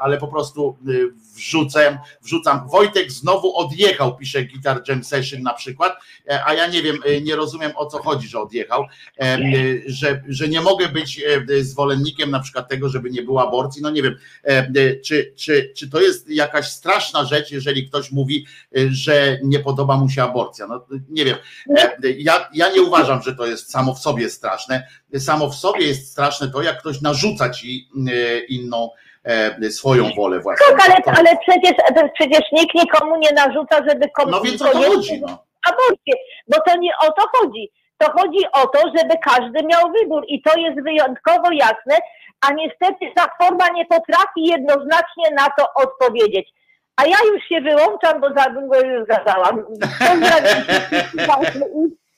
ale po prostu y, wrzucę, wrzucam. Wojtek znowu odjechał, pisze Guitar Jam Session na przykład, e, a ja nie wiem, y, nie rozumiem o co chodzi, że odjechał, e, y, że, że nie mogę być e, zwolennikiem na przykład tego, żeby nie było aborcji. No nie wiem, e, czy, czy, czy to jest jakaś straszna rzecz, jeżeli ktoś mówi, że nie podoba mu się aborcja. No nie wiem. E, Ja, ja nie uważam, że to jest samo w sobie straszne. Samo w sobie jest straszne to, jak ktoś narzuca ci y, inną e, swoją wolę własną. Tak, ale, ale przecież, przecież nikt nikomu nie narzuca, żeby komuś No więc o to chodzi. No. aborcję, bo to nie o to chodzi. To chodzi o to, żeby każdy miał wybór i to jest wyjątkowo jasne, a niestety Platforma nie potrafi jednoznacznie na to odpowiedzieć. A ja już się wyłączam, bo za długo już gadałam. Pozdrawiam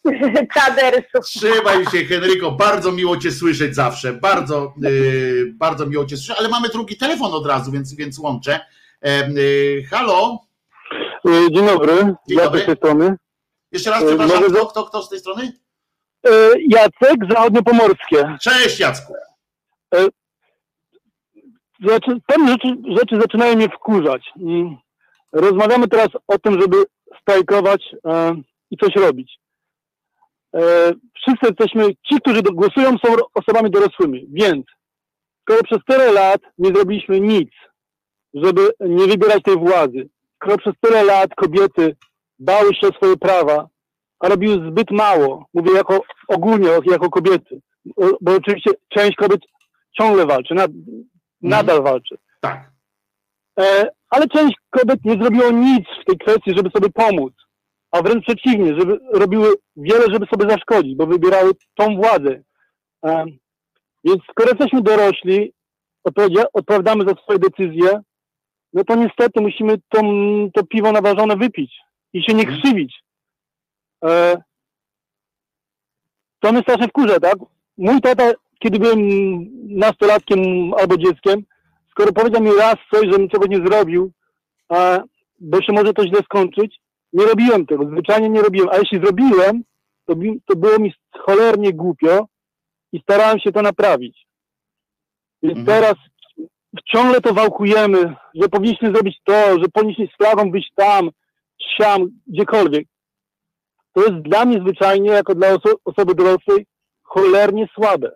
Trzymaj się, Henryko, bardzo miło Cię słyszeć zawsze, bardzo, y, bardzo miło Cię słyszeć, ale mamy drugi telefon od razu, więc, więc łączę. E, y, halo, E, Dzień dobry, Dzień dobry. z tej strony. jeszcze raz E, przepraszam, kto, kto, kto z tej strony? E, Jacek, Zachodniopomorskie. Cześć Jacku. Znaczy, pewne rzeczy, rzeczy zaczynają mnie wkurzać. I rozmawiamy teraz o tym, żeby strajkować e, i coś robić. E, wszyscy jesteśmy, ci, którzy głosują, są osobami dorosłymi, więc skoro przez tyle lat nie zrobiliśmy nic, żeby nie wybierać tej władzy, skoro przez tyle lat kobiety bały się o swoje prawa, a robiły zbyt mało, mówię jako ogólnie, jako kobiety, bo, oczywiście część kobiet ciągle walczy, nad, nadal walczy. Tak. E, ale część kobiet nie zrobiło nic w tej kwestii, żeby sobie pomóc, a wręcz przeciwnie, żeby robiły wiele, żeby sobie zaszkodzić, bo wybierały tą władzę. Więc skoro jesteśmy dorośli, odpowiadamy za swoje decyzje, no to niestety musimy tą, to piwo naważone wypić i się nie krzywić. E, to mnie strasznie wkurza, tak? Mój tata, kiedy byłem nastolatkiem albo dzieckiem, skoro powiedział mi raz coś, żebym czegoś nie zrobił, bo się może to źle skończyć, nie robiłem tego, zwyczajnie nie robiłem, a jeśli zrobiłem, to, to było mi cholernie głupio i starałem się to naprawić. Więc Mhm. teraz ciągle to wałkujemy, że powinniśmy zrobić to, że powinniśmy z flagą być tam, siam, gdziekolwiek. To jest dla mnie zwyczajnie, jako dla oso- osoby dorosłej, cholernie słabe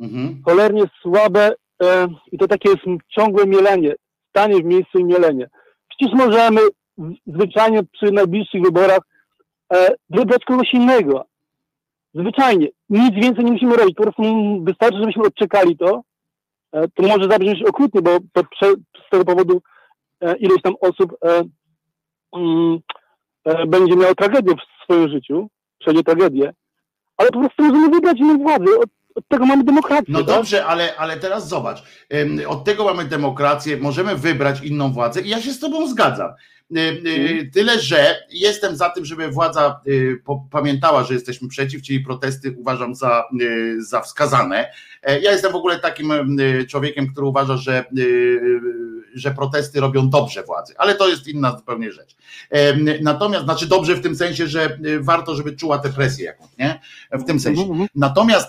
Mhm. cholernie słabe e, i to takie jest ciągłe mielenie, stanie w miejscu i mielenie. Przecież możemy zwyczajnie przy najbliższych wyborach e, wybrać kogoś innego. Zwyczajnie. Nic więcej nie musimy robić. Po prostu wystarczy, żebyśmy odczekali to. E, to może zabrzmieć okrutnie, bo to prze, z tego powodu e, ileś tam osób e, mm, e, będzie miało tragedię w swoim życiu, przejdzie tragedię, ale po prostu możemy wybrać inną władzę. Od, tego mamy demokrację. No tak? dobrze, ale, ale teraz zobacz. Od tego mamy demokrację, możemy wybrać inną władzę i ja się z Tobą zgadzam. Y, y, Tyle, że jestem za tym, żeby władza y, pamiętała, że jesteśmy przeciw, czyli protesty uważam za, za wskazane. E, Ja jestem w ogóle takim człowiekiem, który uważa, że, że protesty robią dobrze władzy, ale to jest inna zupełnie rzecz. Em, Natomiast, znaczy dobrze w tym sensie, że warto, żeby czuła tę presję jakąś, nie? W tym sensie. Mhm, mhm. Natomiast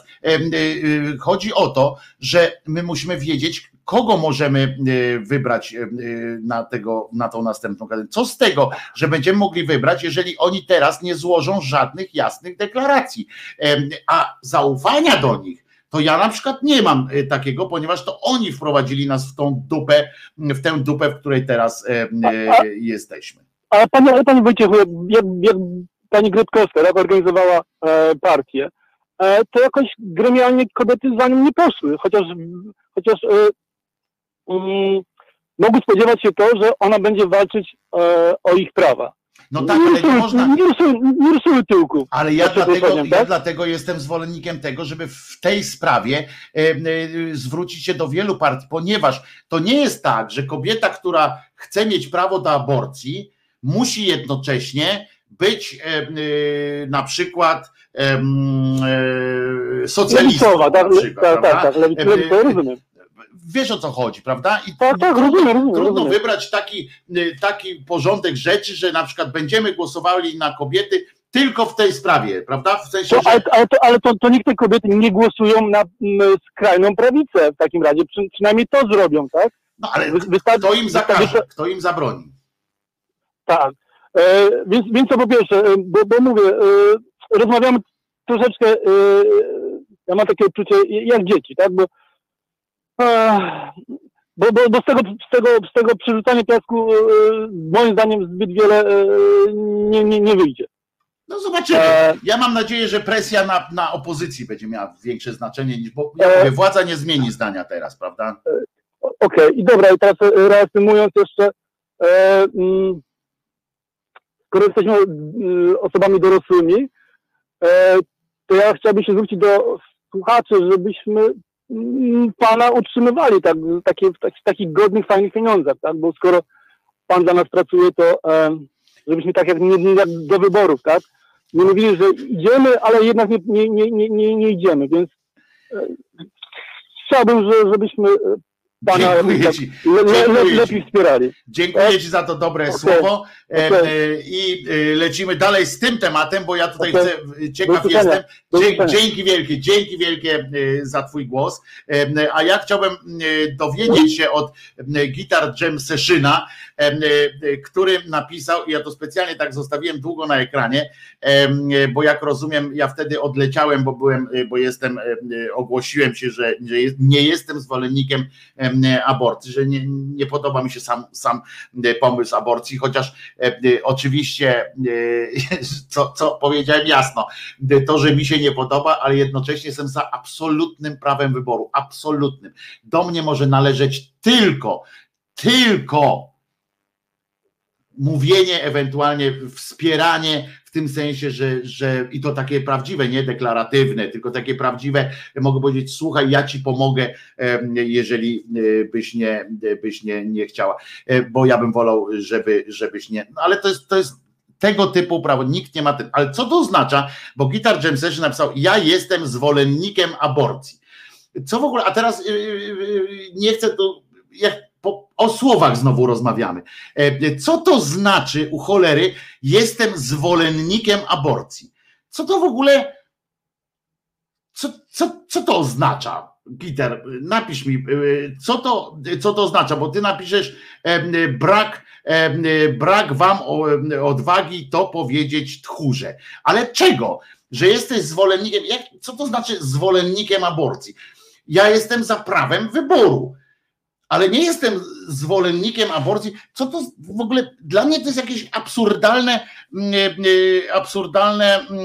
chodzi o to, że my musimy wiedzieć, kogo możemy y, wybrać y, y, na, tego, na tą następną kadencję. Co z tego, że będziemy mogli wybrać, jeżeli oni teraz nie złożą żadnych jasnych deklaracji, a zaufania do nich to ja na przykład nie mam takiego, ponieważ to oni wprowadzili nas w tą dupę, w tę dupę, w której teraz jesteśmy. Ale panie, ale panie Wojciechu, jak, jak pani Gretkowska tak, organizowała e, partię, e, to jakoś gremialnie kobiety za nim nie poszły, chociaż, chociaż e, mogły spodziewać się to, że ona będzie walczyć e, o ich prawa. No tak, nie, ale nie można. nie, ruszyły, nie ruszyły tyłków. Ale ja Za dlatego, ja tak? dlatego jestem zwolennikiem tego, żeby w tej sprawie e, e, zwrócić się do wielu partii, ponieważ to nie jest tak, że kobieta, która chce mieć prawo do aborcji, musi jednocześnie być e, e, na przykład e, socjalistą. Lewicowa, tak, tak, tak, tak, lewic- lewicowa, rozumiem. Wiesz o co chodzi, prawda? I Tak, tak, trudno, trudno wybrać taki, y, taki porządek rzeczy, że na przykład będziemy głosowali na kobiety tylko w tej sprawie, prawda? W sensie, To, ale ale, to, ale to, to niech te kobiety nie głosują na skrajną prawicę w takim razie, Przy, przynajmniej to zrobią, tak? no ale Wy- wystarczy- kto im zakaże, kto im zabroni? Tak. E, więc, więc to po pierwsze, e, bo, bo mówię, e, rozmawiamy troszeczkę, e, ja mam takie uczucie jak dzieci, tak? Bo, bo, bo, bo z, tego, z, tego, z tego przerzucania piasku e, moim zdaniem zbyt wiele e, nie, nie, nie wyjdzie. No zobaczymy. E, Ja mam nadzieję, że presja na, na opozycji będzie miała większe znaczenie niż, bo ja E, mówię, władza nie zmieni zdania teraz, prawda? Okej, i dobra, i teraz e, reasumując jeszcze, e, mm, skoro jesteśmy osobami dorosłymi, e, to ja chciałbym się zwrócić do słuchaczy, żebyśmy pana utrzymywali tak, takie, w tak, w takich godnych, fajnych pieniądzach, tak? Bo skoro pan dla nas pracuje, to e, żebyśmy tak jak, nie, nie, do wyborów, tak? Nie mówili, że idziemy, ale jednak nie, nie, nie, nie, nie, nie idziemy, więc e, chciałbym, że, żebyśmy e, pana Dziękuję ci. Dziękuję lepiej wspierali. Dziękuję Ci za to dobre Okej. słowo e, Okej. e, i e, lecimy dalej z tym tematem, bo ja tutaj Okej. chcę, ciekaw Do usłyszenia. jestem. Usłyszenia. dzięki wielkie, dzięki wielkie e, za Twój głos. E, A ja chciałbym e, dowiedzieć się od e, Gitar Jam Seszyna, e, e, który napisał, ja to specjalnie tak zostawiłem długo na ekranie, e, bo jak rozumiem, ja wtedy odleciałem, bo byłem, e, bo jestem, e, e, ogłosiłem się, że, nie jestem zwolennikiem e, aborcji, że nie, nie podoba mi się sam, sam e, pomysł aborcji, chociaż e, e, oczywiście, e, co, co powiedziałem jasno, e, to, że mi się nie podoba, ale jednocześnie jestem za absolutnym prawem wyboru, absolutnym. Do mnie może należeć tylko, tylko mówienie, ewentualnie wspieranie w tym sensie, że, że i to takie prawdziwe, nie deklaratywne, tylko takie prawdziwe, mogę powiedzieć, słuchaj, ja ci pomogę, jeżeli e, byś nie, byś nie, nie chciała, E, bo ja bym wolał, żeby, żebyś nie, no ale to jest, to jest tego typu prawo, nikt nie ma, tym. ale co to oznacza, bo Gitar Jam Session napisał, ja jestem zwolennikiem aborcji. Co w ogóle, a teraz nie chcę tu, jak po, o słowach znowu rozmawiamy. E, Co to znaczy u cholery, jestem zwolennikiem aborcji? Co to w ogóle, co, co, co to oznacza? Peter, napisz mi, y, co to, co to oznacza, bo ty napiszesz e, brak, e, brak wam odwagi to powiedzieć tchórze. Ale czego? Że jesteś zwolennikiem, jak, co to znaczy zwolennikiem aborcji? Ja jestem za prawem wyboru, ale nie jestem zwolennikiem aborcji. Co to w ogóle, dla mnie to jest jakieś absurdalne, mm, e, absurdalne mm,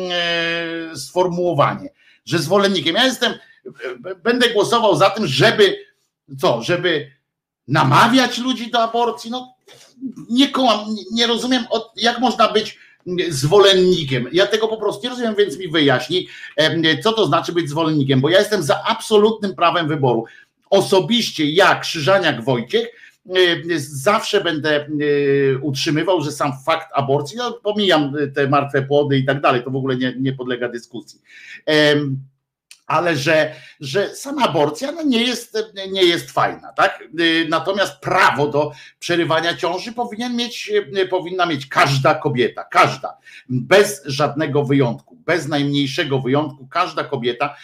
e, sformułowanie, że zwolennikiem. Ja jestem, e, będę głosował za tym, żeby co, żeby namawiać ludzi do aborcji. No nie kołam, nie- rozumiem, jak można być zwolennikiem. Ja tego po prostu nie rozumiem, więc mi wyjaśni, co to znaczy być zwolennikiem, bo ja jestem za absolutnym prawem wyboru. Osobiście ja, Krzyżaniak Wojciech, e, zawsze będę e, utrzymywał, że sam fakt aborcji, ja pomijam te martwe płody i tak dalej, to w ogóle nie, nie podlega dyskusji. Ale że, że sama aborcja no nie, jest, nie jest fajna, tak? Natomiast prawo do przerywania ciąży powinien mieć, powinna mieć każda kobieta, każda, bez żadnego wyjątku, bez najmniejszego wyjątku, każda kobieta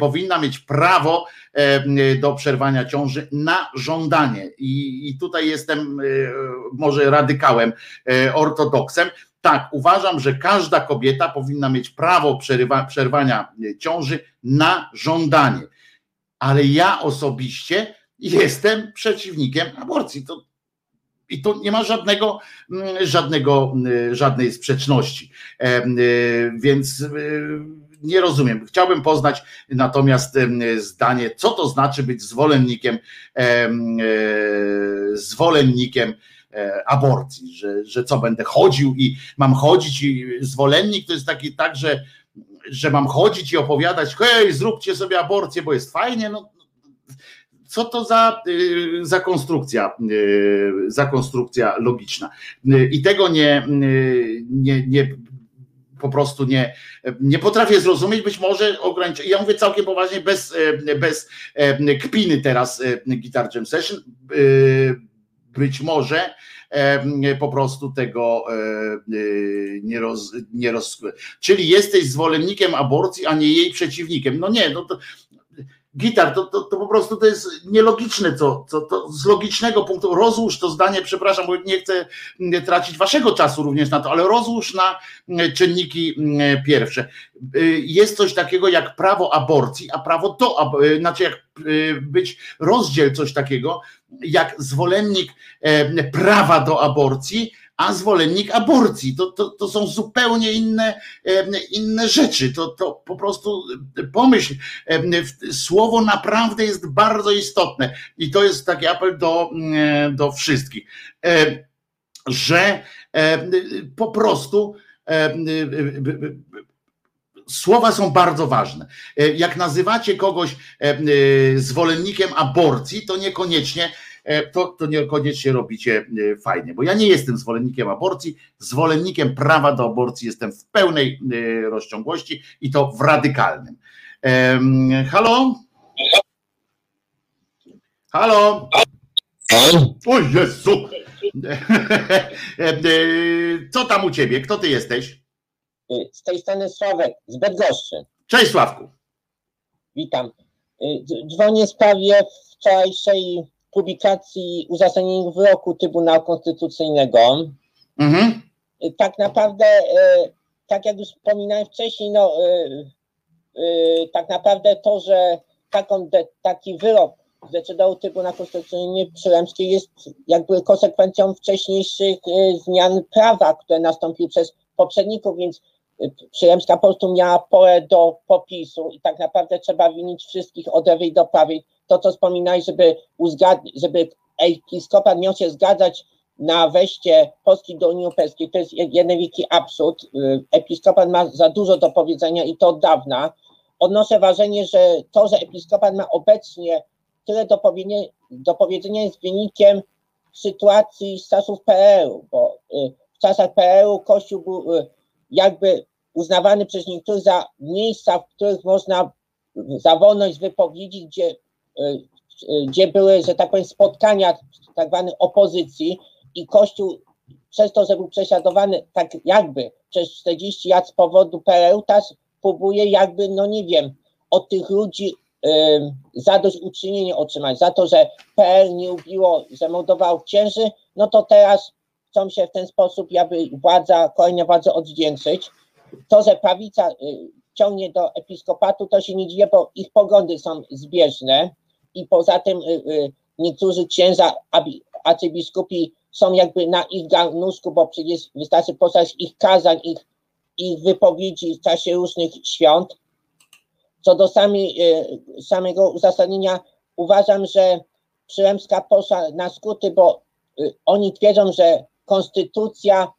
powinna mieć prawo e, do przerwania ciąży na żądanie. I, i tutaj jestem y, może radykałem, y, ortodoksem. Tak, uważam, że każda kobieta powinna mieć prawo przerywa, przerwania y, ciąży na żądanie. ale ja osobiście jestem przeciwnikiem aborcji. To, I tu nie ma żadnego, mm, żadnego, mm, żadnej sprzeczności. E, więc nie rozumiem. Chciałbym poznać natomiast zdanie, co to znaczy być zwolennikiem, zwolennikiem aborcji, że, że co będę chodził i mam chodzić i zwolennik to jest taki tak, że że mam chodzić i opowiadać, hej, zróbcie sobie aborcję, bo jest fajnie, no co to za, y, za konstrukcja, y, za konstrukcja logiczna. I tego nie, nie, nie po prostu nie, nie potrafię zrozumieć, być może ograniczę. Ja mówię całkiem poważnie, bez, bez kpiny teraz Guitar Jam Session. Być może po prostu tego nie, roz, nie roz... Czyli jesteś zwolennikiem aborcji, a nie jej przeciwnikiem. No nie, no to gitar, to, to, to po prostu to jest nielogiczne, co, co to z logicznego punktu, rozłóż to zdanie, przepraszam, bo nie chcę tracić waszego czasu również na to, ale rozłóż na czynniki pierwsze. Jest coś takiego jak prawo aborcji, a prawo do, znaczy jak być rozdziel coś takiego, jak zwolennik prawa do aborcji, a zwolennik aborcji. To, to, to są zupełnie inne, inne rzeczy. To, to po prostu pomyśl, słowo naprawdę jest bardzo istotne i to jest taki apel do, do wszystkich, że po prostu słowa są bardzo ważne. Jak nazywacie kogoś zwolennikiem aborcji, to niekoniecznie E, to, to niekoniecznie robicie e, fajnie, bo ja nie jestem zwolennikiem aborcji, zwolennikiem prawa do aborcji jestem w pełnej e, rozciągłości i to w radykalnym. Halo? Halo? O Jezu! Co tam u ciebie? Kto ty jesteś? Z tej strony Sławek, z Bydgoszczy. Cześć Sławku. Witam. Dzwonię w sprawie wczorajszej publikacji uzasadnienia wyroku Trybunału Konstytucyjnego. Mhm. Tak naprawdę, e, tak jak już wspominałem wcześniej, no, e, e, tak naprawdę to, że taką, taki wyrok zdecydował Trybunał Konstytucyjny Przyłębski jest jakby konsekwencją wcześniejszych zmian prawa, które nastąpiły przez poprzedników, więc Przyłębska po prostu miała pole do popisu i tak naprawdę trzeba winić wszystkich od lewej do prawej to, co wspominałeś, żeby uzgadnić, żeby episkopat miał się zgadzać na wejście Polski do Unii Europejskiej, to jest jeden wielki absurd. Y, episkopat ma za dużo do powiedzenia i to od dawna. Odnoszę wrażenie, że to, że episkopat ma obecnie tyle do powiedzenia, do powiedzenia jest wynikiem sytuacji z czasów PRL-u, bo y, w czasach PRL-u Kościół był y, jakby uznawany przez niektórych za miejsca, w których można za wolność wypowiedzi, gdzie gdzie były, że tak powiem, spotkania tak zwanej opozycji i Kościół przez to, że był prześladowany tak jakby przez 40 lat z powodu PRL, teraz próbuje jakby, no nie wiem, od tych ludzi y, zadośćuczynienie otrzymać za to, że PL nie ubiło, że mordował księży, no to teraz chcą się w ten sposób jakby władza, kolejna władza odwdzięczyć. To, że prawica y, ciągnie do episkopatu, to się nie dzieje, bo ich poglądy są zbieżne i poza tym y, y, niektórzy księża arcybiskupi są jakby na ich garnuszku, bo przecież wystarczy posłać ich kazań, ich, ich wypowiedzi w czasie różnych świąt. Co do sami, y, samego uzasadnienia, uważam, że Przyłębska poszła na skróty, bo oni twierdzą, że konstytucja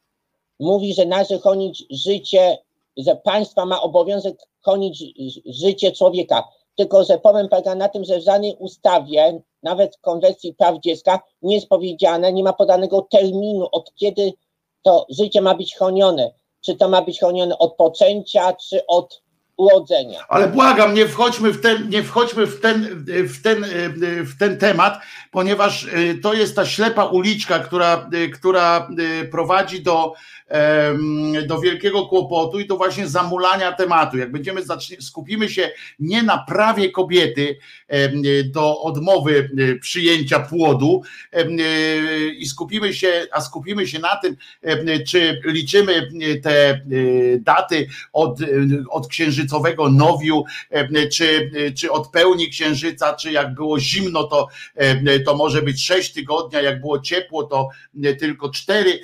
mówi, że należy chronić życie, że państwa ma obowiązek chronić życie człowieka tylko że problem polega na tym, że w żadnej ustawie, nawet w konwencji praw dziecka, nie jest powiedziane, nie ma podanego terminu, od kiedy to życie ma być chronione. Czy to ma być chronione od poczęcia, czy od urodzenia. Ale błagam, nie wchodźmy w ten, nie wchodźmy w ten, w ten, w ten temat, ponieważ y, to jest ta ślepa uliczka, która, y, która y, prowadzi do, do wielkiego kłopotu i do właśnie zamulania tematu. Jak będziemy skupimy się nie na prawie kobiety do odmowy przyjęcia płodu i skupimy się, a skupimy się na tym, czy liczymy te daty od, od księżyca księżycowego nowiu, czy, czy od pełni księżyca, czy jak było zimno, to, to może być sześć tygodnia, jak było ciepło, to tylko cztery,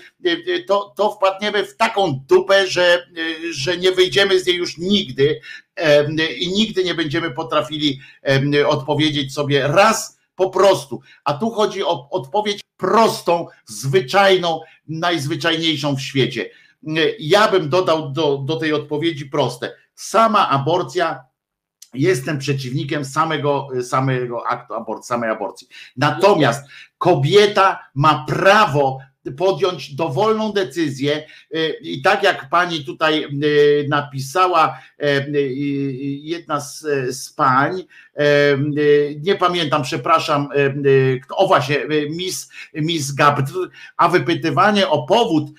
to, to wpadniemy w taką dupę, że, że nie wyjdziemy z niej już nigdy i nigdy nie będziemy potrafili odpowiedzieć sobie raz po prostu. A tu chodzi o odpowiedź prostą, zwyczajną, najzwyczajniejszą w świecie. Ja bym dodał do, do tej odpowiedzi proste. Sama aborcja jestem przeciwnikiem samego, samego aktu aborcji, samej aborcji. Natomiast kobieta ma prawo podjąć dowolną decyzję y, i tak jak pani tutaj y, napisała y, jedna z, z pań, nie pamiętam, przepraszam, o właśnie, Miss, Miss Gabd, a wypytywanie o powód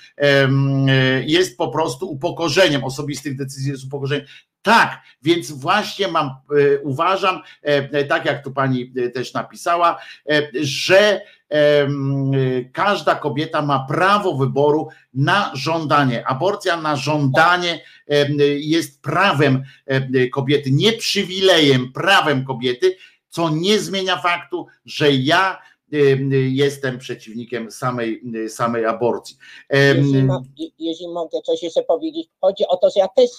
jest po prostu upokorzeniem, osobistych decyzji jest upokorzeniem. Tak, więc właśnie mam, uważam, tak jak tu pani też napisała, że każda kobieta ma prawo wyboru na żądanie. Aborcja na żądanie jest prawem kobiety, nie przywilejem, prawem kobiety, co nie zmienia faktu, że ja jestem przeciwnikiem samej, samej aborcji. Jeśli, ma, jeśli mogę coś jeszcze powiedzieć, chodzi o to, że ja też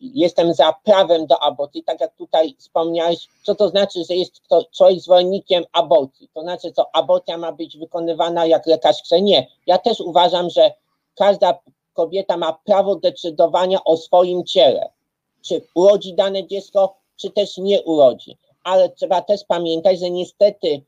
jestem za prawem do aborcji, tak jak tutaj wspomniałeś, co to znaczy, że jest kto, coś zwolennikiem aborcji, to znaczy, co aborcja ma być wykonywana jak lekarz chce, nie. Ja też uważam, że każda kobieta ma prawo decydowania o swoim ciele, czy urodzi dane dziecko, czy też nie urodzi, ale trzeba też pamiętać, że niestety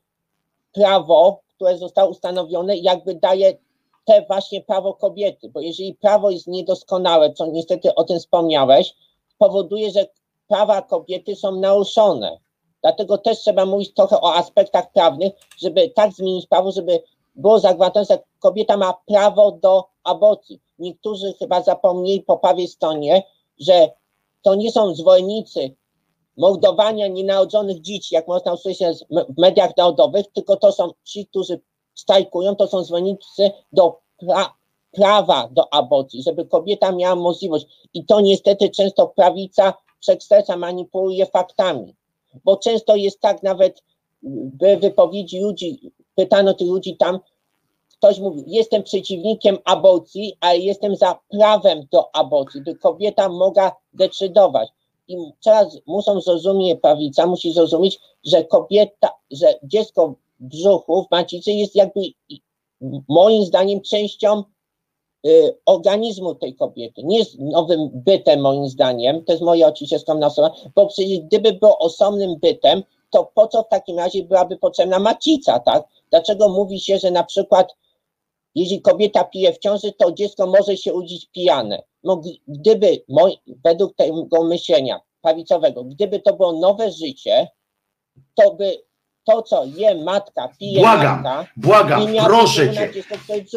prawo, które zostało ustanowione, jakby daje te właśnie prawo kobiety, bo jeżeli prawo jest niedoskonałe, co niestety o tym wspomniałeś, powoduje, że prawa kobiety są naruszone. Dlatego też trzeba mówić trochę o aspektach prawnych, żeby tak zmienić prawo, żeby było zagwarantowane, że kobieta ma prawo do aborcji. Niektórzy chyba zapomnieli po prawej stronie, że to nie są zwolennicy mordowania nienarodzonych dzieci, jak można usłyszeć w mediach narodowych, tylko to są ci, którzy strajkują, to są zwolennicy do pra prawa do aborcji, żeby kobieta miała możliwość. I to niestety często prawica przekręca, manipuluje faktami. Bo często jest tak nawet w wypowiedzi ludzi, pytano tych ludzi tam, ktoś mówi, jestem przeciwnikiem aborcji, ale jestem za prawem do aborcji, by kobieta mogła decydować i teraz muszą zrozumieć, prawica musi zrozumieć, że kobieta, że dziecko w brzuchu, w macicy jest jakby moim zdaniem częścią y, organizmu tej kobiety. Nie jest nowym bytem moim zdaniem, to jest moje oczywiście skromna osoba, bo przecież gdyby było osobnym bytem, to po co w takim razie byłaby potrzebna macica, tak? Dlaczego mówi się, że na przykład jeśli kobieta pije w ciąży, to dziecko może się udzić pijane. No, gdyby, według tego myślenia prawicowego, gdyby to było nowe życie, to by to, co je matka, pije błagam, matka, błagam, proszę cię,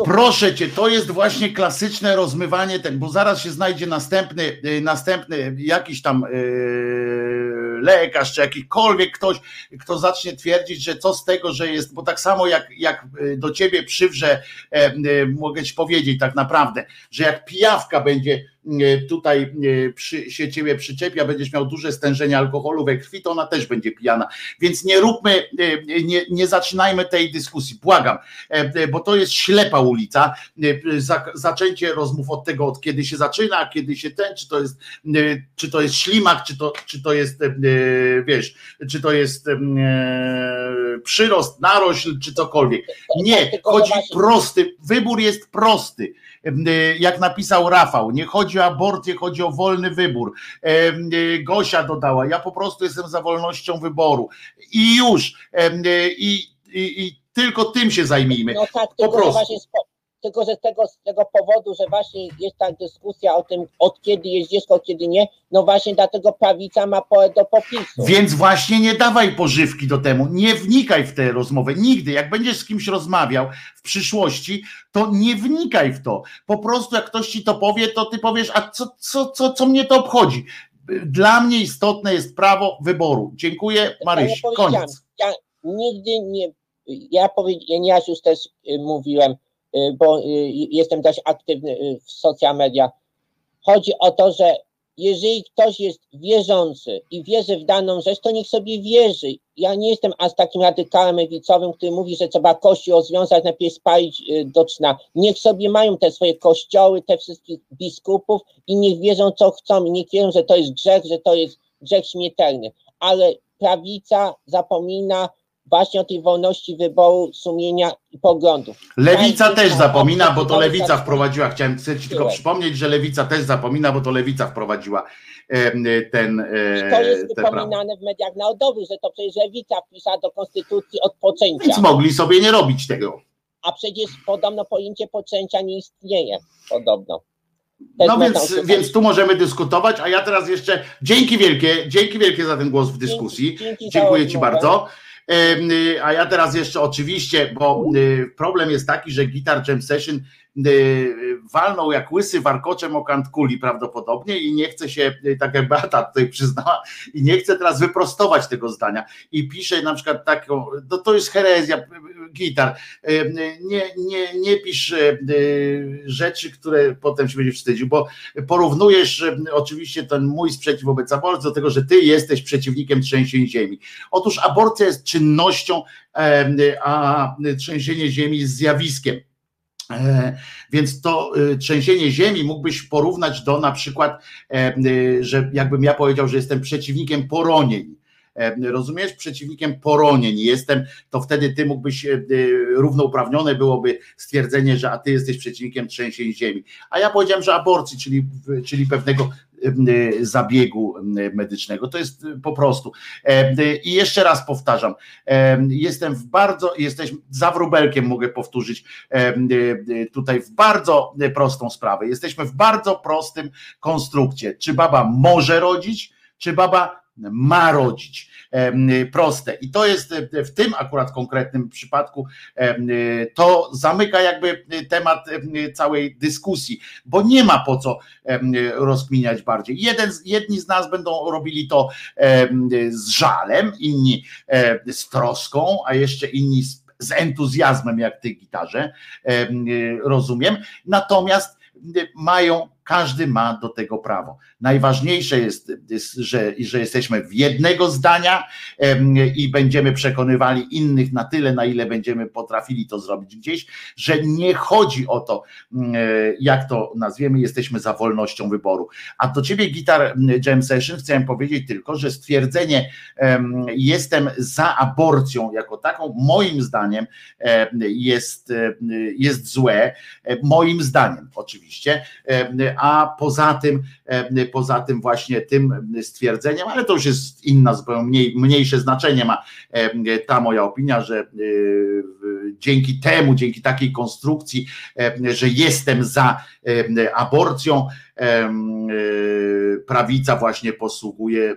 proszę cię, to jest właśnie klasyczne rozmywanie ten, bo zaraz się znajdzie następny, y, następny jakiś tam yy, lekarz, czy jakikolwiek ktoś, kto zacznie twierdzić, że co z tego, że jest, bo tak samo jak, jak y, do ciebie przywrze, yy, mogę ci powiedzieć tak naprawdę, że jak pijawka będzie tutaj e, przy, się ciebie przyczepia, będziesz miał duże stężenie alkoholu we krwi, to ona też będzie pijana. Więc nie róbmy, e, nie, nie zaczynajmy tej dyskusji, błagam, bo to jest ślepa ulica. Zaczęcie rozmów od tego, od kiedy się zaczyna, kiedy się ten, czy to jest, czy to jest ślimak, czy to, czy to jest, wiesz, czy to jest przyrost, narośl, czy cokolwiek. Nie, chodzi prosty, wybór jest prosty jak napisał Rafał, nie chodzi o aborcję, chodzi o wolny wybór. Gosia dodała, ja po prostu jestem za wolnością wyboru. I już. I, i, i tylko tym się zajmijmy. No tak, po prostu. Właśnie tylko że z tego, z tego powodu, że właśnie jest ta dyskusja o tym, od kiedy jest dziecko, od kiedy nie, no właśnie dlatego prawica ma pole do popisu. Więc właśnie nie dawaj pożywki do temu, nie wnikaj w tę rozmowę, nigdy. Jak będziesz z kimś rozmawiał w przyszłości, to nie wnikaj w to. Po prostu jak ktoś ci to powie, to ty powiesz, a co, co, co, co mnie to obchodzi? Dla mnie istotne jest prawo wyboru. Dziękuję, Maryś. Koniec. Ja nigdy nie, ja, powie, ja już też y, mówiłem, bo y, jestem dość aktywny y, w social media. Chodzi o to, że jeżeli ktoś jest wierzący i wierzy w daną rzecz, to niech sobie wierzy. Ja nie jestem aż takim radykałem lewicowym, który mówi, że trzeba kościół rozwiązać, najpierw spalić y, do czna. Niech sobie mają te swoje kościoły, te wszystkich biskupów i niech wierzą co chcą i niech wierzą, że to jest grzech, że to jest grzech śmiertelny. Ale prawica zapomina właśnie o tej wolności wyboru, sumienia i poglądów. Lewica też zapomina, bo to lewica wprowadziła. Chciałem ci tylko przypomnieć, że lewica też zapomina, bo to lewica wprowadziła ten. I to jest wypominane w mediach narodowych, że to przecież lewica wpisała do konstytucji od poczęcia. Więc mogli sobie nie robić tego. A przecież podobno pojęcie poczęcia nie istnieje. Podobno. no więc, więc tu możemy dyskutować, a ja teraz jeszcze dzięki wielkie, dzięki wielkie za ten głos w dyskusji. Dzięki, dzięki Dziękuję Ci bardzo. Y, a ja teraz jeszcze oczywiście, bo y, problem jest taki, że Guitar Jam Session y, walnął jak łysy warkoczem o kant kuli prawdopodobnie i nie chce się, tak jak Beata tutaj przyznała, i nie chce teraz wyprostować tego zdania. I pisze na przykład taką, no to jest herezja, gitar, nie, nie, nie pisz rzeczy, które potem się będzie wstydził, bo porównujesz oczywiście ten mój sprzeciw wobec aborcji do tego, że ty jesteś przeciwnikiem trzęsień ziemi. Otóż aborcja jest czynnością, a trzęsienie ziemi jest zjawiskiem. E, więc to e, trzęsienie ziemi mógłbyś porównać do na przykład, e, że jakbym ja powiedział, że jestem przeciwnikiem poronień. Rozumiesz? Przeciwnikiem poronień jestem, to wtedy ty mógłbyś równouprawnione byłoby stwierdzenie, że a ty jesteś przeciwnikiem trzęsień ziemi. A ja powiedziałem, że aborcji, czyli, czyli pewnego zabiegu medycznego. To jest po prostu. E, I jeszcze raz powtarzam, e, jestem w bardzo, jesteśmy za wróbelkiem, mogę powtórzyć e, tutaj w bardzo prostą sprawę. Jesteśmy w bardzo prostym konstrukcie. Czy baba może rodzić, czy baba ma rodzić. Proste. I to jest w tym akurat konkretnym przypadku, to zamyka jakby temat całej dyskusji, bo nie ma po co rozkminiać bardziej. Jeden, jedni z nas będą robili to z żalem, inni z troską, a jeszcze inni z, z entuzjazmem, jak ty gitarze, rozumiem. Natomiast mają każdy ma do tego prawo. Najważniejsze jest, że, że jesteśmy w jednego zdania i będziemy przekonywali innych na tyle, na ile będziemy potrafili to zrobić gdzieś, że nie chodzi o to, mm, e, jak to nazwiemy, jesteśmy za wolnością wyboru. A do ciebie, Gitar Jam Session, chciałem powiedzieć tylko, że stwierdzenie jestem za aborcją jako taką, moim zdaniem jest, jest złe. Moim zdaniem, oczywiście a poza tym, e, poza tym właśnie tym stwierdzeniem, ale to już jest inna, zupełnie mniej, mniejsze znaczenie ma e, ta moja opinia, że e, dzięki temu, dzięki takiej konstrukcji, że jestem za aborcją, prawica właśnie posługuje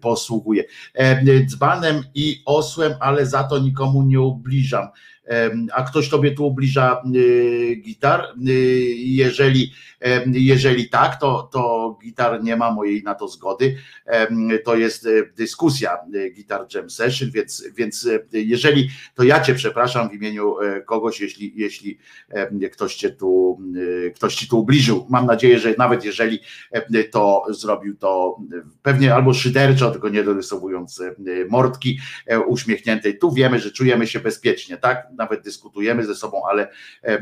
posługuje. Dzbanem i osłem, ale za to nikomu nie ubliżam a ktoś tobie tu ubliża y, gitar. Y, jeżeli, jeżeli tak, to, to gitar nie ma mojej na to zgody. To jest e, dyskusja e, Gitar Jam Session, więc, więc e, jeżeli, to ja cię przepraszam w imieniu kogoś, jeśli, jeśli ktoś cię tu, ktoś ci tu ubliżył. Mam nadzieję, że nawet jeżeli to zrobił, to pewnie albo szyderczo, tylko nie dorysowując mordki uśmiechniętej. Tu wiemy, że czujemy się bezpiecznie, tak? Nawet dyskutujemy ze sobą, ale e, e,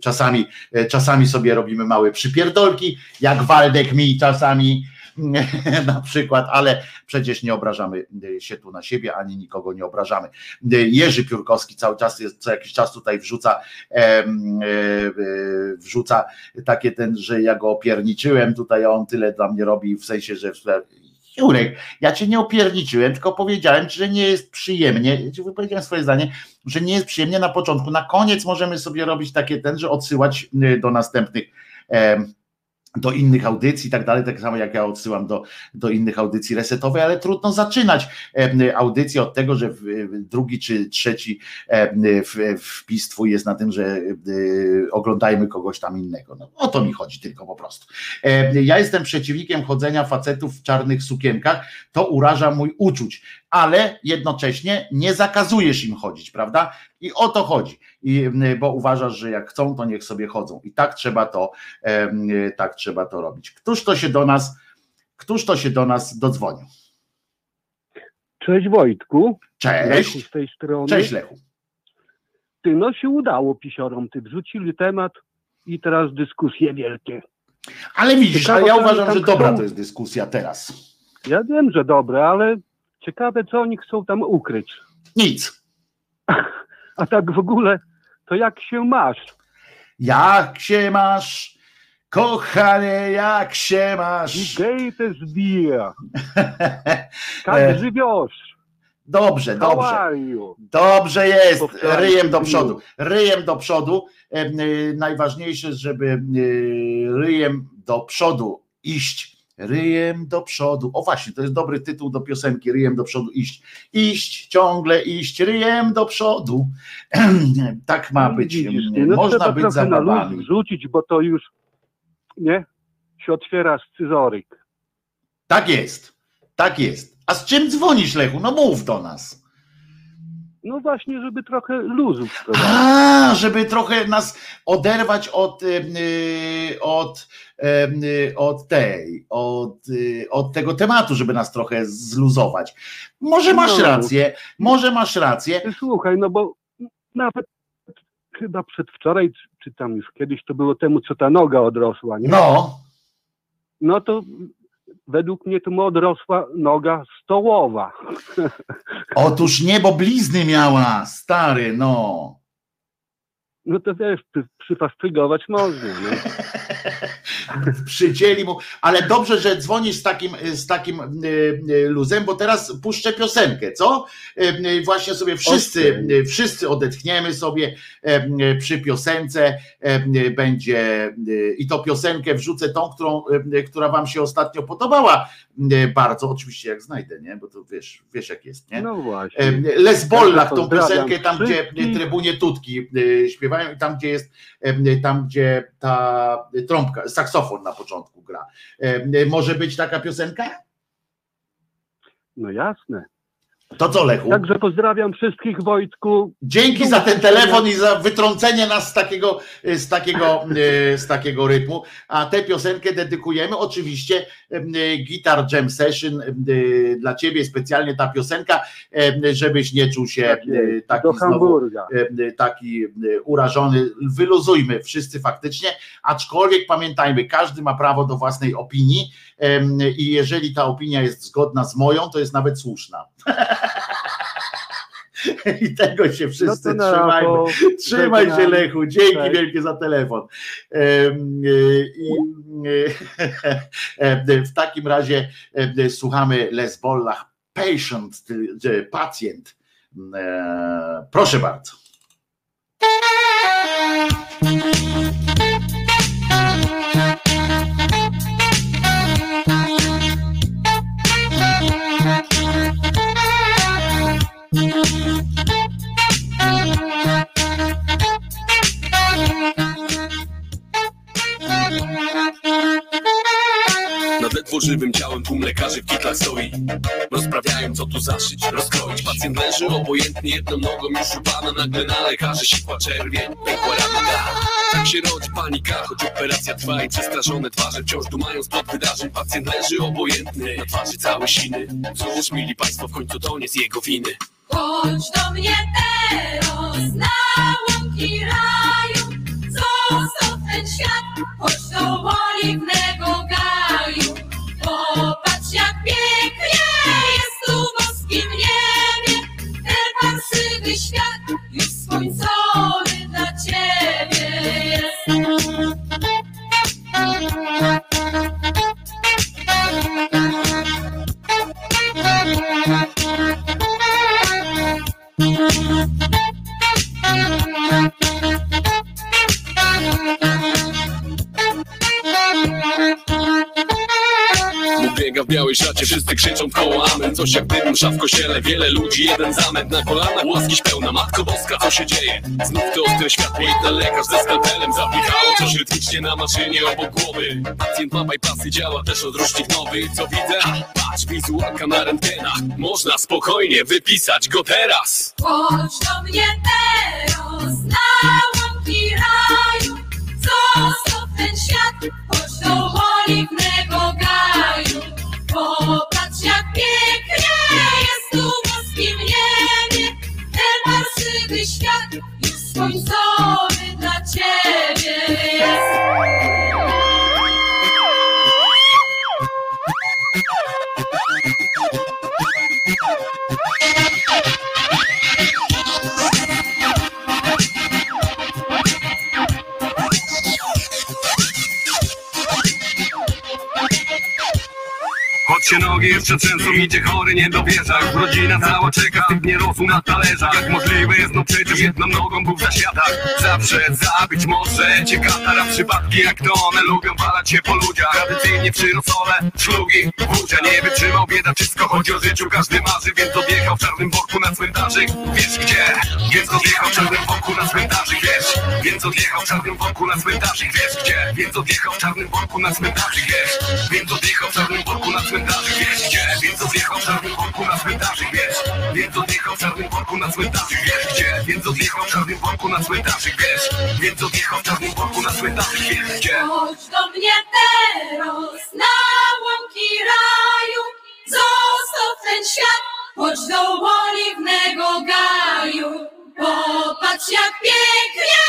czasami, e, czasami sobie robimy małe przypierdolki, jak Waldek mi czasami na przykład, ale przecież nie obrażamy się tu na siebie, ani nikogo nie obrażamy. Jerzy Piórkowski cały czas, jest, co jakiś czas tutaj wrzuca, wrzuca takie ten, że ja go opierniczyłem, tutaj on tyle dla mnie robi, w sensie, że Jurek, ja cię nie opierniczyłem, tylko powiedziałem że nie jest przyjemnie, wypowiedziałem swoje zdanie, że nie jest przyjemnie na początku, na koniec możemy sobie robić takie ten, że odsyłać y, do następnych do innych audycji i tak dalej, tak samo jak ja odsyłam do, do innych audycji resetowej, ale trudno zaczynać audycję od tego, że drugi czy trzeci wpis twój jest na tym, że oglądajmy kogoś tam innego. No, o to mi chodzi tylko po prostu. Ja jestem przeciwnikiem chodzenia facetów w czarnych sukienkach, to uraża mój uczuć. Ale jednocześnie nie zakazujesz im chodzić, prawda? I o to chodzi, I, bo uważasz, że jak chcą, to niech sobie chodzą. I tak trzeba to, tak trzeba to robić. Któż to się do nas, któż to się do nas dodzwonił? Cześć Wojtku. Cześć. Lechu z tej strony. Cześć Lechu. Ty, no się udało pisiorom, ty wrzucili temat i teraz dyskusje wielkie. Ale widzisz, Ciekawe, ale ja uważam, że dobra to jest dyskusja teraz. Ja wiem, że dobre, ale ciekawe, co oni chcą tam ukryć. Nic. A tak w ogóle, to jak się masz? Jak się masz, kochanie, jak się masz? Gej też bije. E, Jak żywiesz? Dobrze, dobrze. Dobrze jest, ryjem do przodu, ryjem do przodu. Em, y, Najważniejsze, żeby ryjem do przodu iść, ryjem do przodu. O właśnie, to jest dobry tytuł do piosenki, ryjem do przodu iść. Iść, ciągle iść, ryjem do przodu. Tak ma być. Widzisz ty, no Można być luz zabawami. wrzucić, bo to już, nie, się otwiera scyzoryk. Tak jest, tak jest. A z czym dzwonisz, Lechu? No mów do nas. No właśnie, żeby trochę luzu wprowadzić. A, żeby trochę nas oderwać od, em, y, od, y, od tej, od, y, od tego tematu, żeby nas trochę zluzować. Może masz No. rację, może masz rację. Słuchaj, no bo nawet chyba przedwczoraj, czy tam już kiedyś to było temu, co ta noga odrosła, nie? No, No to według mnie to mu odrosła noga stołowa. otóż niebo blizny miała, stary, no. No to wiesz, przy- można, nie? Przycięli mu, ale dobrze, że dzwonisz z takim, z takim y, y, luzem, bo teraz puszczę piosenkę, co? Y, Właśnie sobie wszyscy, wszyscy odetchniemy sobie przy piosence, będzie i to piosenkę wrzucę tą, którą, która wam się ostatnio podobała bardzo, oczywiście jak znajdę, nie? Bo to wiesz, wiesz jak jest, nie? No E, właśnie. Les Bollach, tą piosenkę, tam gdzie trybunie tutki śpiewają i tam gdzie jest, e, tam gdzie ta trąbka, saksofon na początku gra. E, Może być taka piosenka? No jasne. To co Lechu? Także pozdrawiam wszystkich Wojtku. Dzięki za ten telefon i za wytrącenie nas z takiego, z takiego, z takiego rytmu. A tę piosenkę dedykujemy oczywiście Guitar Jam Session e, dla ciebie specjalnie ta piosenka, żebyś nie czuł się Tak jest. taki Do znowu e, taki urażony. Wyluzujmy wszyscy faktycznie, aczkolwiek pamiętajmy, każdy ma prawo do własnej opinii i jeżeli ta opinia jest zgodna z moją, to jest nawet słuszna. I tego się wszyscy no to na trzymajmy. Trzymaj się żegnam. Lechu, dzięki wielkie za telefon. E, I e, w takim razie e, słuchamy Les Bollach Patient, e, pacjent. E, Proszę bardzo. Ledwo żywym ciałem tłum lekarzy w kitlach stoi. Rozprawiają co tu zaszyć, rozkroić. Pacjent leży obojętnie jedną nogą już upana Nagle na lekarzy sikła czerwień, pękła rana Tak się rodzi panika, choć operacja trwa I przestraszone twarze wciąż dumają spod wydarzeń. Pacjent leży obojętny, na twarzy całe siny. Cóż, mili państwo, w końcu to nie z jego winy. Chodź do mnie teraz na łąki raju, zostaw ten świat, chodź do oliwnego gaju. Jak pięknie jest tu w boskim niebie, ten pan sywy świat już skończony dla ciebie jest. Białej szacie Wszyscy krzyczą koło amen. Coś jak dym msza w kościele Wiele ludzi, jeden zamęt na kolanach. Łaskiś pełna, Matko Boska, co się dzieje? Znów to ostre światło ten lekarz ze skalpelem Zapichało coś rytmicznie na maszynie obok głowy. Pacjent ma bypassy, działa też odrusznik nowy. Co widzę? Ha, patrz, wizualka na rentgenach Można spokojnie wypisać go teraz. Chodź do mnie teraz na łąki raju, zostaw ten świat, chodź do oliwnego gaju. Popatrz jak pięknie jest tu w boskim niebie, ten parszywy świat już skończony dla ciebie. Się nogi jeszcze trzęsą, idzie chory, nie dowierza. Już rodzina cała czeka, typ nie rosł na talerzach Jak możliwe jest, no przecież jedną nogą był w zaświatach Zawsze zabić może cię katara. Przypadki jak to one lubią walać się po ludziach. Tradycyjnie przy rosole, szlugi, wódzia. Nie wytrzymał bieda, wszystko chodzi o życiu. Każdy marzy, więc odjechał w czarnym worku na cmentarzyk. Wiesz gdzie? Więc odjechał czarnym worku na cmentarzyk Wiesz? Więc odjechał czarnym worku na cmentarzyk Wiesz gdzie? Więc odjechał czarnym worku na cmentarzyk Wiesz? Więc odjechał czarnym worku na cmentarzyk Wiesz gdzie? Więc odjechał czarnym worku na cmentarzyk Wiesz? Więc odjechał czarnym worku na cmentarzyk Wiesz gdzie? Więc odjechał czarnym worku na cmentarzyk Wiesz? Więc odjechał czarnym worku na cmentarzyk Wiesz gdzie? Chodź do mnie teraz na łąki raju, zostaw ten świat, chodź do oliwnego gaju. Popatrz jak pięknie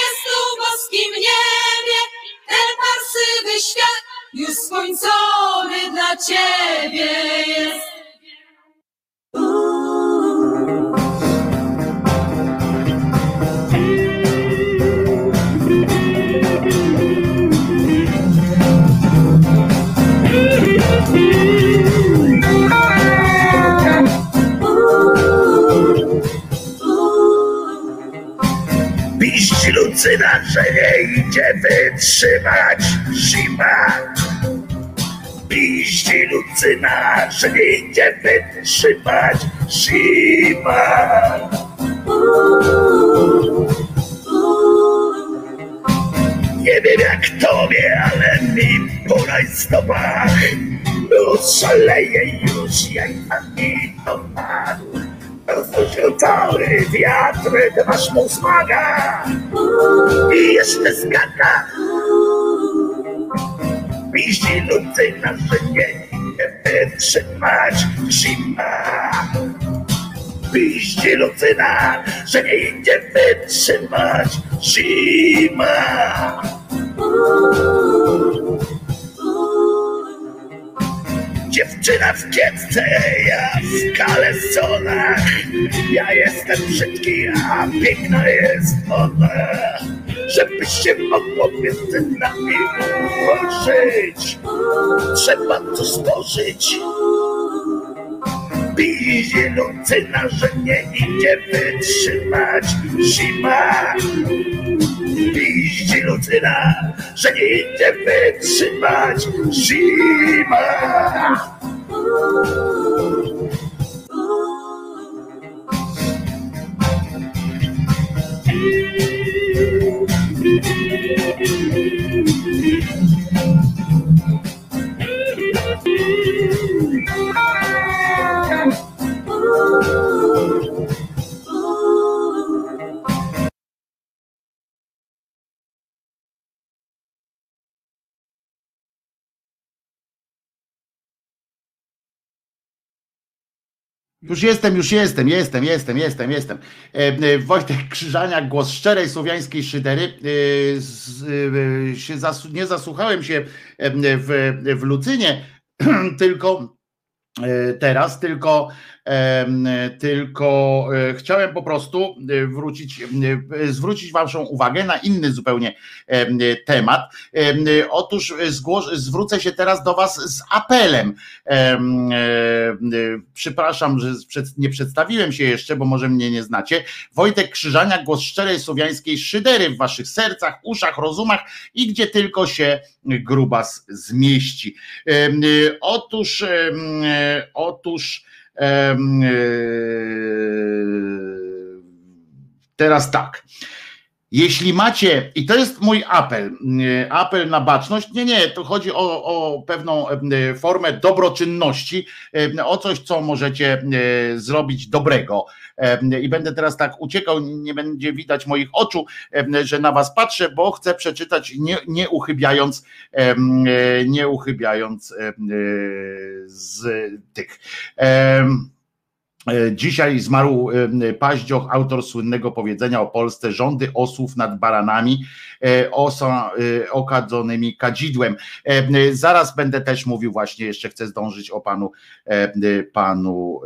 jest tu w boskim niebie, ten parszywy świat już skończony dla ciebie jest. Piść Lucyna, że nie idzie wytrzymać zima. Piść Lucyna, że nie idzie wytrzymać zima. Nie wiem jak tobie, ale mi po rajstopach Już szaleje już jak ani dopadł Rozpuścił cały wiatr, masz mu smaga I jeszcze skaka Piści Lucyna, że nie idzie wytrzymać zima Piści Lucyna, że nie idzie wytrzymać. Zima Dziewczyna w kiecce, ja w kalesonach. Ja jestem brzydki, a piękna jest ona Żeby się mogło między nami ułożyć. Trzeba to stworzyć. Bije Lucyna, że nie idzie wytrzymać. Zima Piści Lucyna, że nie idzie wytrzymać zima Już jestem, już jestem, jestem, jestem, jestem, jestem. E, e, Wojtek Krzyżaniak, głos szczerej słowiańskiej szydery. E, nie zasłuchałem się w, w Lucynie, tylko teraz, tylko tylko chciałem po prostu wrócić, zwrócić Waszą uwagę na inny zupełnie temat. Otóż zwrócę się teraz do Was z apelem. Przepraszam, że nie przedstawiłem się jeszcze, bo może mnie nie znacie. Wojtek Krzyżania, głos szczerej słowiańskiej szydery w Waszych sercach, uszach, rozumach i gdzie tylko się grubas zmieści. Otóż, otóż teraz tak. Jeśli macie, i to jest mój apel, apel na baczność, nie, nie, to chodzi o, o pewną formę dobroczynności, o coś, co możecie zrobić dobrego. I będę teraz tak uciekał, nie będzie widać moich oczu, że na was patrzę, bo chcę przeczytać, nie, nie uchybiając, nie uchybiając z tych. Dzisiaj zmarł e, Paździoch, autor słynnego powiedzenia o Polsce rządy osłów nad baranami, e, osa okadzonymi kadzidłem. Zaraz będę też mówił właśnie, jeszcze chcę zdążyć o panu, panu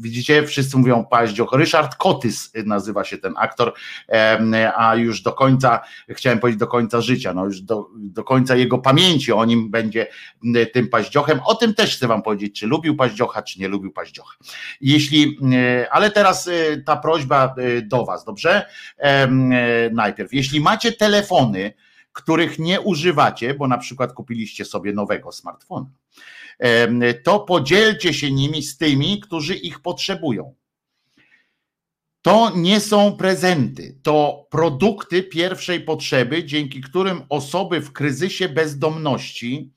Widzicie, wszyscy mówią paździoch. Ryszard Kotys nazywa się ten aktor, a już do końca, chciałem powiedzieć do końca życia, no już do, do końca jego pamięci o nim będzie tym paździochem. O tym też chcę wam powiedzieć, czy lubił paździocha, czy nie lubił paździocha. Jeśli, ale teraz e, ta prośba e, do was, dobrze? E, najpierw, jeśli macie telefony, których nie używacie, bo na przykład kupiliście sobie nowego smartfona, to podzielcie się nimi z tymi, którzy ich potrzebują. To nie są prezenty, to produkty pierwszej potrzeby, dzięki którym osoby w kryzysie bezdomności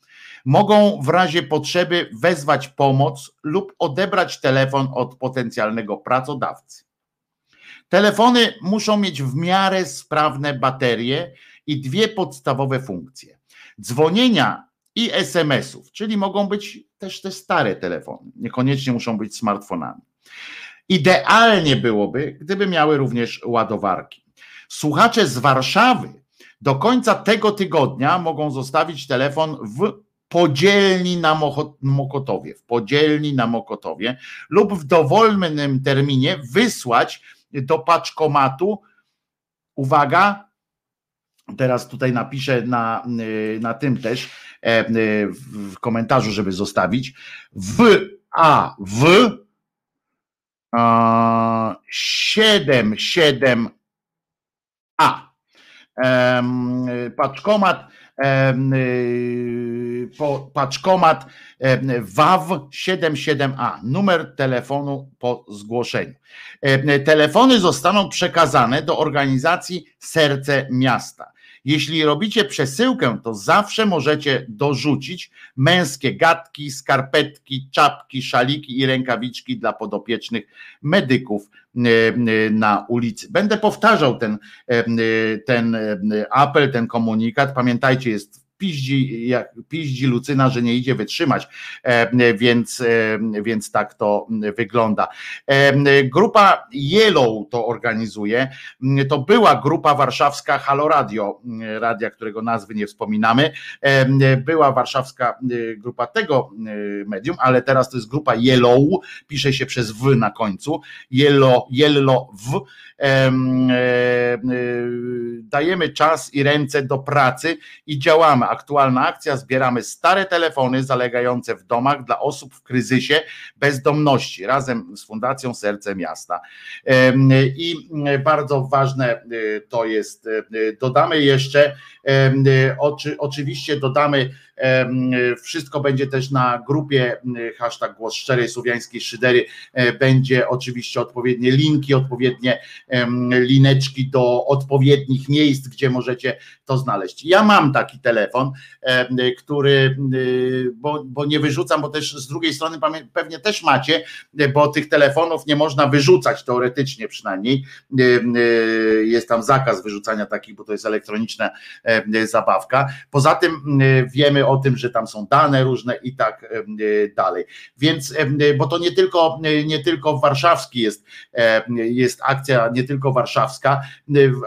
mogą w razie potrzeby wezwać pomoc lub odebrać telefon od potencjalnego pracodawcy. Telefony muszą mieć w miarę sprawne baterie i dwie podstawowe funkcje: dzwonienia i SMS-ów, czyli mogą być też te stare telefony, niekoniecznie muszą być smartfonami. Idealnie byłoby, gdyby miały również ładowarki. Słuchacze z Warszawy do końca tego tygodnia mogą zostawić telefon w podzielni na Mokotowie, w podzielni na Mokotowie lub w dowolnym terminie wysłać do paczkomatu, uwaga, teraz tutaj napiszę na, na tym też, w komentarzu, żeby zostawić. W A w 7 7 A. Paczkomat paczkomat WAW 77A, numer telefonu po zgłoszeniu. Telefony zostaną przekazane do organizacji Serce Miasta. Jeśli robicie przesyłkę, to zawsze możecie dorzucić męskie gadki, skarpetki, czapki, szaliki i rękawiczki dla podopiecznych medyków e, e, na ulicy. Będę powtarzał ten, e, ten apel, ten komunikat. Pamiętajcie, jest piździ, jak, piździ Lucyna, że nie idzie wytrzymać, e, więc, e, więc tak to wygląda. E, grupa Yellow to organizuje, to była grupa warszawska Halo Radio, radia, którego nazwy nie wspominamy, była warszawska grupa tego medium, ale teraz to jest grupa Yellow, pisze się przez W na końcu, Yellow, Yellow W, dajemy czas i ręce do pracy i działamy aktualna akcja, zbieramy stare telefony zalegające w domach dla osób w kryzysie bezdomności razem z Fundacją Serce Miasta. I bardzo ważne y, to jest, y, dodamy jeszcze, y, oczywiście dodamy wszystko będzie też na grupie hashtag głos szczerej słowiańskiej szydery. E, będzie oczywiście odpowiednie linki, odpowiednie lineczki do odpowiednich miejsc, gdzie możecie to znaleźć. Ja mam taki telefon, który, bo, bo nie wyrzucam, bo też z drugiej strony pewnie też macie, bo tych telefonów nie można wyrzucać teoretycznie przynajmniej. Jest tam zakaz wyrzucania takich, bo to jest elektroniczna zabawka. Poza tym wiemy o tym, że tam są dane różne i tak e, dalej. Więc, e, bo to nie tylko, e, nie tylko warszawski jest, jest akcja, nie tylko warszawska,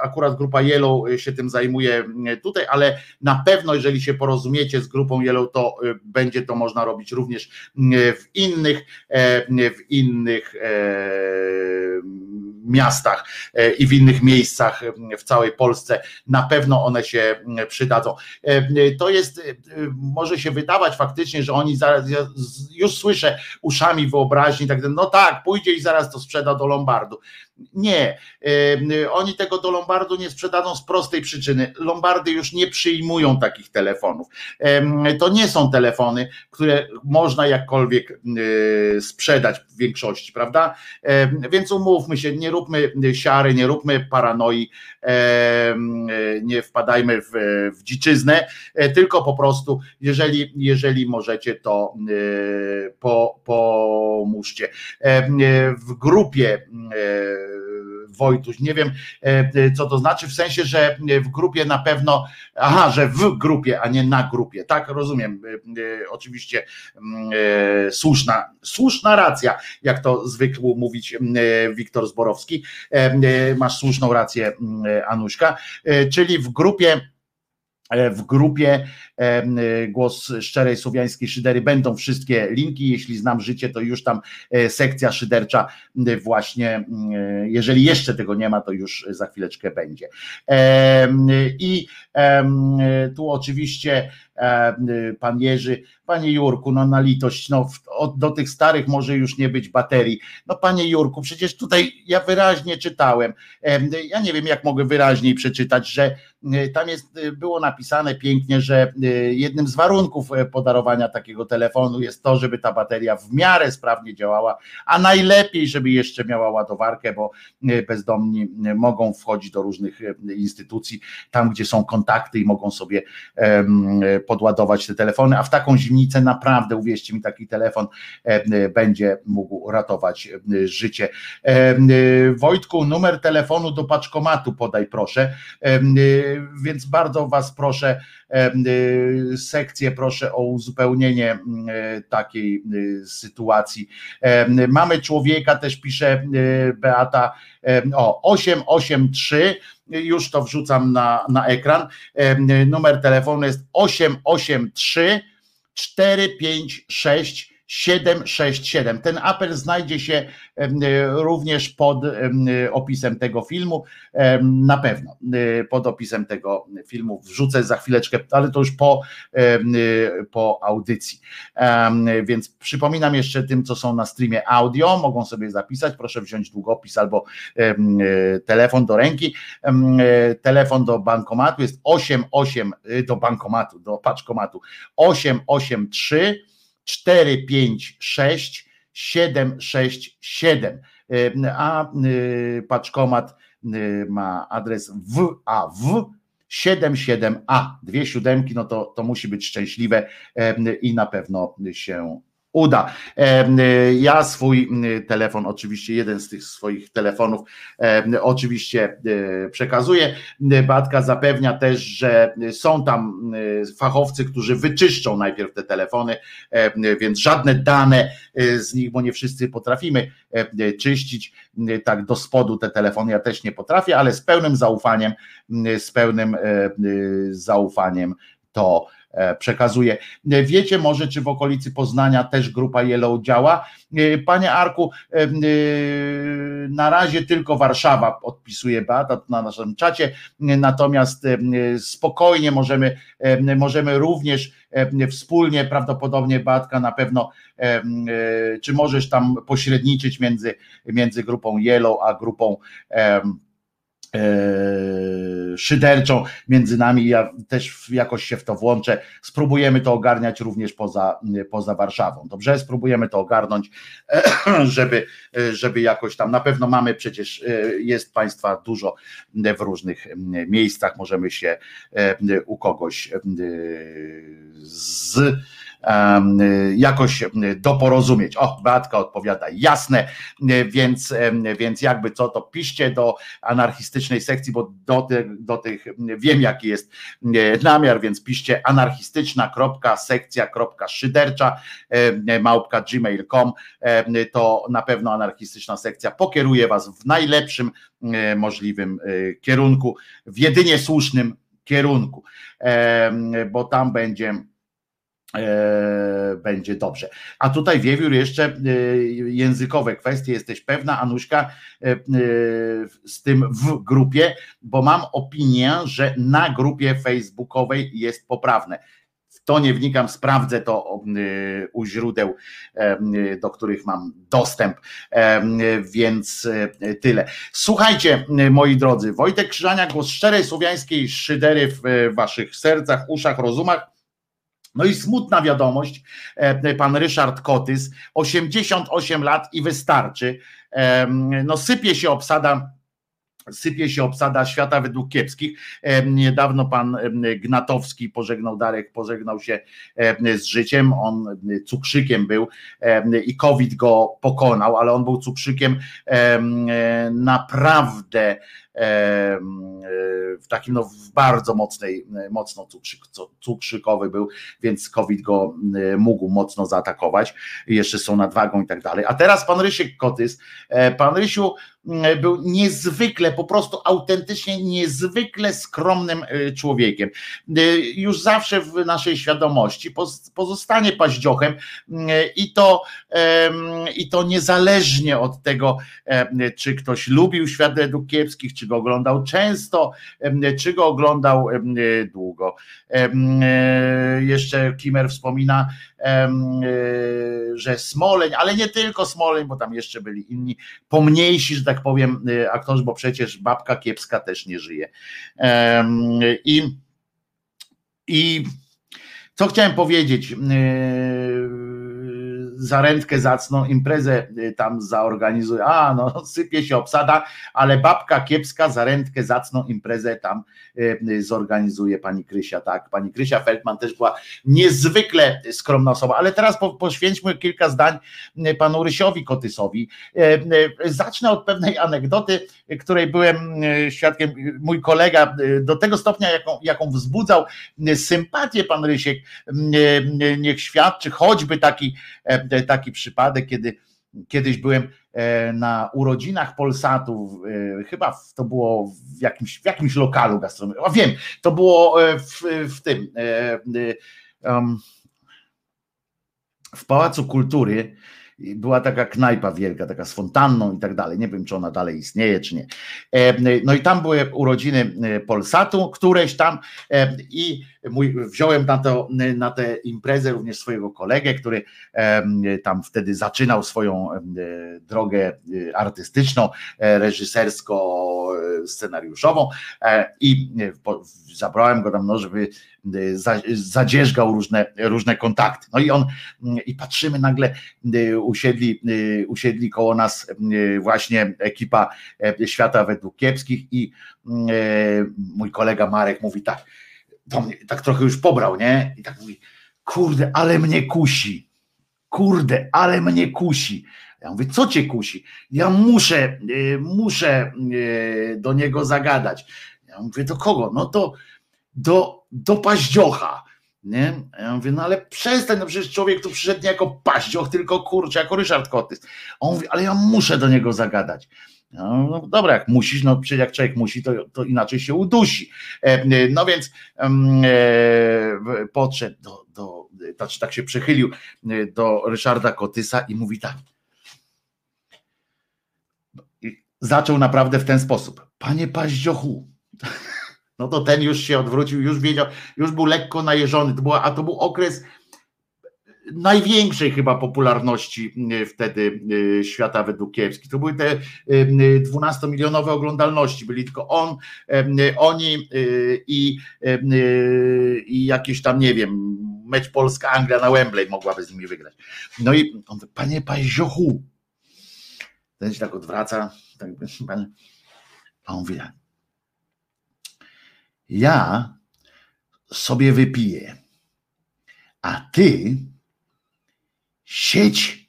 akurat grupa Yellow się tym zajmuje tutaj, ale na pewno, jeżeli się porozumiecie z grupą Yellow, to będzie to można robić również w innych, w innych miastach i w innych miejscach w całej Polsce. Na pewno one się przydadzą. To jest, może się wydawać faktycznie, że oni zaraz, już słyszę uszami wyobraźni, tak, no tak, pójdzie i zaraz to sprzeda do Lombardu. Nie, oni tego do Lombardu nie sprzedadzą z prostej przyczyny. Lombardy już nie przyjmują takich telefonów. To nie są telefony, które można jakkolwiek sprzedać w większości, prawda? Więc umówmy się, nie róbmy siary, nie róbmy paranoi, nie wpadajmy w, w dziczyznę, e, tylko po prostu, jeżeli, jeżeli możecie, to po, pomóżcie. W grupie Wojtuś. Nie wiem, e, co to znaczy, w sensie, że w grupie na pewno, aha, że w grupie, a nie na grupie. Tak, rozumiem. E, e, oczywiście mm, słuszna, słuszna racja, jak to zwykł mówić Wiktor Zborowski. Masz słuszną rację, Anuśka, czyli w grupie w grupie Głos Szczerej Słowiańskiej Szydery będą wszystkie linki. Jeśli znam życie, to już tam e, sekcja szydercza właśnie, e, jeżeli jeszcze tego nie ma, to już za chwileczkę będzie. I tu oczywiście pan Jerzy, panie Jurku, no na litość, no do tych starych może już nie być baterii. No panie Jurku, przecież tutaj ja wyraźnie czytałem, ja nie wiem jak mogę wyraźniej przeczytać, że tam jest, było napisane pięknie, że Y, jednym z warunków e, podarowania takiego telefonu jest to, żeby ta bateria w miarę sprawnie działała, a najlepiej, żeby jeszcze miała ładowarkę, bo e, bezdomni e, mogą wchodzić do różnych instytucji, tam gdzie są kontakty i mogą sobie podładować te telefony, a w taką zimnicę naprawdę, uwierzcie mi, taki telefon będzie mógł ratować życie. Wojtku, numer telefonu do paczkomatu podaj proszę, więc bardzo Was proszę, sekcję, proszę o uzupełnienie takiej sytuacji. Mamy człowieka, też pisze Beata, o 883, już to wrzucam na, na ekran. Numer telefonu jest 883 456 767. Ten apel znajdzie się również pod opisem tego filmu, na pewno pod opisem tego filmu wrzucę za chwileczkę, ale to już po, po audycji. Więc przypominam jeszcze tym, co są na streamie audio, mogą sobie zapisać, proszę wziąć długopis albo telefon do ręki. Telefon do bankomatu jest 88 do bankomatu, do paczkomatu 883 456 767. A y, paczkomat y, ma adres WAW 77A. Dwie siódemki, no to, to musi być szczęśliwe i na pewno się uda. Ja swój telefon, oczywiście jeden z tych swoich telefonów, oczywiście e, przekazuję. Batka zapewnia też, że są tam e, fachowcy, którzy wyczyszczą najpierw te telefony, więc żadne dane e, z nich, bo nie wszyscy potrafimy czyścić tak do spodu te telefony, ja też nie potrafię, ale z pełnym zaufaniem, z pełnym zaufaniem to E, przekazuje. Wiecie może, czy w okolicy Poznania też grupa Yellow działa? E, panie Arku, e, na razie tylko Warszawa odpisuje Beata na naszym czacie, natomiast spokojnie możemy, możemy również wspólnie, prawdopodobnie Beatka na pewno, czy możesz tam pośredniczyć między, między grupą Yellow a grupą E, szyderczą między nami. Ja też jakoś się w to włączę. Spróbujemy to ogarniać również poza, poza Warszawą. Dobrze, spróbujemy to ogarnąć, żeby, żeby jakoś tam. Na pewno mamy przecież, e, jest Państwa dużo w różnych miejscach. Możemy się e, u kogoś z jakoś doporozumieć. O, Beatka odpowiada, jasne, więc, więc jakby co, to piszcie do anarchistycznej sekcji, bo do, tych, do tych wiem jaki jest namiar, więc piszcie anarchistyczna.sekcja.szydercza małpka gmail.com to na pewno anarchistyczna sekcja pokieruje was w najlepszym możliwym kierunku, w jedynie słusznym kierunku, bo tam będzie będzie dobrze. A tutaj wiewiór jeszcze językowe kwestie. Jesteś pewna, Anuśka, z tym w grupie, bo mam opinię, że na grupie facebookowej jest poprawne to nie wnikam, sprawdzę to u źródeł, do których mam dostęp, więc tyle. Słuchajcie, moi drodzy, Wojtek Krzyżania, głos szczerej słowiańskiej szydery w waszych sercach, uszach, rozumach. No i smutna wiadomość, pan Ryszard Kotys, 88 lat i wystarczy. No sypie się obsada sypie się obsada świata według kiepskich. Niedawno pan Gnatowski pożegnał, Darek pożegnał się z życiem, on cukrzykiem był i COVID go pokonał, ale on był cukrzykiem naprawdę w takim no, w bardzo mocnej, mocno cukrzyk, cukrzykowy był, więc COVID go mógł mocno zaatakować. Jeszcze są nadwagą i tak dalej. A teraz pan Rysiek Kotys, e, pan Rysiu był niezwykle, po prostu autentycznie niezwykle skromnym e, człowiekiem. E, już zawsze w naszej świadomości pozostanie paździochem i to, i to niezależnie od tego, czy ktoś lubił świat według kiepskich, czy go oglądał często, czy go oglądał długo. Jeszcze Kimer wspomina, że Smoleń, ale nie tylko Smoleń, bo tam jeszcze byli inni pomniejsi, że tak powiem, aktorzy, bo przecież babka kiepska też nie żyje. I, i co chciałem powiedzieć? Za rentkę zacną imprezę y, tam zaorganizuje. A, no sypie się obsada, ale babka kiepska za rentkę zacną imprezę tam y, y, zorganizuje pani Krysia. Tak, pani Krysia Feldman też była niezwykle skromna osoba, ale teraz po, poświęćmy kilka zdań panu Rysiowi Kotysowi. Zacznę od pewnej anegdoty, której byłem świadkiem. Mój kolega do tego stopnia, jaką, jaką wzbudzał sympatię pan Rysiek, niech świadczy choćby taki taki przypadek, kiedy kiedyś byłem e, na urodzinach Polsatu, e, chyba to było w jakimś, w jakimś lokalu gastronomicznym, wiem, to było e, w, w tym, w Pałacu Kultury, była taka knajpa wielka, taka z fontanną i tak dalej. Nie wiem, czy ona dalej istnieje, czy nie. No i tam były urodziny Polsatu, któreś tam i mój, wziąłem na, to, na tę imprezę również swojego kolegę, który tam wtedy zaczynał swoją drogę e, artystyczną, e, reżysersko-scenariuszową e, i zabrałem go tam, no, żeby zadzierzgał różne, różne kontakty. No i on, i patrzymy nagle, usiedli, usiedli koło nas właśnie ekipa Świata według Kiepskich i mój kolega Marek mówi tak, do mnie, tak trochę już pobrał, nie? I tak mówi, kurde, ale mnie kusi. Kurde, ale mnie kusi. Ja mówię, co cię kusi? Ja muszę, y, muszę y, do niego zagadać. Ja mówię, do kogo? No to do, do paździocha. Nie? Ja mówię, no ale przestań, no przecież człowiek tu przyszedł nie jako paździoch, tylko kurczę, jako Ryszard Kotys. On mówi, ale ja muszę do niego zagadać. No, no, dobra, jak musisz, no przecież jak człowiek musi, to, to inaczej się udusi. E, no więc e, podszedł do, do znaczy tak się przychylił e, do Ryszarda Kotysa i mówi tak. Zaczął naprawdę w ten sposób. Panie Paździochu, no to ten już się odwrócił, już wiedział, już był lekko najeżony, to była, a to był okres największej chyba popularności e, wtedy e, świata według Kiepski. To były te 12-milionowe e, oglądalności. Byli tylko on, oni i, i jakieś tam, nie wiem, mecz Polska-Anglia na Wembley mogłaby z nimi wygrać. No i on mówi, panie Paździochu, ten się tak odwraca, tak, a on mówi, ja sobie wypiję, a ty sieć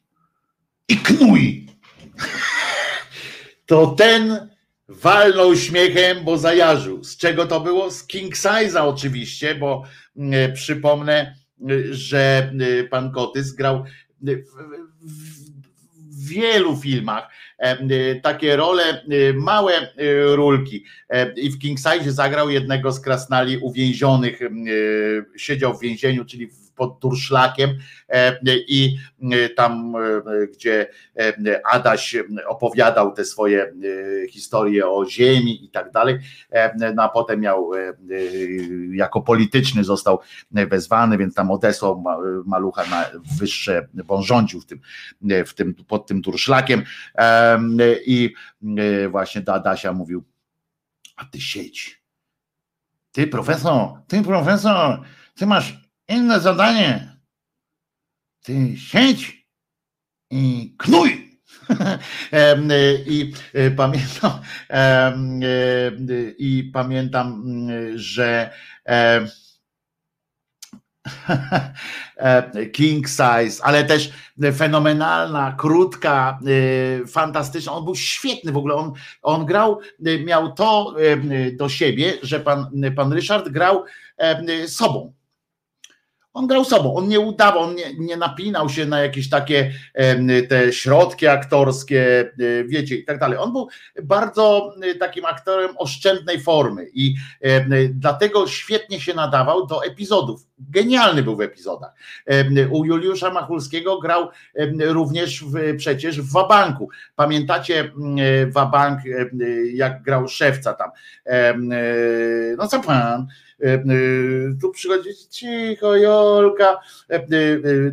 i knuj. To ten walnął śmiechem, bo zajarzył. Z czego to było? Z King Size'a oczywiście, bo e, przypomnę, e, że e, pan Kotys grał w, w, w wielu filmach takie role, małe rulki. I w King Size zagrał jednego z krasnali uwięzionych, siedział w więzieniu, czyli w pod Turszlakiem e, i e, tam, e, gdzie Adaś opowiadał te swoje historie o ziemi i tak dalej, no a potem miał jako polityczny został wezwany, więc tam odesłał malucha na wyższe, bo on rządził w tym, w tym, pod tym Turszlakiem i właśnie do Adasia mówił, a ty siedź, ty profesor, ty profesor, ty masz inne zadanie. Ty siedź i knuj. I e, pamiętam, e, i pamiętam, że King size, ale też fenomenalna, krótka, fantastyczna. On był świetny w ogóle. On, on grał, miał to do siebie, że pan, pan Ryszard grał sobą on grał sobą, on nie udawał, on nie, nie napinał się na jakieś takie te środki aktorskie, e, wiecie, i tak dalej. On był bardzo e, takim aktorem oszczędnej formy i dlatego świetnie się nadawał do epizodów. Genialny był w epizodach. U Juliusza Machulskiego grał również w, przecież w Wabanku. Pamiętacie e, Wabank, jak grał szewca tam? No co pan? E, e, tu przychodzi cicho, Jolka, e,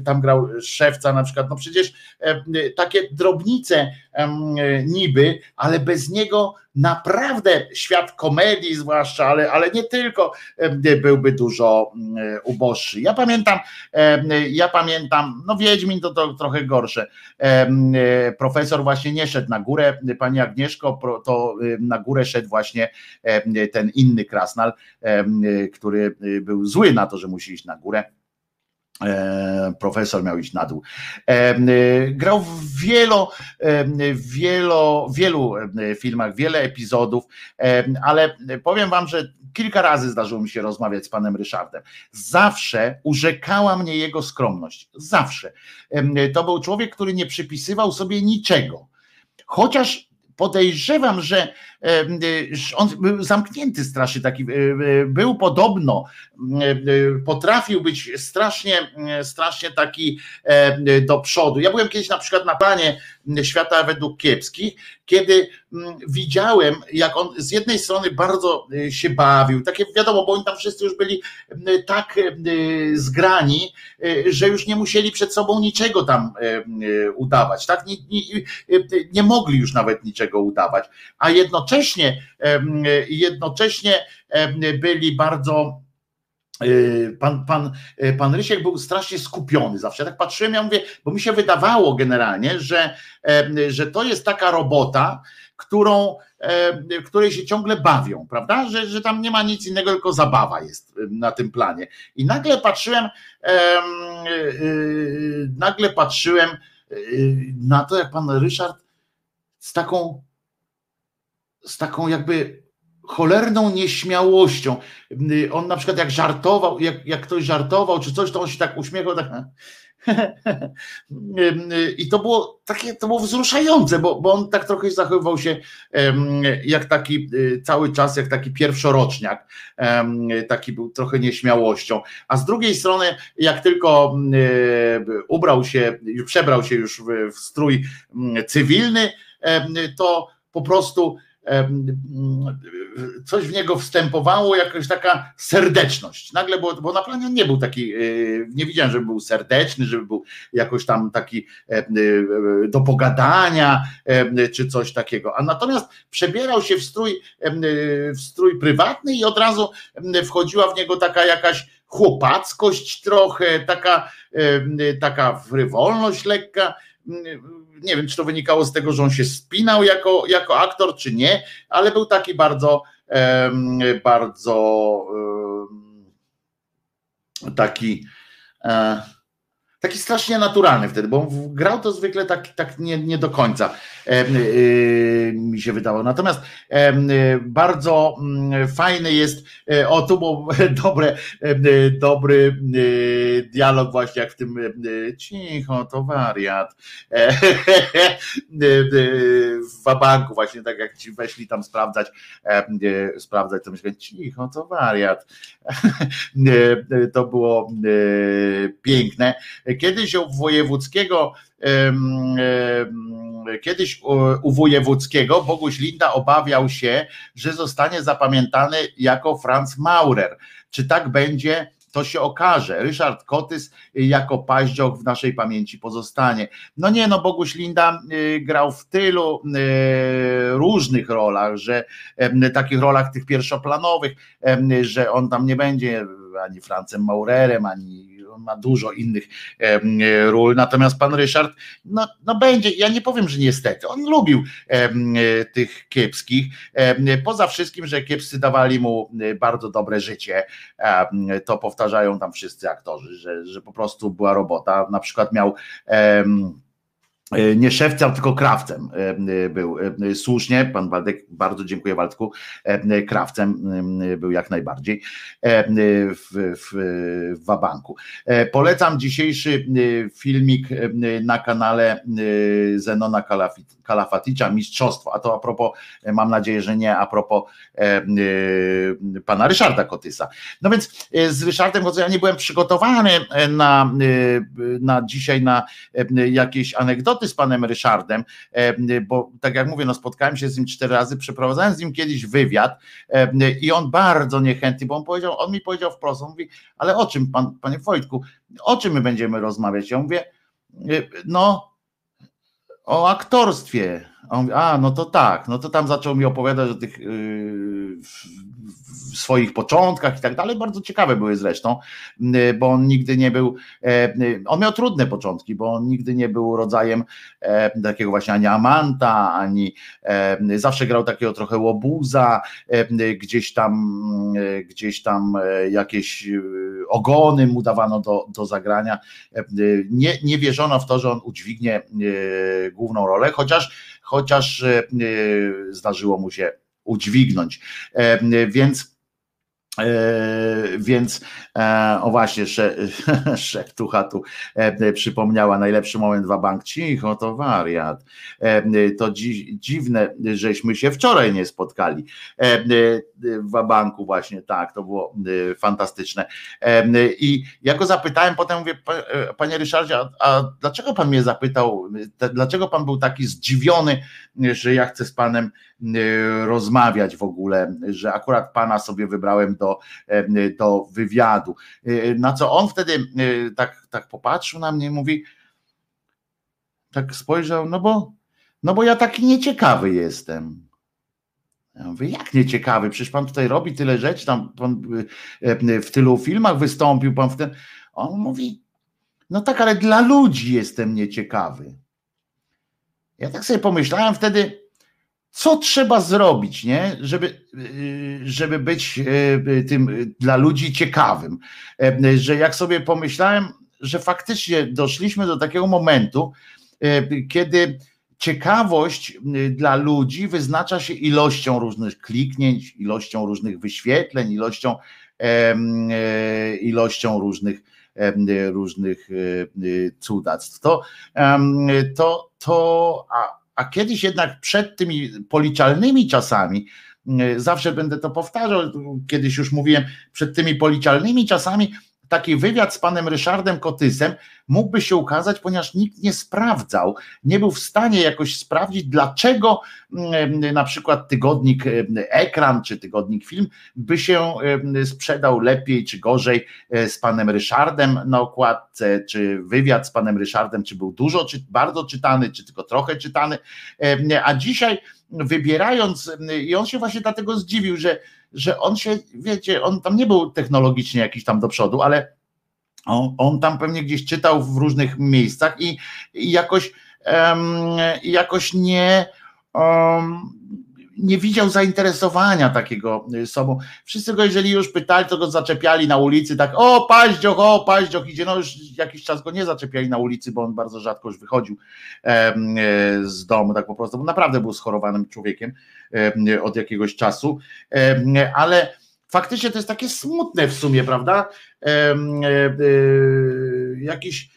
tam grał szewca na przykład, no przecież takie drobnice niby, ale bez niego naprawdę świat komedii zwłaszcza, ale, ale nie tylko byłby dużo uboższy. Ja pamiętam, ja pamiętam, no Wiedźmin to, to trochę gorsze. Profesor właśnie nie szedł na górę, pani Agnieszko, to na górę szedł właśnie ten inny krasnal, który był zły na to, że musi iść na górę E, profesor miał iść na dół. E, e, grał w wielo, wielo, wielu filmach, wiele epizodów, ale powiem wam, że kilka razy zdarzyło mi się rozmawiać z panem Ryszardem. Zawsze urzekała mnie jego skromność. Zawsze. To był człowiek, który nie przypisywał sobie niczego. Chociaż podejrzewam, że on był zamknięty strasznie taki, był podobno, potrafił być strasznie, strasznie taki do przodu. Ja byłem kiedyś na przykład na planie świata według kiepskich, kiedy widziałem, jak on z jednej strony bardzo się bawił, takie wiadomo, bo oni tam wszyscy już byli tak zgrani, że już nie musieli przed sobą niczego tam udawać, tak? Nie, nie, nie mogli już nawet niczego udawać, a jednocześnie, jednocześnie byli bardzo Pan, pan, pan Rysiek był strasznie skupiony zawsze. tak patrzyłem, ja mówię, bo mi się wydawało generalnie, że, że to jest taka robota, którą, której się ciągle bawią, prawda? Że, że tam nie ma nic innego, tylko zabawa jest na tym planie. I nagle patrzyłem, nagle patrzyłem na to, jak pan Ryszard z taką z taką jakby cholerną nieśmiałością. On na przykład jak żartował, jak, jak ktoś żartował czy coś, to on się tak uśmiechał, tak i to było takie, to było wzruszające, bo, bo on tak trochę zachowywał się jak taki y, cały czas, jak taki pierwszoroczniak, taki był trochę nieśmiałością, a z drugiej strony, jak tylko y, ubrał się, przebrał się już w, w strój cywilny, to po prostu coś w niego wstępowało, jakaś taka serdeczność. Nagle, bo, bo na planie nie był taki, y, nie widziałem, żeby był serdeczny, żeby był jakoś tam taki y, do pogadania, czy coś takiego. A natomiast przebierał się w strój, w strój prywatny i od razu wchodziła w niego taka jakaś chłopackość trochę, taka, taka frywolność lekka nie wiem, czy to wynikało z tego, że on się spinał jako, jako aktor, czy nie, ale był taki bardzo, bardzo taki e, taki strasznie naturalny wtedy, bo grał to zwykle tak, tak nie, nie do końca e, mi się wydawało. Natomiast e, bardzo mm, fajny jest, e, o tu bo dobre, dobry dialog właśnie jak w tym cicho, to wariat. W wabanku właśnie tak jak ci weszli tam sprawdzać sprawdzać to myślę, cicho, to wariat. To było piękne Kiedyś u wojewódzkiego kiedyś u wojewódzkiego Boguś Linda obawiał się, że zostanie zapamiętany jako Franz Maurer. Czy tak będzie? To się okaże. Ryszard Kotys jako paździok w naszej pamięci pozostanie. No nie, no Boguś Linda y, grał w tylu y, różnych rolach, że takich rolach tych pierwszoplanowych, że on tam nie będzie ani Francem Maurerem, ani on ma dużo innych ról, natomiast pan Ryszard, no, no będzie, ja nie powiem, że niestety, on lubił tych kiepskich, poza wszystkim, że kiepscy dawali mu bardzo dobre życie, to powtarzają tam wszyscy aktorzy, że, że po prostu była robota, na przykład miał E, nie szewcem, tylko krawcem e, e, był. Słusznie, pan Waldek, bardzo dziękuję Waldku, krawcem był jak najbardziej w, w, w Wabanku. Polecam dzisiejszy filmik na kanale Zenona Kalafaticza, Mistrzostwo, a to a propos, mam nadzieję, że nie a propos pana Ryszarda Kotysa. No więc z Ryszardem ja nie byłem przygotowany na, na dzisiaj na jakieś anegdoty, z panem Ryszardem, e, bo tak jak mówię, no spotkałem się z nim cztery razy, przeprowadzałem z nim kiedyś wywiad e, i on bardzo niechętnie, bo on powiedział, on mi powiedział wprost, on mówi, ale o czym pan, panie Wojtku, o czym my będziemy rozmawiać? Ja mówię, e, no o aktorstwie. A, mówi, a no to tak, no to tam zaczął mi opowiadać o tych yy, swoich początkach i tak dalej. Bardzo ciekawe były zresztą, y, bo on nigdy nie był, e, y, on miał trudne początki, bo on nigdy nie był rodzajem e, takiego właśnie ani amanta, ani e, zawsze grał takiego trochę łobuza, gdzieś tam, gdzieś tam jakieś ogony mu dawano do, do zagrania. Nie, nie wierzono w to, że on udźwignie główną rolę, chociaż, chociaż zdarzyło mu się udźwignąć. Więc E, więc e, o właśnie, szeptucha tu e, przypomniała najlepszy moment w bank cicho, to wariat. To dzi, dziwne, żeśmy się wczoraj nie spotkali w banku właśnie, tak, to było fantastyczne. I ja go zapytałem, potem mówię, panie Ryszardzie, a, a dlaczego pan mnie zapytał, dlaczego pan był taki zdziwiony, że ja chcę z panem rozmawiać w ogóle, że akurat pana sobie wybrałem do, do wywiadu. Na co on wtedy tak, tak popatrzył na mnie i mówi, tak spojrzał, no bo, no bo ja taki nieciekawy jestem. Ja mówię, jak nieciekawy? Przecież pan tutaj robi tyle rzeczy, tam pan w tylu filmach wystąpił, pan w ten. On mówi, no tak, ale dla ludzi jestem nieciekawy. Ja tak sobie pomyślałem wtedy, co trzeba zrobić, nie? Żeby, y, żeby być y, tym dla ludzi ciekawym. E, że jak sobie pomyślałem, że faktycznie doszliśmy do takiego momentu, e, kiedy ciekawość dla ludzi wyznacza się ilością różnych kliknięć, ilością różnych wyświetleń, ilością, e, ilością różnych, różnych cudactw. To, to, to a, a kiedyś jednak przed tymi policzalnymi czasami, mm, zawsze będę to powtarzał, kiedyś już mówiłem, przed tymi policzalnymi czasami taki wywiad z panem Ryszardem Kotysem mógłby się ukazać, ponieważ nikt nie sprawdzał, nie był w stanie jakoś sprawdzić, dlaczego mm, na przykład tygodnik Ekran czy tygodnik Film by się sprzedał lepiej czy gorzej e, z panem Ryszardem na okładce, czy wywiad z panem Ryszardem, czy był dużo, czy bardzo czytany, czy tylko trochę czytany. A dzisiaj wybierając, i on się właśnie dlatego zdziwił, że że on się, wiecie, on tam nie był technologicznie jakiś tam do przodu, ale on, on tam pewnie gdzieś czytał w różnych miejscach i, i jakoś, um, jakoś nie. Um, nie widział zainteresowania takiego sobą. Wszyscy go, jeżeli już pytali, to go zaczepiali na ulicy, tak o paździoch, o paździoch idzie, no już jakiś czas go nie zaczepiali na ulicy, bo on bardzo rzadko już wychodził z domu, tak po prostu, bo naprawdę był schorowanym człowiekiem od jakiegoś czasu, ale faktycznie to jest takie smutne w sumie, prawda? Jakiś,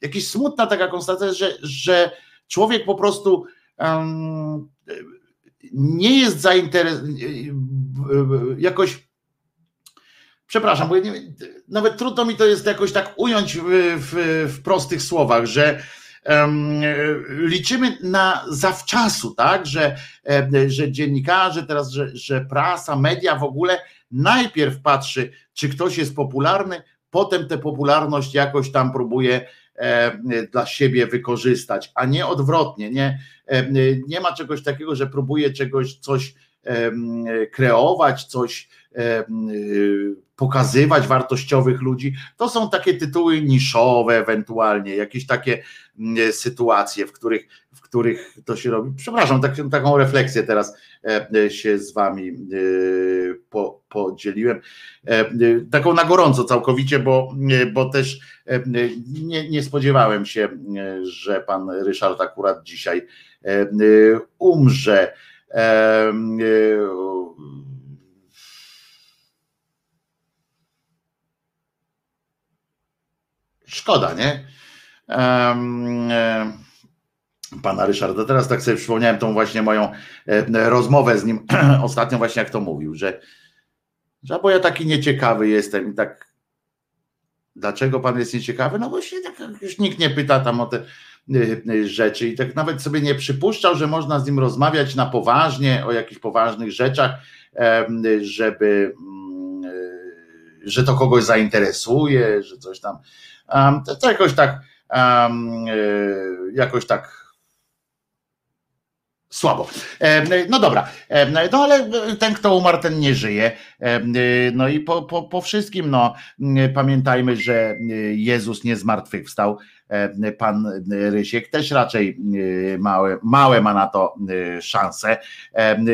jakiś smutna taka konstatacja, że, że człowiek po prostu nie jest zainteresowany, jakoś przepraszam, bo ja nie, nawet trudno mi to jest jakoś tak ująć w, w, prostych słowach, że liczymy na zawczasu, tak, że, że dziennikarze teraz, że, że prasa, media w ogóle najpierw patrzy, czy ktoś jest popularny, potem tę popularność jakoś tam próbuje E, dla siebie wykorzystać, a nie odwrotnie. Nie, e, nie ma czegoś takiego, że próbuje czegoś, coś e, kreować, coś pokazywać wartościowych ludzi. To są takie tytuły niszowe, ewentualnie, jakieś takie sytuacje, w których, których to się robi. Przepraszam, tak, taką refleksję teraz się z Wami po, podzieliłem. Taką na gorąco całkowicie, bo, bo też nie, nie spodziewałem się, że pan Ryszard akurat dzisiaj umrze. Szkoda, nie? Pana Ryszarda. Teraz tak sobie przypomniałem tą właśnie moją rozmowę z nim ostatnio właśnie jak to mówił, że, że bo ja taki nieciekawy jestem i tak Dlaczego pan jest nieciekawy? No się tak już nikt nie pyta tam o te y, y, rzeczy i tak nawet sobie nie przypuszczał, że można z nim rozmawiać na poważnie o jakichś poważnych rzeczach, żeby mm, że to kogoś zainteresuje, że coś tam. To jakoś tak jakoś tak słabo. No dobra, no ale ten, kto umarł, ten nie żyje. No i po, po, po wszystkim, no pamiętajmy, że Jezus nie zmartwychwstał. Pan Rysiek też raczej małe, małe ma na to szanse,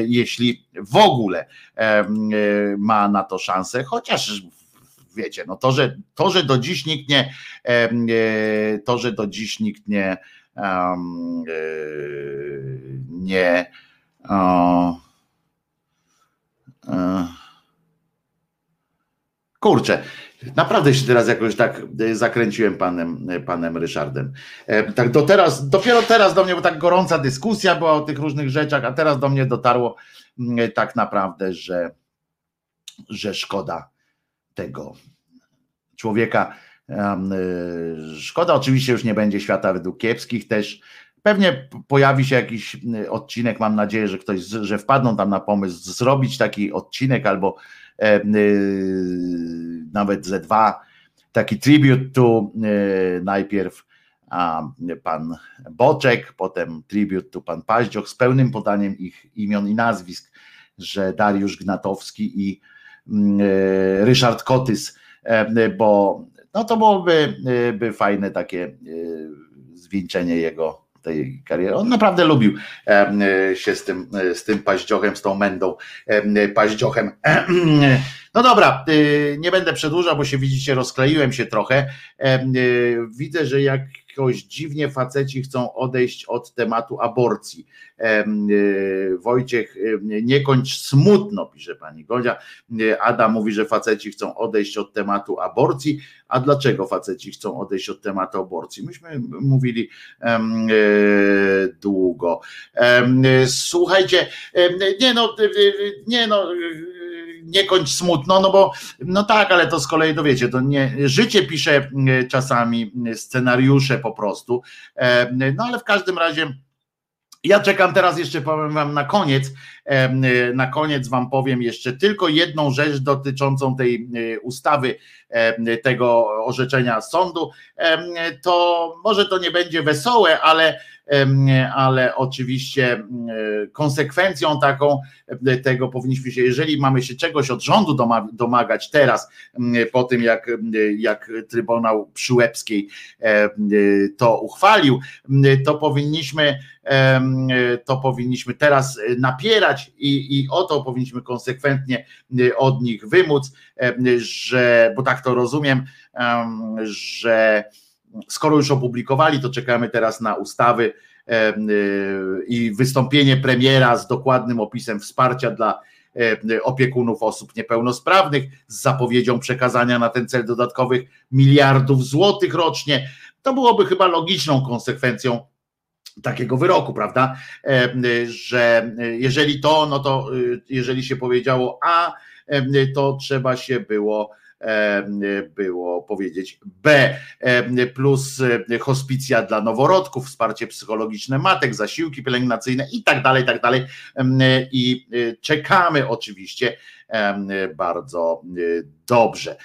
jeśli w ogóle ma na to szanse, chociaż wiecie, no to, że, to, że do dziś nikt nie, to, że do dziś nikt nie nie kurczę, naprawdę się teraz jakoś tak zakręciłem panem, panem Ryszardem. Tak do teraz, dopiero teraz do mnie, bo tak gorąca dyskusja była o tych różnych rzeczach, a teraz do mnie dotarło tak naprawdę, że, że szkoda tego człowieka. Szkoda, oczywiście już nie będzie świata według kiepskich też. Pewnie pojawi się jakiś odcinek, mam nadzieję, że ktoś, że wpadną tam na pomysł zrobić taki odcinek albo e, nawet ze dwa, taki tribute to e, najpierw a, pan Boczek, potem tribute to pan Paździoch z pełnym podaniem ich imion i nazwisk, że Dariusz Gnatowski i e, Ryszard Kotys, bo no to byłoby by fajne takie zwieńczenie jego tej kariery. On naprawdę lubił się z tym, z tym paździochem, z tą mędą paździochem. No dobra, y, nie będę przedłużał, bo się widzicie, rozkleiłem się trochę. Y, widzę, że jak jakoś dziwnie faceci chcą odejść od tematu aborcji. E, Wojciech, nie kończ smutno, pisze pani Godzia. E, Ada mówi, że faceci chcą odejść od tematu aborcji. A dlaczego faceci chcą odejść od tematu aborcji? Myśmy mówili długo. Słuchajcie, nie no, nie no nie kończ smutno, no bo no tak, ale to z kolei dowiecie, to nie, życie pisze czasami scenariusze po prostu, e, no ale w każdym razie ja czekam teraz jeszcze powiem wam na koniec, na koniec wam powiem jeszcze tylko jedną rzecz dotyczącą tej e, ustawy, tego orzeczenia sądu. To może to nie będzie wesołe, ale ale oczywiście konsekwencją taką tego powinniśmy się, jeżeli mamy się czegoś od rządu domagać teraz, po tym jak, jak Trybunał Przyłębskiej to uchwalił, to powinniśmy to powinniśmy teraz napierać i, i o to powinniśmy konsekwentnie od nich wymóc, że, bo tak to rozumiem, że skoro już opublikowali, to czekamy teraz na ustawy i wystąpienie premiera z dokładnym opisem wsparcia dla opiekunów osób niepełnosprawnych, z zapowiedzią przekazania na ten cel dodatkowych miliardów złotych rocznie. To byłoby chyba logiczną konsekwencją takiego wyroku, prawda? Że jeżeli to, no to y, jeżeli się powiedziało A, to trzeba się było było powiedzieć B, plus hospicja dla noworodków, wsparcie psychologiczne matek, zasiłki pielęgnacyjne i tak dalej, i tak dalej. I czekamy oczywiście bardzo y, dobrze.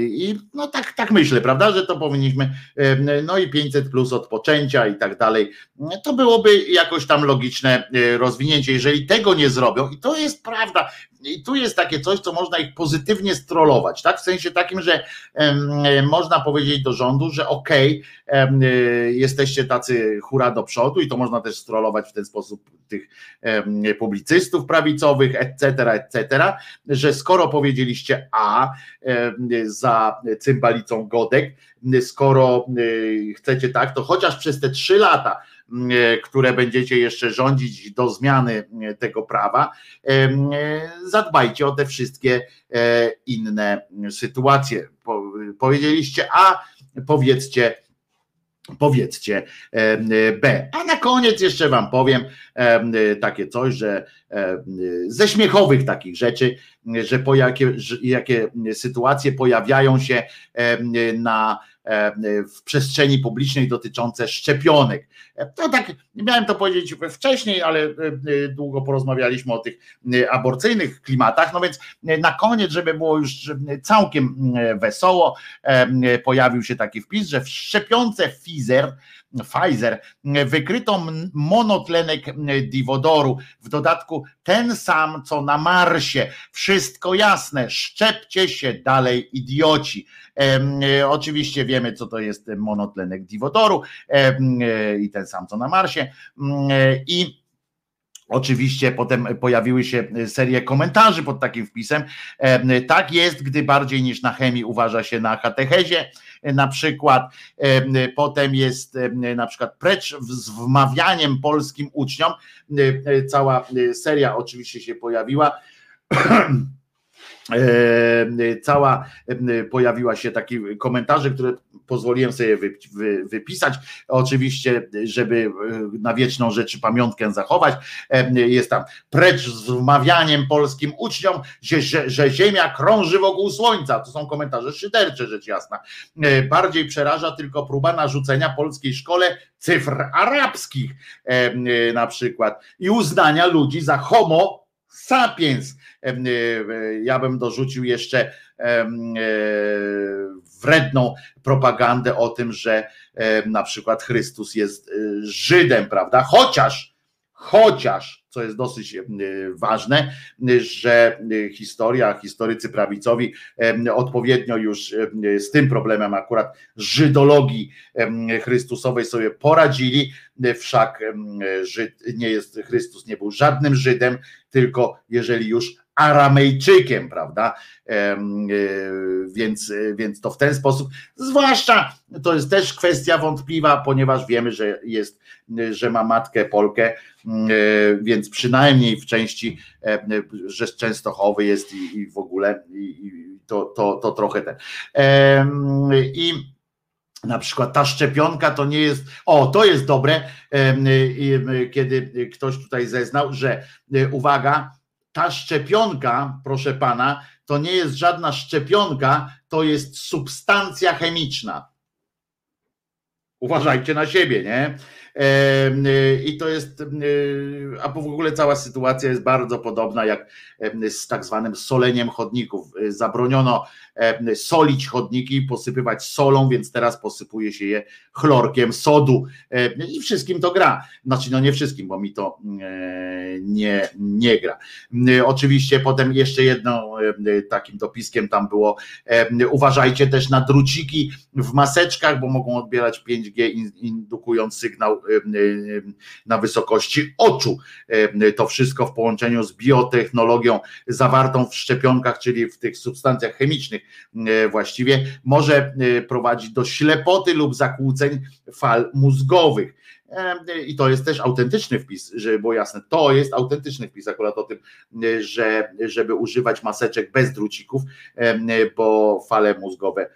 I no tak, tak myślę, prawda, że to powinniśmy, no i 500 plus od poczęcia i tak dalej, to byłoby jakoś tam logiczne y, rozwinięcie. Jeżeli tego nie zrobią, i to jest prawda, i tu jest takie coś, co można ich pozytywnie strollować, tak? W sensie takim, że można powiedzieć do rządu, że okej, okay, jesteście tacy hura do przodu i to można też strollować w ten sposób tych publicystów prawicowych, etc., etc., że skoro powiedzieliście A za cymbalicą Godek, skoro chcecie tak, to chociaż przez te trzy lata E, które będziecie jeszcze rządzić do zmiany e, tego prawa, e, zadbajcie o te wszystkie inne sytuacje. Powiedzieliście A, powiedzcie powiedzcie B. A na koniec jeszcze Wam powiem takie coś, że ze śmiechowych takich rzeczy, że po jakie, jakie sytuacje pojawiają się na w przestrzeni publicznej dotyczące szczepionek. To tak, miałem to powiedzieć wcześniej, ale e, e, długo porozmawialiśmy o tych e, aborcyjnych klimatach. No więc na koniec, żeby było już całkiem wesoło, pojawił się taki wpis, że w szczepionce Pfizer Pfizer wykryto monotlenek diwodoru, w dodatku ten sam co na Marsie. Wszystko jasne, szczepcie się dalej, idioci. E, oczywiście wiemy, co to jest monotlenek diwodoru e, i ten sam co na Marsie. E, I Oczywiście potem pojawiły się serie komentarzy pod takim wpisem. Tak jest, gdy bardziej niż na chemii uważa się na katechezie na przykład. Potem jest na przykład precz z wmawianiem polskim uczniom. Cała seria oczywiście się pojawiła cała e, pojawiła się takie komentarze, które pozwoliłem sobie wypisać. Oczywiście, żeby e, na wieczną rzeczy pamiątkę zachować, jest tam precz z wmawianiem polskim uczniom, że, że, że Ziemia krąży wokół Słońca. To są komentarze szydercze, rzecz jasna. Bardziej przeraża tylko próba narzucenia polskiej szkole cyfr arabskich na przykład i uznania ludzi za homo sapiens E, e, ja bym dorzucił jeszcze e, wredną propagandę o tym, że na przykład Chrystus jest Żydem, prawda? Chociaż, chociaż co jest dosyć e, ważne, że historia, historycy prawicowi e, odpowiednio już e, z tym problemem akurat żydologii chrystusowej sobie poradzili, wszak Żyd nie jest, Chrystus nie był żadnym Żydem, tylko jeżeli już Aramejczykiem, prawda? Więc, więc to w ten sposób, zwłaszcza to jest też kwestia wątpliwa, ponieważ wiemy, że jest, że ma matkę Polkę, więc przynajmniej w części, że z Częstochowy jest i, i w ogóle i, to, to, to trochę ten. I na przykład ta szczepionka to nie jest, o to jest dobre, kiedy ktoś tutaj zeznał, że uwaga, ta szczepionka, proszę pana, to nie jest żadna szczepionka, to jest substancja chemiczna. Uważajcie na siebie, nie? I to jest, a w ogóle cała sytuacja jest bardzo podobna jak z tak zwanym soleniem chodników. Zabroniono solić chodniki, posypywać solą, więc teraz posypuje się je chlorkiem sodu i wszystkim to gra. Znaczy, no nie wszystkim, bo mi to nie, nie gra. Oczywiście potem jeszcze jedną takim dopiskiem tam było uważajcie też na druciki w maseczkach, bo mogą odbierać 5G indukując sygnał na wysokości oczu. To wszystko w połączeniu z biotechnologią zawartą w szczepionkach, czyli w tych substancjach chemicznych właściwie, może prowadzić do ślepoty lub zakłóceń fal mózgowych. I to jest też autentyczny wpis, żeby było jasne. To jest autentyczny wpis akurat o tym, że żeby używać maseczek bez drucików, bo fale mózgowe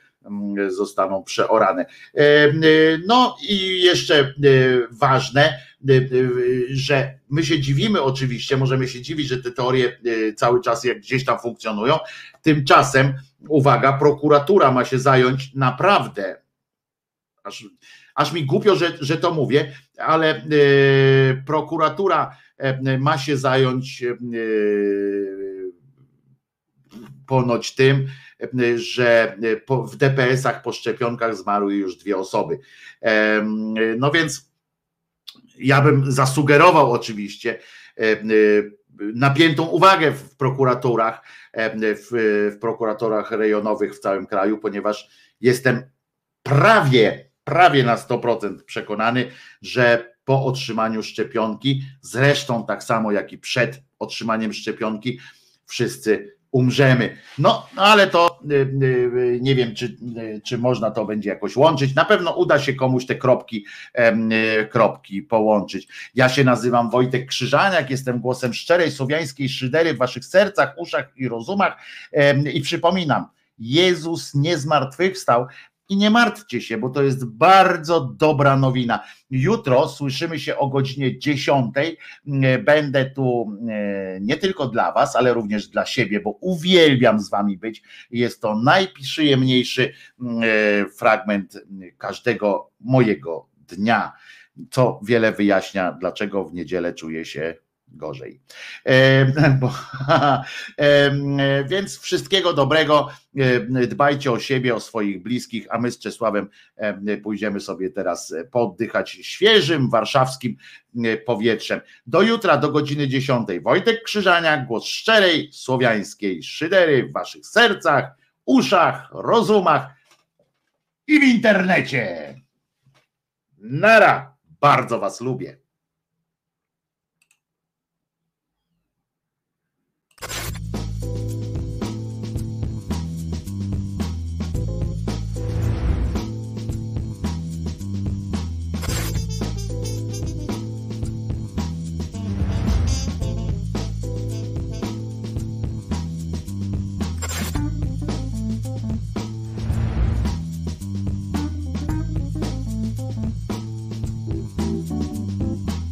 zostaną przeorane. No i jeszcze ważne, że my się dziwimy oczywiście, możemy się dziwić, że te teorie cały czas jak gdzieś tam funkcjonują. Tymczasem, uwaga, prokuratura ma się zająć naprawdę aż aż mi głupio, że, że to mówię, ale e, prokuratura e, ma się zająć e, ponoć tym, że w DPS-ach po szczepionkach zmarły już dwie osoby. No więc ja bym zasugerował oczywiście napiętą uwagę w prokuraturach, w, w rejonowych w całym kraju, ponieważ jestem prawie prawie na 100% przekonany, że po otrzymaniu szczepionki, zresztą tak samo jak i przed otrzymaniem szczepionki, wszyscy umrzemy. No, ale to y, y, nie wiem, czy, y, czy można to będzie jakoś łączyć. Na pewno uda się komuś te kropki, kropki połączyć. Ja się nazywam Wojtek Krzyżaniak, jestem głosem szczerej słowiańskiej szydery w waszych sercach, uszach i rozumach i przypominam, Jezus nie zmartwychwstał, i nie martwcie się, bo to jest bardzo dobra nowina. Jutro słyszymy się o godzinie 10. Będę tu e, nie tylko dla Was, ale również dla siebie, bo uwielbiam z Wami być. Jest to najprzyjemniejszy e, fragment każdego mojego dnia, co wiele wyjaśnia, dlaczego w niedzielę czuję się gorzej. E, bo, e, więc wszystkiego dobrego. E, dbajcie o siebie, o swoich bliskich, a my z Czesławem e, pójdziemy sobie teraz poddychać świeżym warszawskim e, powietrzem. Do jutra, do godziny 10. Wojtek Krzyżania, głos szczerej słowiańskiej szydery w waszych sercach, uszach, rozumach i w internecie. Nara, bardzo was lubię.